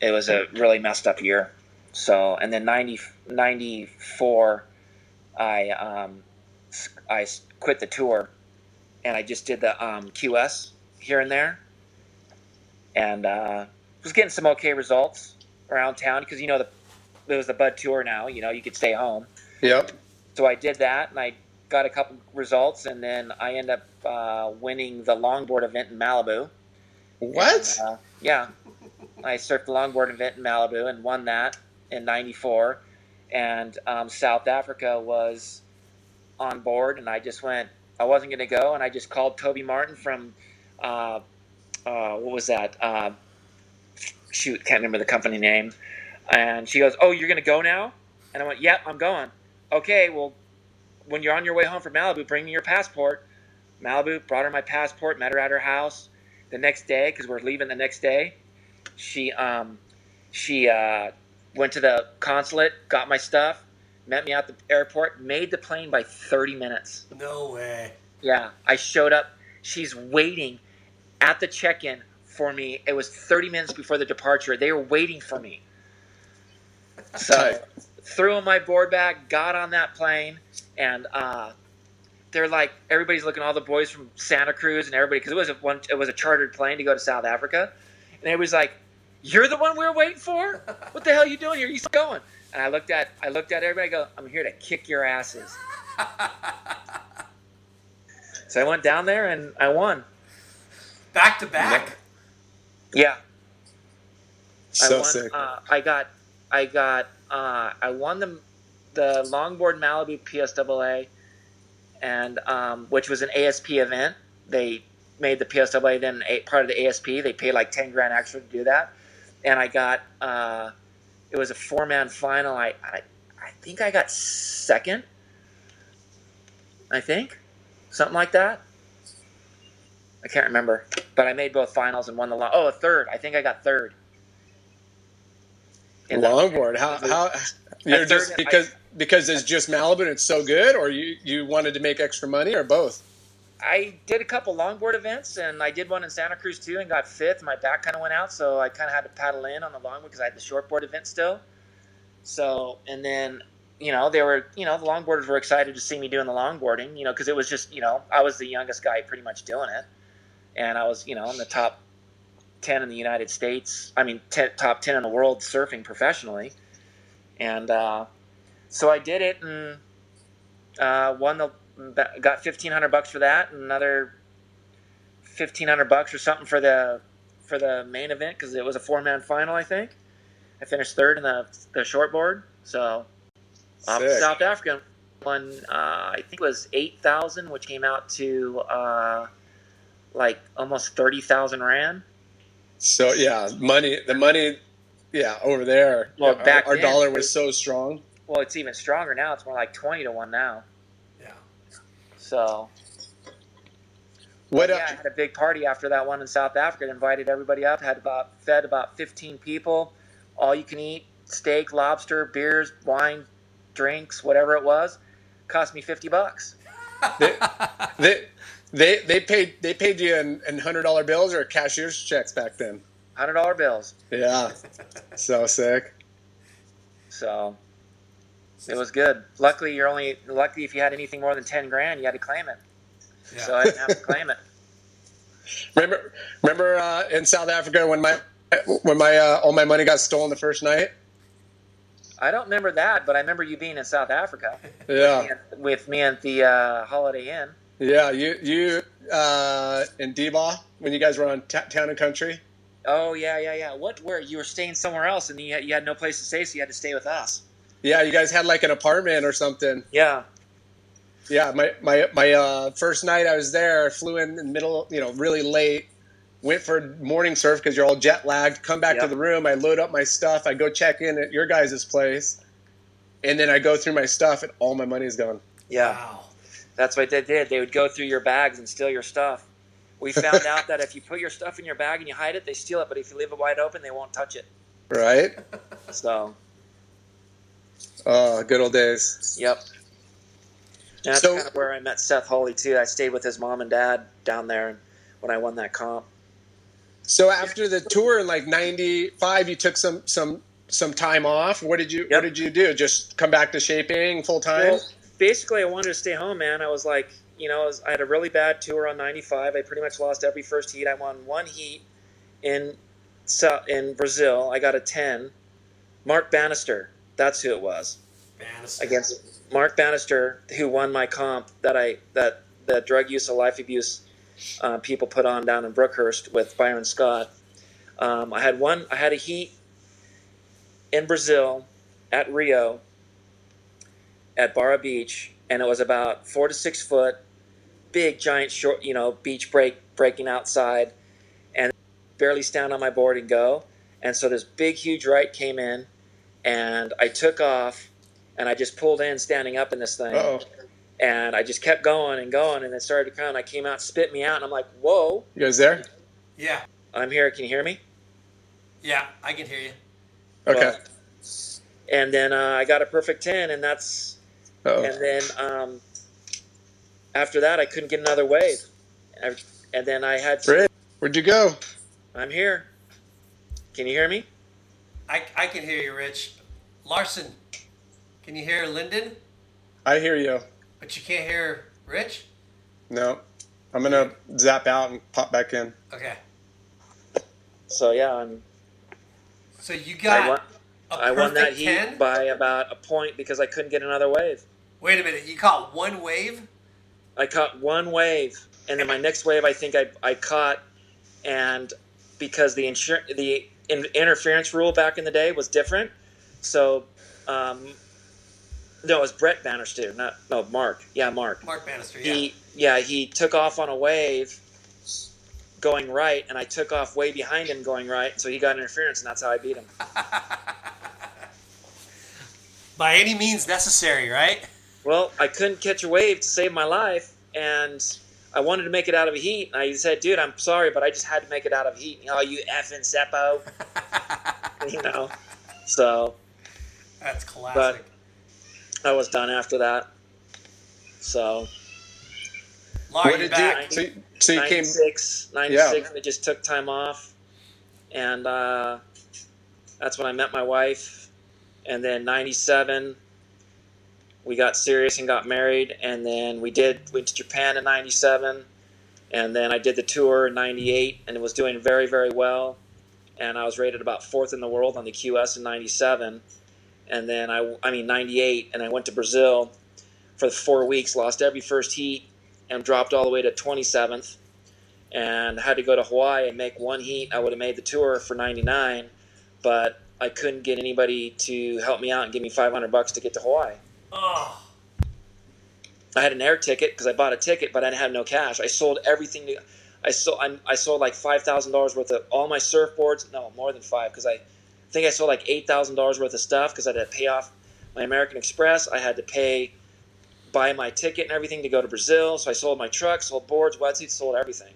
it was a really messed up year. So and then 90, 94 i um, i quit the tour and i just did the um, qs here and there. And uh, was getting some okay results around town because you know the there was the bud tour now you know you could stay home Yep. so I did that, and I got a couple results, and then I end up uh, winning the longboard event in Malibu. What? And, uh, yeah, I surfed the longboard event in Malibu and won that in '94, and um, South Africa was on board, and I just went. I wasn't going to go, and I just called Toby Martin from, uh, uh, what was that? Shoot, can't remember the company name. And she goes, "Oh, you're going to go now?" And I went, "Yep, I'm going." Okay, well, when you're on your way home from Malibu, bring me your passport. Malibu brought her my passport, met her at her house the next day because we're leaving the next day. She um, she uh, went to the consulate, got my stuff, met me at the airport, made the plane by 30 minutes. No way. Yeah, I showed up. She's waiting at the check-in for me. It was 30 minutes before the departure. They were waiting for me. So threw my board bag, got on that plane, and uh, they're like everybody's looking. All the boys from Santa Cruz and everybody because it was a one. It was a chartered plane to go to South Africa, and everybody's like, "You're the one we were waiting for. What the hell are you doing here? You going?" And I looked at I looked at everybody. I go, "I'm here to kick your asses." so I went down there and I won. Back to back. Yeah, I So won. sick. Uh, I got, I got, uh, I won the the longboard Malibu PSAA, and um, which was an ASP event. They made the PSAA then a, part of the ASP. They paid like ten grand extra to do that, and I got. Uh, it was a four man final. I, I I think I got second. I think, something like that. I can't remember, but I made both finals and won the long. Oh, a third. I think I got third. In the- Longboard. How how you're just because because it's just Malibu and it's so good, or you you wanted to make extra money, or both? I did a couple longboard events, and I did one in Santa Cruz too, and got fifth. My back kind of went out, so I kind of had to paddle in on the longboard because I had the shortboard event still. So, and then you know they were, you know, the longboarders were excited to see me doing the longboarding, you know, because it was just, you know, I was the youngest guy pretty much doing it, and I was, you know, in the top ten in the United States. I mean, te- top ten in the world surfing professionally, and uh, so I did it and uh, won the got fifteen hundred bucks for that, and another fifteen hundred bucks or something for the for the main event because it was a four man final. I think I finished third in the the shortboard. So off to South Africa won. Uh, I think it was eight thousand, which came out to uh, like almost thirty thousand rand. So yeah, money. The money. Yeah, over there. Well, our- back our, then- dollar was so strong. Well, it's even stronger now. It's more like twenty to one now. Yeah. So What? yeah, uh, I had a big party after that one in South Africa. Invited everybody up. Had about fed about fifteen people. All you can eat: steak, lobster, beers, wine, drinks, whatever it was. Cost me fifty bucks. they, they they they paid they paid you in, in hundred dollar bills or cashier's checks back then. Hundred dollar bills. Yeah, so sick. So it was good. Luckily, you're only lucky if you had anything more than ten grand, you had to claim it. Yeah. So I didn't have to claim it. Remember remember uh, in South Africa when my when my uh, all my money got stolen the first night. I don't remember that, but I remember you being in South Africa Yeah, with me at the uh, Holiday Inn. Yeah. You you uh, in Deba when you guys were on t- Town and Country. Oh yeah, yeah, yeah. What? were you were staying somewhere else, and you had, you had no place to stay, so you had to stay with us. Yeah, you guys had like an apartment or something. Yeah. Yeah, my my my uh, first night I was there, I flew in the middle, you know, really late. Went for morning surf because you're all jet lagged. Come back to the room. I load up my stuff. I go check in at your guys' place, and then I go through my stuff, and all my money is gone. Yeah. Wow. That's what they did. They would go through your bags and steal your stuff. We found out that if you put your stuff in your bag and you hide it, they steal it. But if you leave it wide open, they won't touch it. Right? So, Oh, good old days. yep. And that's So- kind of where I met Seth Holy too. I stayed with his mom and dad down there when I won that comp. So after the tour in like '95, you took some some some time off. What did you Yep. What did you do? Just come back to shaping full time? Well, basically, I wanted to stay home, man. I was like, you know, I, was, I had a really bad tour on 95. I pretty much lost every first heat. I won one heat in in Brazil. I got a 10. Mark Bannister, that's who it was. Bannister. against Mark Bannister, who won my comp that I that the drug use and life abuse uh, people put on down in Brookhurst with Byron Scott. Um, I had one. I had a heat in Brazil at Rio at Barra Beach, and it was about four to six foot, big giant short, you know, beach break breaking outside, and barely stand on my board and go. And so this big huge right came in, and I took off, and I just pulled in standing up in this thing. Oh, And I just kept going and going, and it started to come. I came out, spit me out, and I'm like, "Whoa, you guys there? Yeah, I'm here. Can you hear me?" yeah, I can hear you. Okay. Well, and then uh, I got a perfect ten, and that's Uh-oh. and then um, after that I couldn't get another wave, I, and then I had Rick, where'd you go? I'm here. Can you hear me? I, I can hear you, Rich. Larson, can you hear Lyndon? I hear you. But you can't hear Rich? No, I'm gonna zap out and pop back in. Okay. So yeah, I'm. So you I got won, a I won that perfect heat 10? by about a point because I couldn't get another wave. Wait a minute, you caught one wave? I caught one wave, and then my next wave I think I, I caught, and because the insur- the in- interference rule back in the day was different, so um, no, it was Brett Bannister, not no Mark. Yeah, Mark. Mark Bannister, yeah. He yeah he took off on a wave, going right, and I took off way behind him going right, so he got interference, and that's how I beat him. By any means necessary, right? Well, I couldn't catch a wave to save my life, and I wanted to make it out of a heat. And I said, "Dude, I'm sorry, but I just had to make it out of heat." Oh, you effing seppo, you know. So That's classic. But I was done after that. So Laura, what you're did you? back. So, you- so you came. 96, 96, I just took time off, and uh, that's when I met my wife. And then '97, we got serious and got married, and then we did went to Japan in '97, and then I did the tour in '98, and it was doing very very well, and I was rated about fourth in the world on the QS in '97, and then I I mean '98, and I went to Brazil for four weeks, lost every first heat, and dropped all the way to 27th, and had to go to Hawaii and make one heat. I would have made the tour for 99, but I couldn't get anybody to help me out and give me 500 bucks to get to Hawaii. Oh, I had an air ticket because I bought a ticket, but I had no cash. I sold everything. To, I sold. I, I sold like five thousand dollars worth of all my surfboards. No, more than five because I think I sold like eight thousand dollars worth of stuff because I had to pay off my American Express. I had to pay buy my ticket and everything to go to Brazil. So I sold my truck, sold boards, wetsuits, sold everything.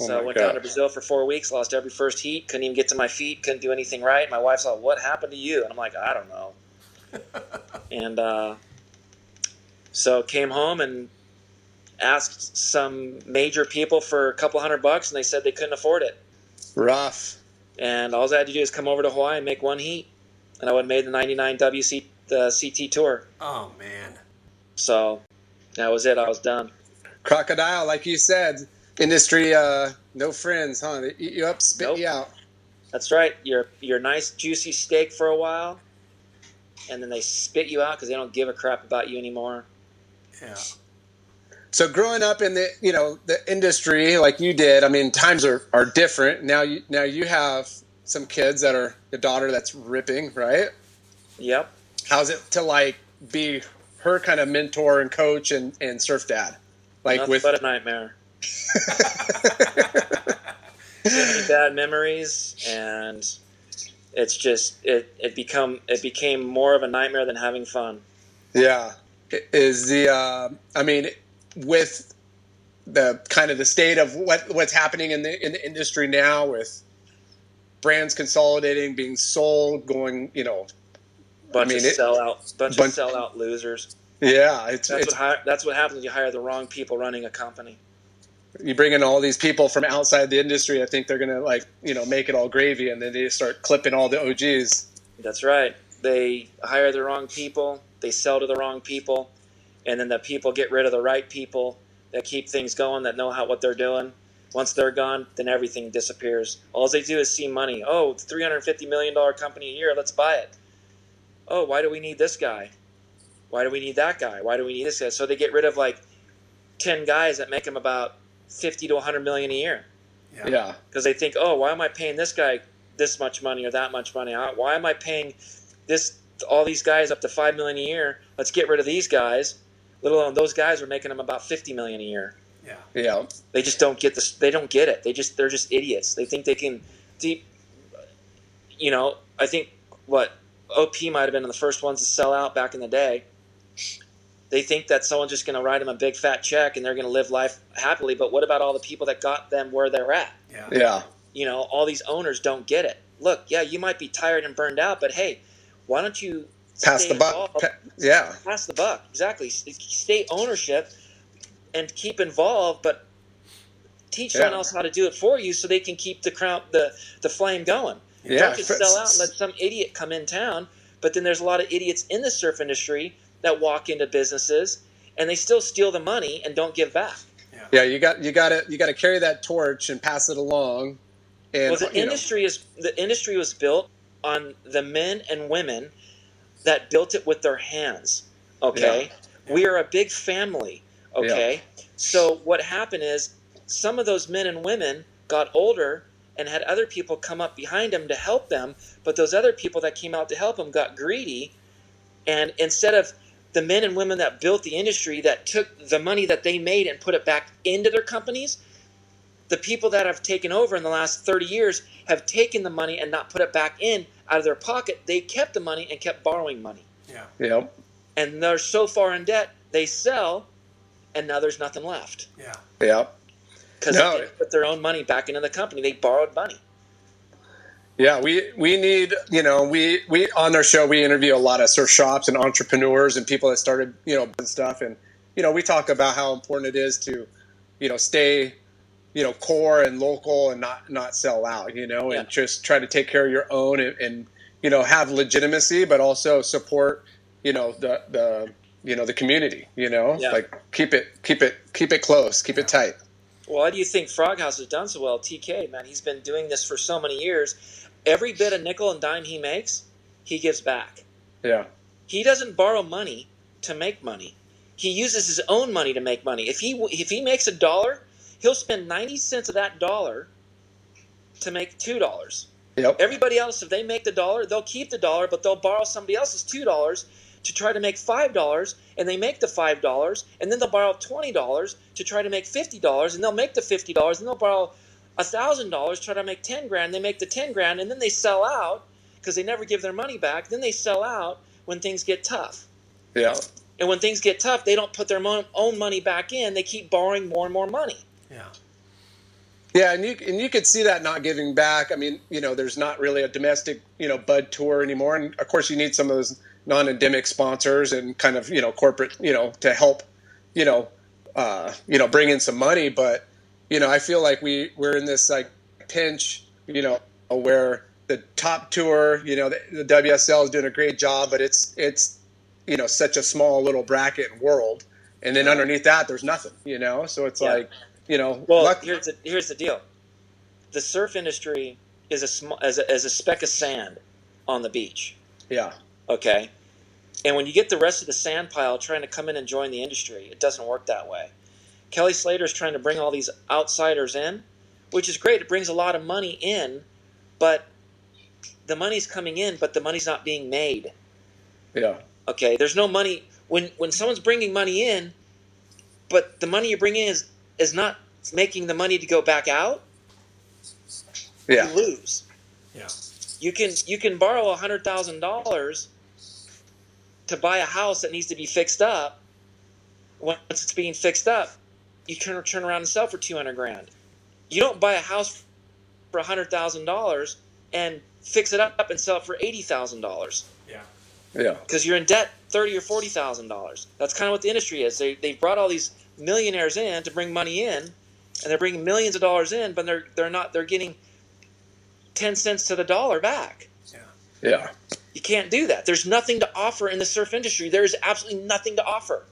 Oh so I went down to. Brazil for four weeks, lost every first heat, couldn't even get to my feet, couldn't do anything right. My wife's like, "What happened to you?" And I'm like, "I don't know." And uh, so came home and asked some major people for a couple hundred bucks, and they said they couldn't afford it. Rough. And all I had to do is come over to Hawaii and make one heat, and I would have made the '99 WC the CT tour. oh man. So that was it. I was done. Crocodile, like you said, industry, uh, no friends, huh? They eat you up, spit Nope. you out. That's right. You're you're nice juicy steak for a while, and then they spit you out because they don't give a crap about you anymore. Yeah. So growing up in the you know the industry like you did, I mean times are, are different now. You now you have some kids that are a daughter that's ripping, right? Yep. How's it to like be her kind of mentor and coach and, and surf dad, like Nothing with but a nightmare. Bad memories, and it's just it it become it became more of a nightmare than having fun. Yeah, is the uh, I mean, with the kind of the state of what what's happening in the in the industry now with brands consolidating, being sold, going, you know, Bunch mean, of it- sellout, bunch bunch- of sellout losers. yeah, it's, That's it's what that's what happens. when You hire the wrong people running a company. You bring in all these people from outside the industry. I think they're gonna like you know make it all gravy, and then they start clipping all the OGs. That's right. They hire the wrong people, they sell to the wrong people, and then the people get rid of the right people that keep things going, that know how what they're doing. Once they're gone, then everything disappears. All they do is see money. Oh, it's $350 million company a year, let's buy it. oh, why do we need this guy? Why do we need that guy? Why do we need this guy? So they get rid of like ten guys that make them about fifty to hundred million a year Yeah. because they think, oh, why am I paying this guy this much money or that much money? Why am I paying this all these guys up to five million a year? Let's get rid of these guys. Let alone those guys are making them about fifty million a year. Yeah. Yeah. They just don't get this. They don't get it. They just they're just idiots. They think they can deep. You know, I think what OP might have been the first ones to sell out back in the day. They think that someone's just going to write them a big fat check and they're going to live life happily. But what about all the people that got them where they're at? Yeah. Yeah. you know, all these owners don't get it. Look, yeah, you might be tired and burned out, but hey, why don't you Pass stay the buck. Pa- yeah. Pass the buck, exactly. S- Stay ownership and keep involved, but teach Yeah. someone else how to do it for you, so they can keep the crown, the the flame going. Yeah. Don't just sell out and let some idiot come in town. But then there's a lot of idiots in the surf industry that walk into businesses and they still steal the money and don't give back. Yeah. You got you got to you got to carry that torch and pass it along. And well, the you know, industry is the industry was built on the men and women that built it with their hands. Okay, we are a big family. Okay, so what happened is some of those men and women got older and had other people come up behind them to help them, but those other people that came out to help them got greedy, and instead of the men and women that built the industry that took the money that they made and put it back into their companies, the people that have taken over in the last 30 years have taken the money and not put it back in out of their pocket. They kept the money and kept borrowing money. Yeah. Yep. And they're so far in debt, they sell, and now there's nothing left Yeah. Yep. because No. they didn't put their own money back into the company. They borrowed money. Yeah, we we need you know we we on our show we interview a lot of surf shops and entrepreneurs and people that started you know stuff and you know we talk about how important it is to you know stay you know core and local and not not sell out you know and Yeah. just try to take care of your own and, and you know have legitimacy but also support you know the the you know the community you know Yeah. like keep it keep it keep it close keep it tight Well, why do you think Froghouse has done so well? TK, man, he's been doing this for so many years. Every bit of nickel and dime he makes, he gives back. yeah He doesn't borrow money to make money. He uses his own money to make money. If he if he makes a dollar, he'll spend 90 cents of that dollar to make $2. yep Everybody else if they make the dollar, they'll keep the dollar, but they'll borrow somebody else's $2 to try to make $5 and they make the $5 and then they'll borrow $20 to try to make $50 and they'll make the $50 and they'll borrow $1000 try to make 10 grand, they make the 10 grand and then they sell out because they never give their money back. Then they sell out when things get tough. yeah And when things get tough, they don't put their own money back in. They keep borrowing more and more money. Yeah. Yeah, and you and you could see that not giving back. I mean, you know, there's not really a domestic, you know, bud tour anymore, and of course, you need some of those non-endemic sponsors and kind of, you know, corporate, you know, to help, you know, uh, you know, bring in some money. But you know, I feel like we we're in this like pinch, you know, where the top tour, you know, the, the WSL is doing a great job, but it's it's you know such a small little bracket and world, and then underneath that, there's nothing, you know. So it's Yeah. like, you know, Well, luck- here's the here's the deal. The surf industry is a small as a, as a speck of sand on the beach. yeah. Okay, and when you get the rest of the sand pile trying to come in and join the industry, it doesn't work that way. Kelly Slater is trying to bring all these outsiders in, which is great. It brings a lot of money in, but the money's coming in, but the money's not being made. Yeah. Okay, there's no money when when someone's bringing money in, but the money you bring in is is not making the money to go back out. Yeah. You lose. Yeah. You can you can borrow a hundred thousand dollars to buy a house that needs to be fixed up. Once it's being fixed up, you can turn around and sell for two hundred grand. You don't buy a house for a hundred thousand dollars and fix it up and sell it for eighty thousand dollars Yeah. Yeah. because you're in debt thirty or forty thousand dollars. That's kind of what the industry is. They they brought all these millionaires in to bring money in, and they're bringing millions of dollars in, but they're they're not they're getting ten cents to the dollar back. Yeah. Yeah. You can't do that. There's nothing to offer in the surf industry. There is absolutely nothing to offer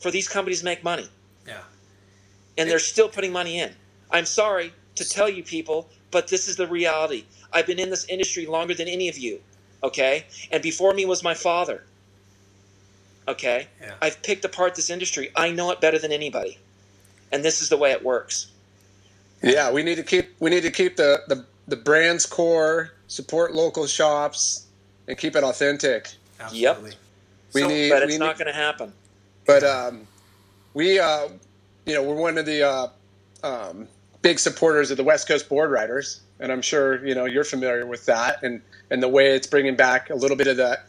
for these companies to make money, Yeah. and they're still putting money in. I'm sorry to tell you people, but this is the reality. I've been in this industry longer than any of you. Okay, and before me was my father. Okay, Yeah. I've picked apart this industry. I know it better than anybody, and this is the way it works. Yeah, we need to keep we need to keep the the, the brand's core, support local shops, and keep it authentic. Absolutely. Yep. We So- need, but it's we not need- going to happen. But um, we, uh, you know, we're one of the uh, um, big supporters of the West Coast Board Riders, and I'm sure you know you're familiar with that, and and the way it's bringing back a little bit of that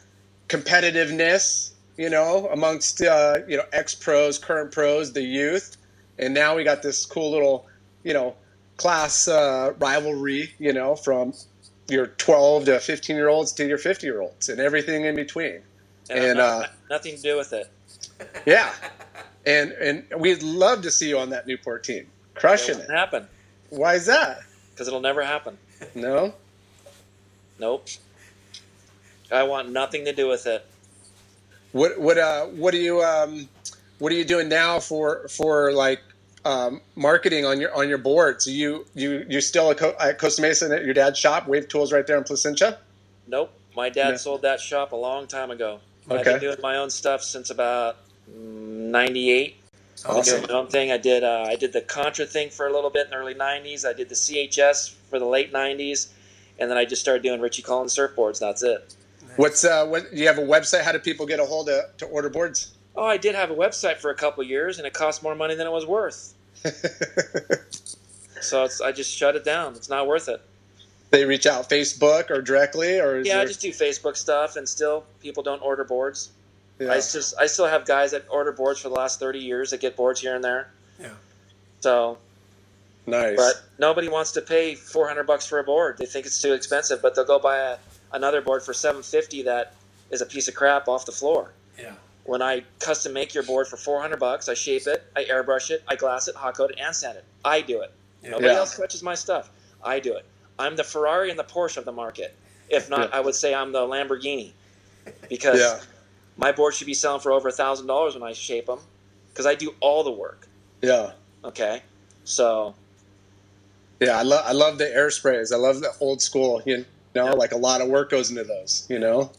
competitiveness, you know, amongst uh, you know ex pros, current pros, the youth, and now we got this cool little, you know, class uh, rivalry, you know, from your 12 to 15 year olds to your 50 year olds, and everything in between. And, And, uh, nothing to do with it. Yeah, and and we'd love to see you on that Newport team, It crushing won't it. happen Why is that? because it'll never happen. No, Nope. I want nothing to do with it. what what uh what are you um what are you doing now for for like um, marketing on your on your boards? You you you still at, Co- at Costa Mesa at your dad's shop, Wave Tools, right there in Placentia. Nope. My dad No. sold that shop a long time ago. Okay. I've been doing my own stuff since about '98. I've Awesome. doing my own thing. I did uh, I did the Contra thing for a little bit in the early '90s. I did the CHS for the late '90s, and then I just started doing Richie Collins surfboards. That's it. What's uh what? Do you have a website? How do people get a hold of to order boards? Oh, I did have a website for a couple years, and it cost more money than it was worth. So it's, I just shut it down. It's not worth it. they reach out Facebook or directly, or is Yeah, I just do Facebook stuff, and still people don't order boards. Yeah. I just I still have guys that order boards for the last thirty years that get boards here and there. Yeah. So, nice. but nobody wants to pay four hundred bucks for a board. They think it's too expensive, but they'll go buy a, another board for seven fifty that is a piece of crap off the floor. Yeah. When I custom make your board for four hundred bucks, I shape it, I airbrush it, I glass it, hot coat it, and sand it. I do it. Yeah. Nobody Yeah. else touches my stuff. I do it. I'm the Ferrari and the Porsche of the market. If not. I would say I'm the Lamborghini because yeah, my board should be selling for over a thousand dollars when I shape them because I do all the work. yeah. Okay, so Yeah, I love I love the air sprays. I love the old school. You know, Yeah. like a lot of work goes into those. You know.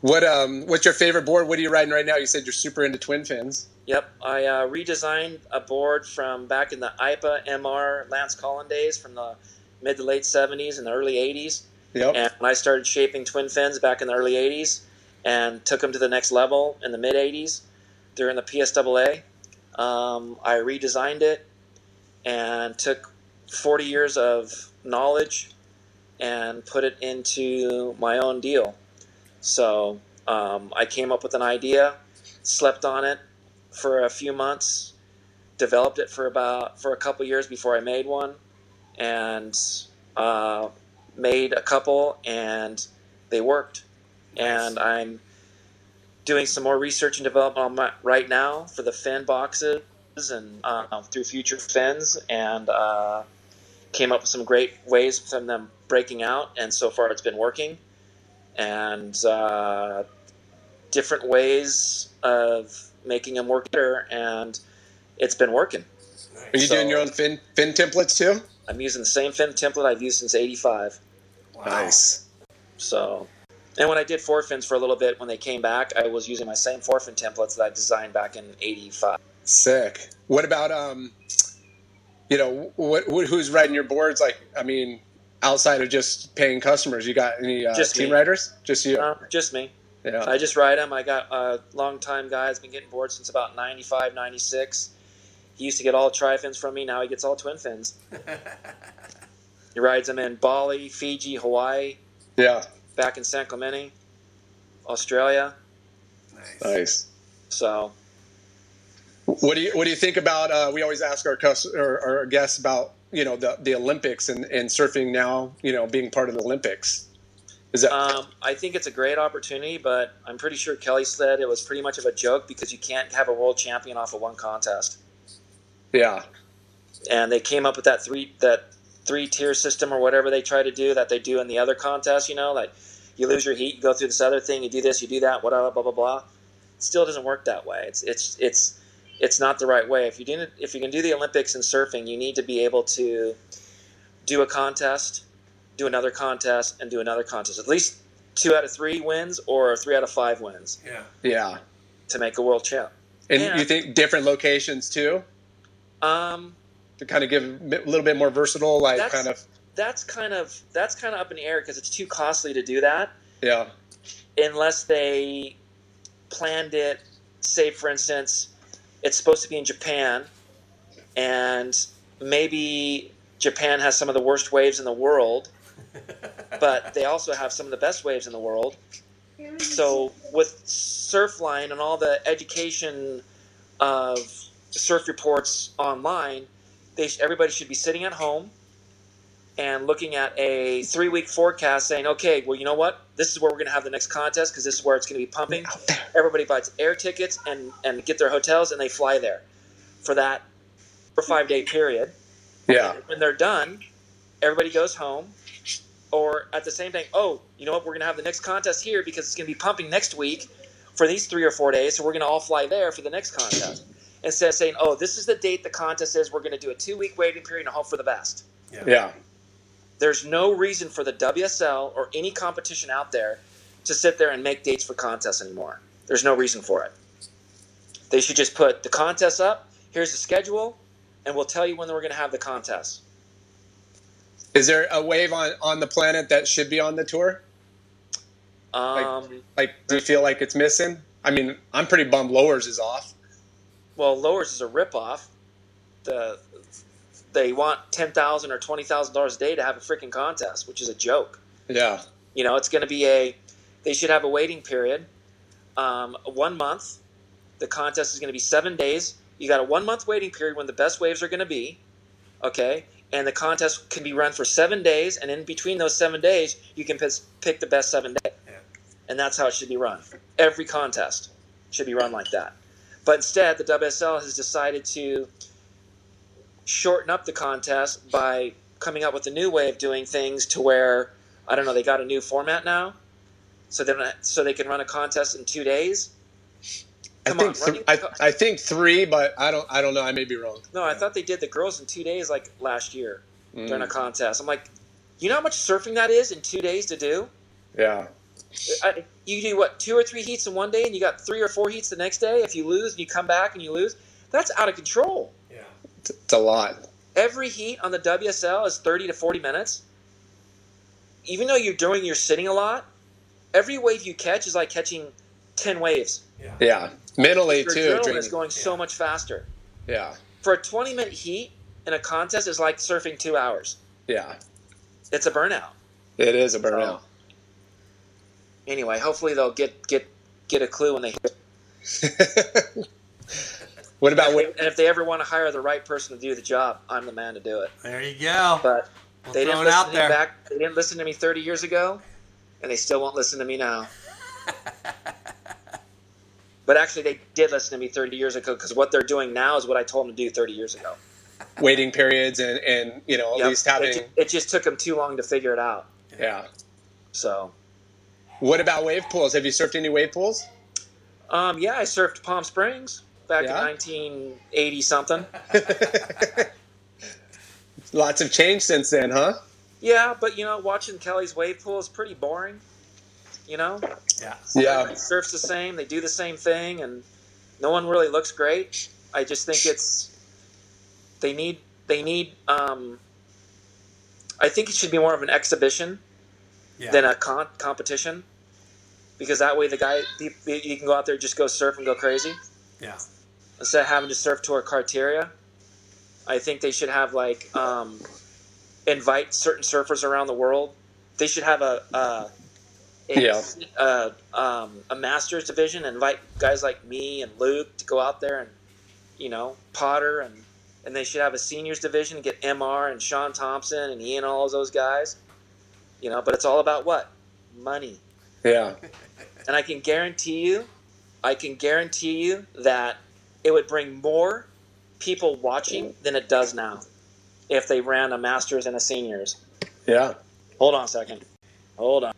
What um what's your favorite board? What are you riding right now? You said you're super into twin fins. yep, I uh, redesigned a board from back in the IPS MR Lance Collins days from the mid to late '70s and the early '80s. Yep. And when I started shaping twin fins back in the early '80s and took them to the next level in the mid '80s during the PSAA, um, I redesigned it and took 40 years of knowledge and put it into my own deal. So um, I came up with an idea, slept on it for a few months, developed it for about for a couple years before I made one, and uh, made a couple, and they worked. And I'm doing some more research and development on my, right now for the fin boxes and uh, through future fins, and uh, came up with some great ways from them breaking out. And so far, it's been working. And uh, different ways of making them work better, and it's been working. Are you So- doing your own fin fin templates too? I'm using the same fin template I've used since '85. Wow. Nice. So, and when I did forefins for a little bit, when they came back, I was using my same forefin templates that I designed back in '85. Sick. What about um, you know, what, what who's riding your boards? Like, I mean, outside of just paying customers, you got any uh, Just team me. riders? Just you? Uh, just me. yeah. I just ride them. I got a long time guy has been getting boards since about 95, 96. He used to get all tri fins from me. Now he gets all twin fins. He rides them in Bali, Fiji, Hawaii, Yeah. Back in San Clemente, Australia. Nice. Nice. So What do you What do you think about? Uh, we always ask our cus- or our guests about you know the the Olympics and, and surfing now. You know, being part of the Olympics. Is that Um, I think it's a great opportunity, but I'm pretty sure Kelly said it was pretty much of a joke because you can't have a world champion off of one contest. yeah And they came up with that three that three tier system or whatever they try to do that they do in the other contests. You know, like you lose your heat, you go through this other thing, you do this, you do that, whatever, blah blah blah. It still doesn't work that way. It's it's it's it's not the right way. If you do if you can do the Olympics in surfing, you need to be able to do a contest do another contest, and do another contest. At least two out of three wins or three out of five wins Yeah. Yeah. to make a world champ. And Yeah. you think different locations too Um, to kind of give a little bit more versatile, like kind of that's kind of that's kind of up in the air because it's too costly to do that yeah, unless they planned it. Say, for instance, it's supposed to be in Japan, and maybe Japan has some of the worst waves in the world, but they also have some of the best waves in the world. So, with Surfline and all the education of surf reports online, they sh- everybody should be sitting at home and looking at a three week forecast saying, okay, well, you know what? This is where we're going to have the next contest because this is where it's going to be pumping. Everybody buys air tickets and, and get their hotels and they fly there for that for five day period. yeah, And when they're done, everybody goes home. Or at the same time, oh, you know what? We're going to have the next contest here because it's going to be pumping next week for these three or four days. So we're going to all fly there for the next contest. Instead of saying, oh, this is the date the contest is, we're going to do a two week waiting period and hope for the best. yeah, There's no reason for the WSL or any competition out there to sit there and make dates for contests anymore. There's no reason for it. They should just put the contest up, here's the schedule, and we'll tell you when we're going to have the contest. Is there a wave on on the planet that should be on the tour? Um, Like, do you feel like it's missing? I mean, I'm pretty bummed Lowers is off. well, Lowers is a ripoff. The they want ten thousand or twenty thousand dollars a day to have a freaking contest, which is a joke. Yeah, You know, it's going to be a. They should have a waiting period, um, one month. The contest is going to be seven days. You got a one month waiting period when the best waves are going to be, okay. And the contest can be run for seven days, and in between those seven days, you can pick, pick the best seven days, Yeah. and that's how it should be run. Every contest should be run like that. But instead, the WSL has decided to shorten up the contest by coming up with a new way of doing things to where I don't know they got a new format now, so they so they can run a contest in two days. I think on, th- I, I think three, but I don't I don't know. I may be wrong. No, I thought they did the girls in two days like last year during a Mm, contest. I'm like, you know how much surfing that is in two days to do? yeah, I, you do what two or three heats in one day, and you got three or four heats the next day. If you lose and you come back and you lose, that's out of control. Yeah. it's, it's a lot. Every heat on the WSL is 30 to 40 minutes. Even though you're doing you're sitting a lot, every wave you catch is like catching 10 waves. Yeah. Yeah, mentally Your too. adrenaline is going so much faster. Yeah, For a 20 minute heat in a contest is like surfing two hours. yeah, It's a burnout. it is a burnout. Anyway, hopefully they'll get get get a clue when they what about and wave? if they ever want to hire the right person to do the job, I'm the man to do it. There you go. But We'll they didn't listen out to me there. back. They didn't listen to me 30 years ago, and they still won't listen to me now. but actually, they did listen to me 30 years ago because what they're doing now is what I told them to do 30 years ago. waiting periods and and you know at Yep. least having it, ju- it just took them too long to figure it out. yeah. So, What about wave pools? Have you surfed any wave pools? um, yeah, I surfed Palm Springs back Yeah? in 1980 something. Lots have changed since then, huh? Yeah, but you know, watching Kelly's wave pool is pretty boring. You know, Yeah. Yeah. Everybody surfs the same. They do the same thing, and no one really looks great. I just think it's they need they need. Um, I think it should be more of an exhibition Yeah. than a con- competition, because that way the guy you, you can go out there just go surf and go crazy yeah. Instead of having to surf tour criteria. I think they should have like um, invite certain surfers around the world. They should have a a, a, Yeah. a, um, a masters division. and Invite guys like me and Luke to go out there and you know Potter and and they should have a seniors division. And get Mr and Shaun Tomson and Ian all of those guys. You know, but it's all about what money. Yeah. And I can guarantee you, I can guarantee you that it would bring more people watching than it does now if they ran a masters and a seniors. Yeah. Hold on a second. Hold on.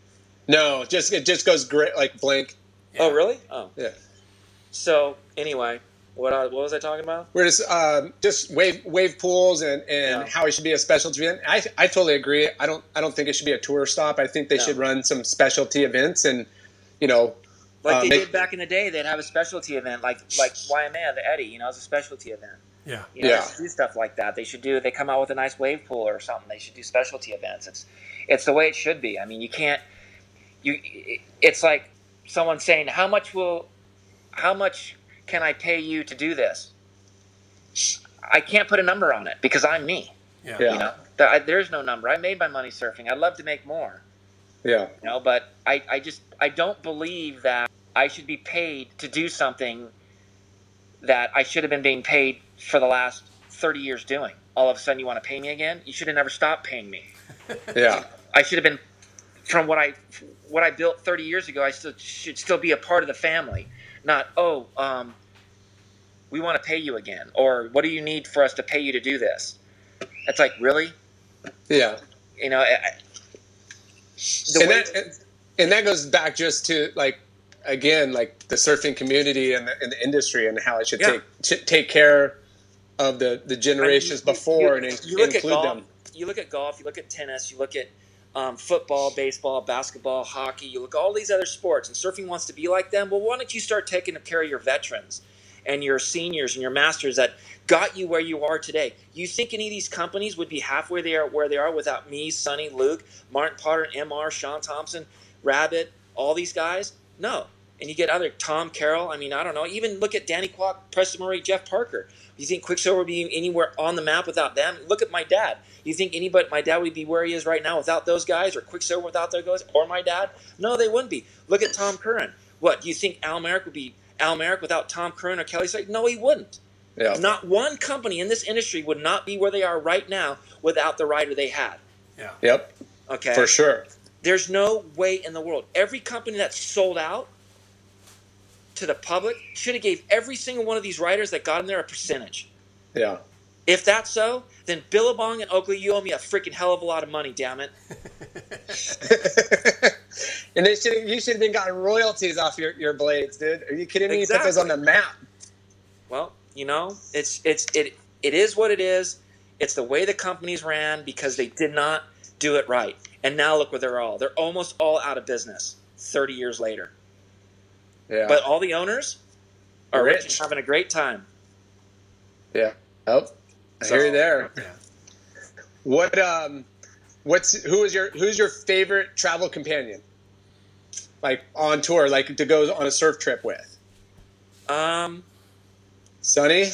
No, just it just goes great like blink. Oh, really? Oh. Yeah. So, anyway, What uh, what was I talking about? We're just um, just wave wave pools and, and Yeah. how it should be a specialty event. I, I totally agree. I don't I don't think it should be a tour stop. I think they No. should run some specialty events and you know Like Uh, they did back in the day, they'd have a specialty event, like like YMA, the Eddie. You know, it's a specialty event. Yeah. You know, Yeah. they should do stuff like that. They should do. They come out with a nice wave pool or something. They should do specialty events. It's it's the way it should be. I mean, you can't. You. It's like someone saying, "How much will, how much can I pay you to do this?" I can't put a number on it because I'm me. Yeah. Yeah. You know, there's no number. I made my money surfing. I'd love to make more. Yeah You know, but I, I just I don't believe that I should be paid to do something that I should have been being paid for the last 30 years doing. All of a sudden, you want to pay me again? You should have never stopped paying me. yeah I should have been from what I what I built 30 years ago. I still should still be a part of the family, not oh um, we want to pay you again, or what do you need for us to pay you to do this? It's like really, yeah. you know. I- the and way- that and- and that goes back just to like again like the surfing community and the, and the industry and how it should Yeah. take should take care of the the generations I mean, you- before you, and in- you look at include golf, them. You look at golf. You look at tennis. You look at um, football, baseball, basketball, hockey. You look at all these other sports, and surfing wants to be like them. Well, why don't you start taking care of your veterans and your seniors and your masters that got you where you are today? You think any of these companies would be halfway there where they are without me, Sunny, Luke, Martin Potter, Mr., Shaun Tomson, Rabbit, all these guys? No. And you get other Tom Carroll. I mean, I don't know. Even look at Danny Kwock, Preston Murray, Jeff Parker. You think Quiksilver would be anywhere on the map without them? Look at my dad. You think anybody, my dad would be where he is right now without those guys, or Quiksilver without those guys, or my dad? No, they wouldn't be. Look at Tom Curren. What, do you think Al Merrick would be Al Merrick without Tom Curren or Kelly Slater? No, he wouldn't. Yeah. Not one company in this industry would not be where they are right now without the rider they had. Yeah. Yep. Okay. For sure. There's no way in the world. Every company that's sold out to the public should have gave every single one of these riders that got in there a percentage. Yeah. If that's so, then Billabong and Oakley, you owe me a freaking hell of a lot of money, damn it. and they should you should have been gotten royalties off your, your blades, dude. Are you kidding me? You put those on the map. Well, you know, it's it's it it is what it is. It's the way the companies ran because they did not do it right. And now look where they're all. They're almost all out of business 30 years later. Yeah. But all the owners are rich, Rich. and having a great time. yeah. Oh. So- hear you there. Yeah. What um what's who is your who's your favorite travel companion? Like on tour, like to go on a surf trip with? Um, Sunny?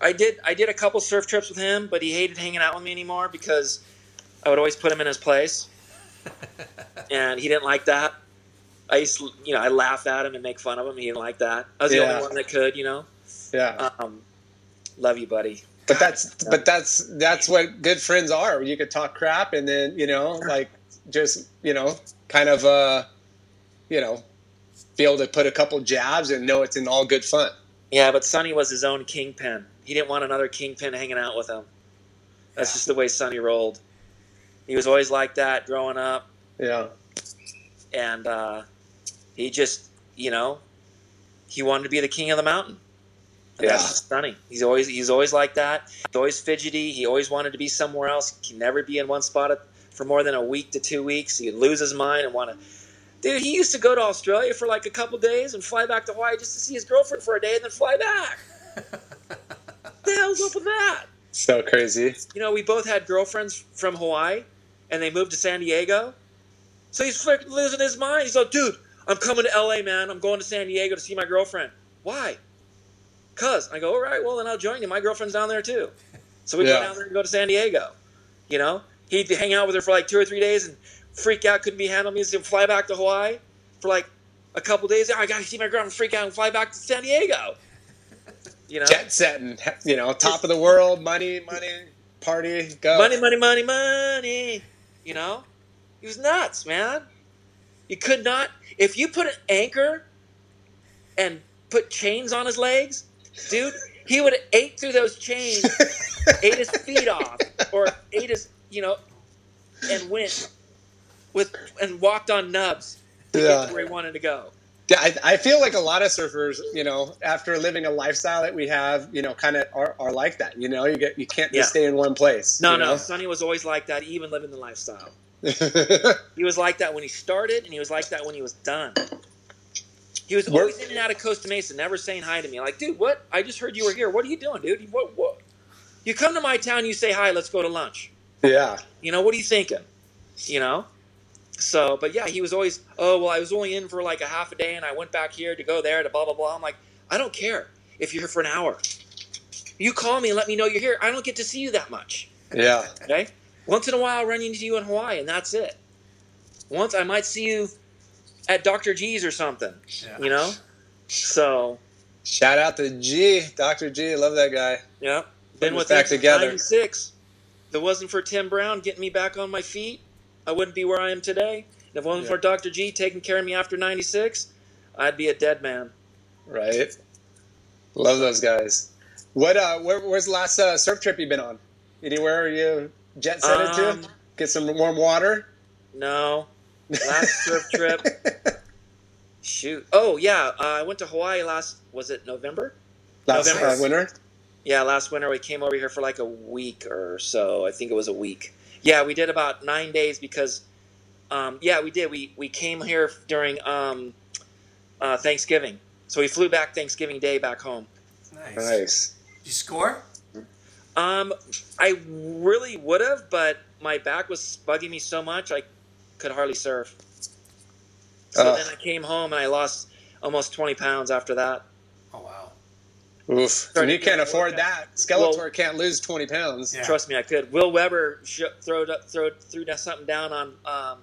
I did I did a couple surf trips with him, but he hated hanging out with me anymore because I would always put him in his place, and he didn't like that. I used to, you know, I laugh at him and make fun of him. He didn't like that. I was the only one that could, you know. Yeah. Um, love you, buddy. But that's but that's that's what good friends are. You could talk crap and then, you know, like just, you know, kind of uh you know, be able to put a couple jabs and know it's in all good fun. Yeah, but Sunny was his own kingpin. He didn't want another kingpin hanging out with him. That's just the way Sunny rolled. He was always like that growing up. Yeah. and uh, he just, you know, he wanted to be the king of the mountain. Yeah. That's Sunny. He's always he's always like that. He's always fidgety. He always wanted to be somewhere else. He can never be in one spot for more than a week to two weeks. He'd lose his mind and want to. Dude, he used to go to Australia for like a couple days and fly back to Hawaii just to see his girlfriend for a day and then fly back. the hell's up with that? So crazy. you know, we both had girlfriends from Hawaii, and they moved to San Diego. So he's losing his mind. He's like, dude, I'm coming to LA, man. I'm going to San Diego to see my girlfriend. Why? Cause I go, all right, well then I'll join you. My girlfriend's down there too. So we Yeah. go down there and go to San Diego. You know, he'd hang out with her for like two or three days and freak out, couldn't be handled. He'd fly back to Hawaii for like a couple days. I gotta see my girlfriend, freak out, and fly back to San Diego. You know, Jet setting, you know, top of the world, money, money, party, go. money, money, money, money. You know, he was nuts, man. You could not, if you put an anchor and put chains on his legs, dude, he would have ate through those chains, ate his feet off, or ate his, you know, and went with and walked on nubs to Yeah. get to where he wanted to go. Yeah, I, I feel like a lot of surfers, you know, after living a lifestyle that we have, you know, kind of are, are like that. You know, you get you can't Yeah. just stay in one place. No, no, know? Sunny was always like that, even living the lifestyle. He was like that when he started, and he was like that when he was done. He was always in and out of Costa Mesa, never saying hi to me. Like, dude, what? I just heard you were here. What are you doing, dude? What? What? You come to my town, you say hi. Let's go to lunch. yeah, You know, what are you thinking? You know? So, but yeah, he was always, oh, well, I was only in for like a half a day and I went back here to go there to blah, blah, blah. I'm like, I don't care if you're here for an hour. You call me and let me know you're here. I don't get to see you that much. yeah, Okay? Once in a while, I'll run into you in Hawaii and that's it. Once I might see you at Dr. G's or something, Yeah. you know? So, Shout out to G, Doctor G, love that guy. yeah. Been with back together. 96. If it wasn't for Tim Brown getting me back on my feet, I wouldn't be where I am today. And if it wasn't Yeah. for Dr. G taking care of me after 96, I'd be a dead man. Right. Love those guys. What? Uh, where, where's the last uh, surf trip you've been on? Anywhere are you jet setted Um, to? Get some warm water. No. Last surf trip. Shoot. Oh, yeah. Uh, I went to Hawaii last, was it November? last November. uh, winter. Yeah, last winter we came over here for like a week or so. I think it was a week. Yeah, we did about nine days because, um, yeah, we did. We we came here during um, uh, Thanksgiving, so we flew back Thanksgiving Day back home. Nice. Nice. Did you score? Um, I really would have, but my back was bugging me so much I could hardly surf. So Ugh. then I came home and I lost almost twenty pounds after that. Oh wow. Oof. Trying And you can't afford workout. that. Skeletor Well- can't lose 20 pounds. Yeah. Trust me, I could. Will Weber sh- threw up, throw, threw down something down on um,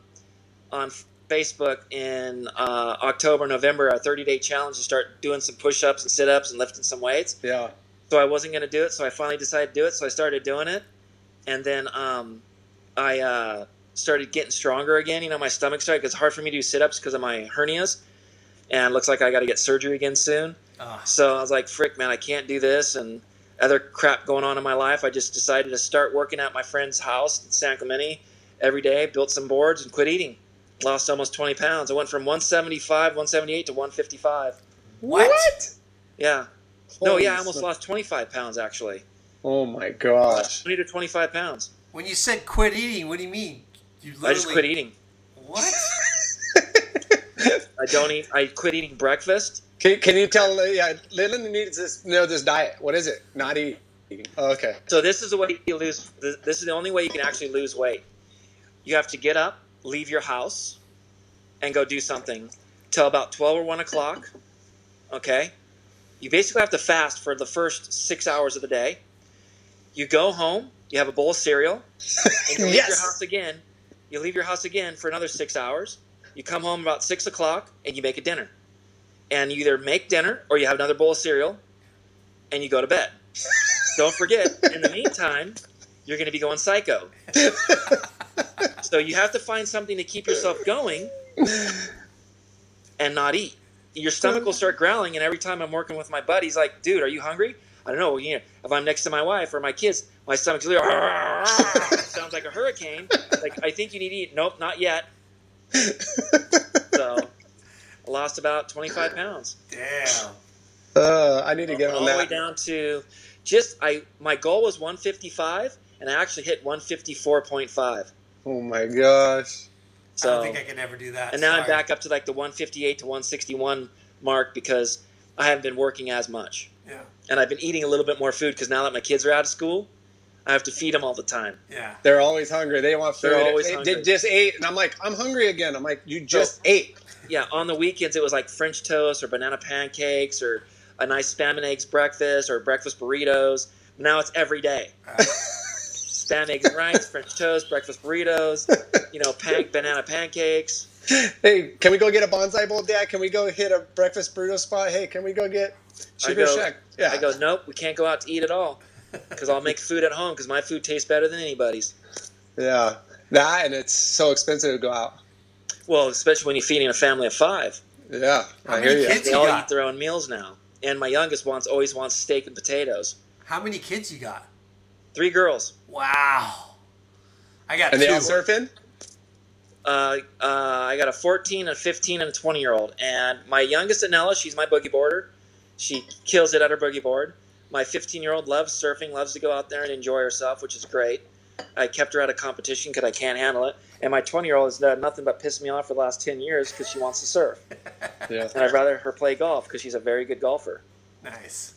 on Facebook in uh, October, November, a 30 day challenge to start doing some push ups and sit ups and lifting some weights. Yeah. So I wasn't going to do it. So I finally decided to do it. So I started doing it, and then um, I uh, started getting stronger again. You know, my stomach started. It's hard for me to do sit ups because of my hernias, and it looks like I got to get surgery again soon. Oh, So I was like, frick, man, I can't do this. And other crap going on in my life. I just decided to start working at my friend's house in San Clemente every day, built some boards, and quit eating. Lost almost 20 pounds. I went from 175, 178 to 155. what? Yeah. no, yeah, I almost smokes. lost 25 pounds actually. Oh my gosh. 20 to 25 pounds. When you said quit eating, what do you mean? You literally I just quit eating. What? I don't eat. I quit eating breakfast. Can, can you tell? uh, Yeah, Leland needs this. Know this diet. What is it? Not eating. Oh, okay. So this is the way you lose. This this is the only way you can actually lose weight. You have to get up, leave your house, and go do something till about twelve or one o'clock. Okay. You basically have to fast for the first six hours of the day. You go home. You have a bowl of cereal. And you leave your house again. You leave your house again for another six hours. You come home about six o'clock and you make a dinner. And you either make dinner or you have another bowl of cereal and you go to bed. Don't forget, in the meantime, you're going to be going psycho. so you have to find something to keep yourself going and not eat. Your stomach will start growling, and every time I'm working with my buddies, like, dude, are you hungry? I don't know. You know, if I'm next to my wife or my kids, my stomach's like, sounds like a hurricane. Like, I think you need to eat. Nope, not yet. So, I lost about 25 pounds. Damn. Uh, I need to get on all on the way down to just I. My goal was 155, and I actually hit 154.5. Oh my gosh. I don't think I could ever do that. and now I'm back up to like the 158 to 161 mark because I haven't been working as much, Yeah. and I've been eating a little bit more food because now that my kids are out of school, I have to feed them all the time. Yeah. They're always hungry. They want food. They're always they, hungry. they just ate, and I'm like, I'm hungry again. I'm like, you just ate. Yeah, on the weekends it was like French toast or banana pancakes or a nice spam and eggs breakfast or breakfast burritos. Now it's every day. Uh, Spam, eggs, and rice, French toast, breakfast burritos, you know, pan- banana pancakes. Hey, can we go get a bonsai bowl, Dad? Can we go hit a breakfast burrito spot? Hey, can we go get sugar go- shack? Yeah. I go, nope, we can't go out to eat at all because I'll make food at home because my food tastes better than anybody's. Yeah. That and it's so expensive to go out. Well, especially when you're feeding a family of five. Yeah, How I many hear you. kids? They you all got? eat their own meals now. And my youngest wants always wants steak and potatoes. How many kids you got? Three girls. Wow. I got And two. they all surfing? Uh, uh, I got a 14, a 15, and a 20 year old. And my youngest, Anella, she's my boogie boarder. She kills it at her boogie board. My 15 year old loves surfing, loves to go out there and enjoy herself, which is great. I kept her out of competition because I can't handle it. And my 20 year old has done nothing but piss me off for the last 10 years because she wants to surf. Yeah. And I'd rather her play golf because she's a very good golfer. Nice.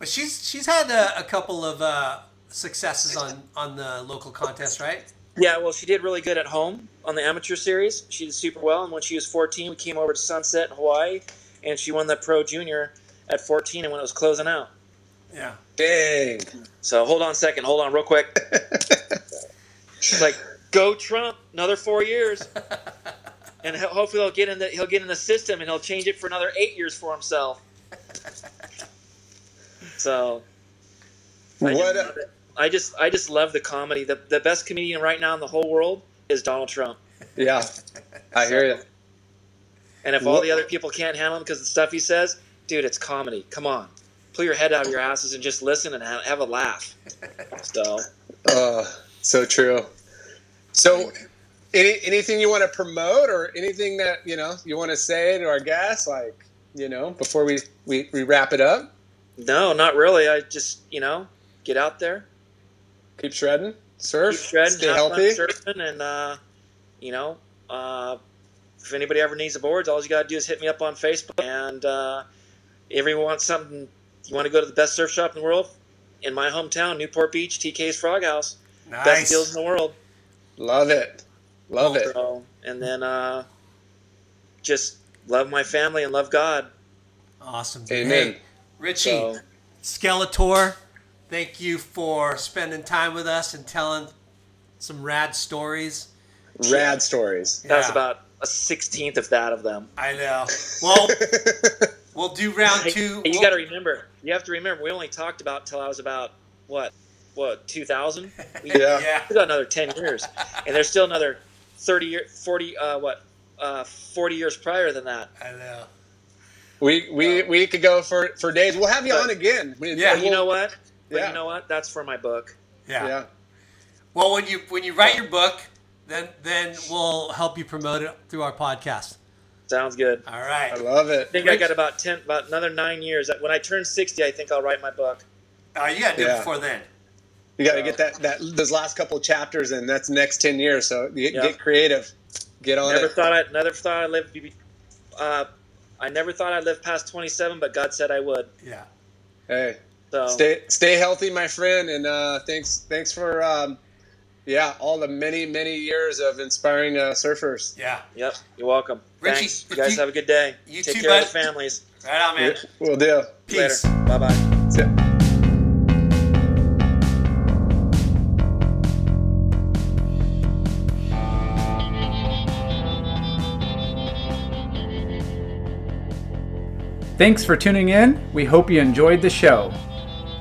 But she's she's had a, a couple of uh, successes on on the local contest, right? Yeah, well, she did really good at home on the amateur series. She did super well. And when she was 14, we came over to Sunset in Hawaii, and she won the pro junior at 14 and when it was closing out. Yeah. Dang. So hold on a second. Hold on real quick. She's like, "Go Trump! Another four years." And ho- hopefully he'll get in the he'll get in the system and he'll change it for another eight years for himself. So I just, What? I just I just love the comedy. The the best comedian right now in the whole world is Donald Trump. Yeah. I hear you. And if all the other people can't handle him because of the stuff he says, dude, it's comedy. Come on, pull your head out of your asses and just listen and have, have a laugh. So Uh, so true. So, any anything you want to promote or anything that you know you want to say to our guests, like you know, before we we, we wrap it up? no, not really. I just you know get out there, Keep shredding, surf, keep shredding, stay have healthy. surfing, and uh, you know, uh, if anybody ever needs the boards, all you gotta do is hit me up on Facebook. And uh, if everyone wants something, you want to go to the best surf shop in the world in my hometown, Newport Beach, TK's Frog House, best deals in the world. Love it, love it. And then uh, just love my family and love God. Awesome. dude. Amen. Hey, Richie, So Skeletor, thank you for spending time with us and telling some rad stories. Rad stories. that's Yeah. about a sixteenth of that of them. I know. Well, we'll do round two. hey, you We'll- got to remember. You have to remember. We only talked about till I was about what, what two thousand? Yeah. Yeah. We got another ten years, and there's still another thirty year, forty, uh, what, uh, forty years prior than that. I know. We we we could go for for days. We'll have you on again. We- Yeah. But you know what? But Yeah. you know what? That's for my book. Yeah. Yeah. Well, when you when you write your book, then then we'll help you promote it through our podcast. Sounds good. All right. I love it. I think I got about ten, about another nine years. When I turn sixty, I think I'll write my book. Uh, you gotta do Yeah. it before then. You got to get that that those last couple chapters, and that's next ten years. So get, Yeah. get creative. Get on Never it. thought I never thought I lived. Uh, I never thought I'd live past twenty seven, but God said I would. Yeah. Hey, So stay stay healthy, my friend, and uh, thanks thanks for um, yeah all the many many years of inspiring uh, surfers. Yeah. Yep, you're welcome. Richie, Thanks. You guys you- have a good day. you Take too, care of bud. the families. Right on, man. We'll do. Peace. Later. Bye bye. See ya. Thanks for tuning in. We hope you enjoyed the show.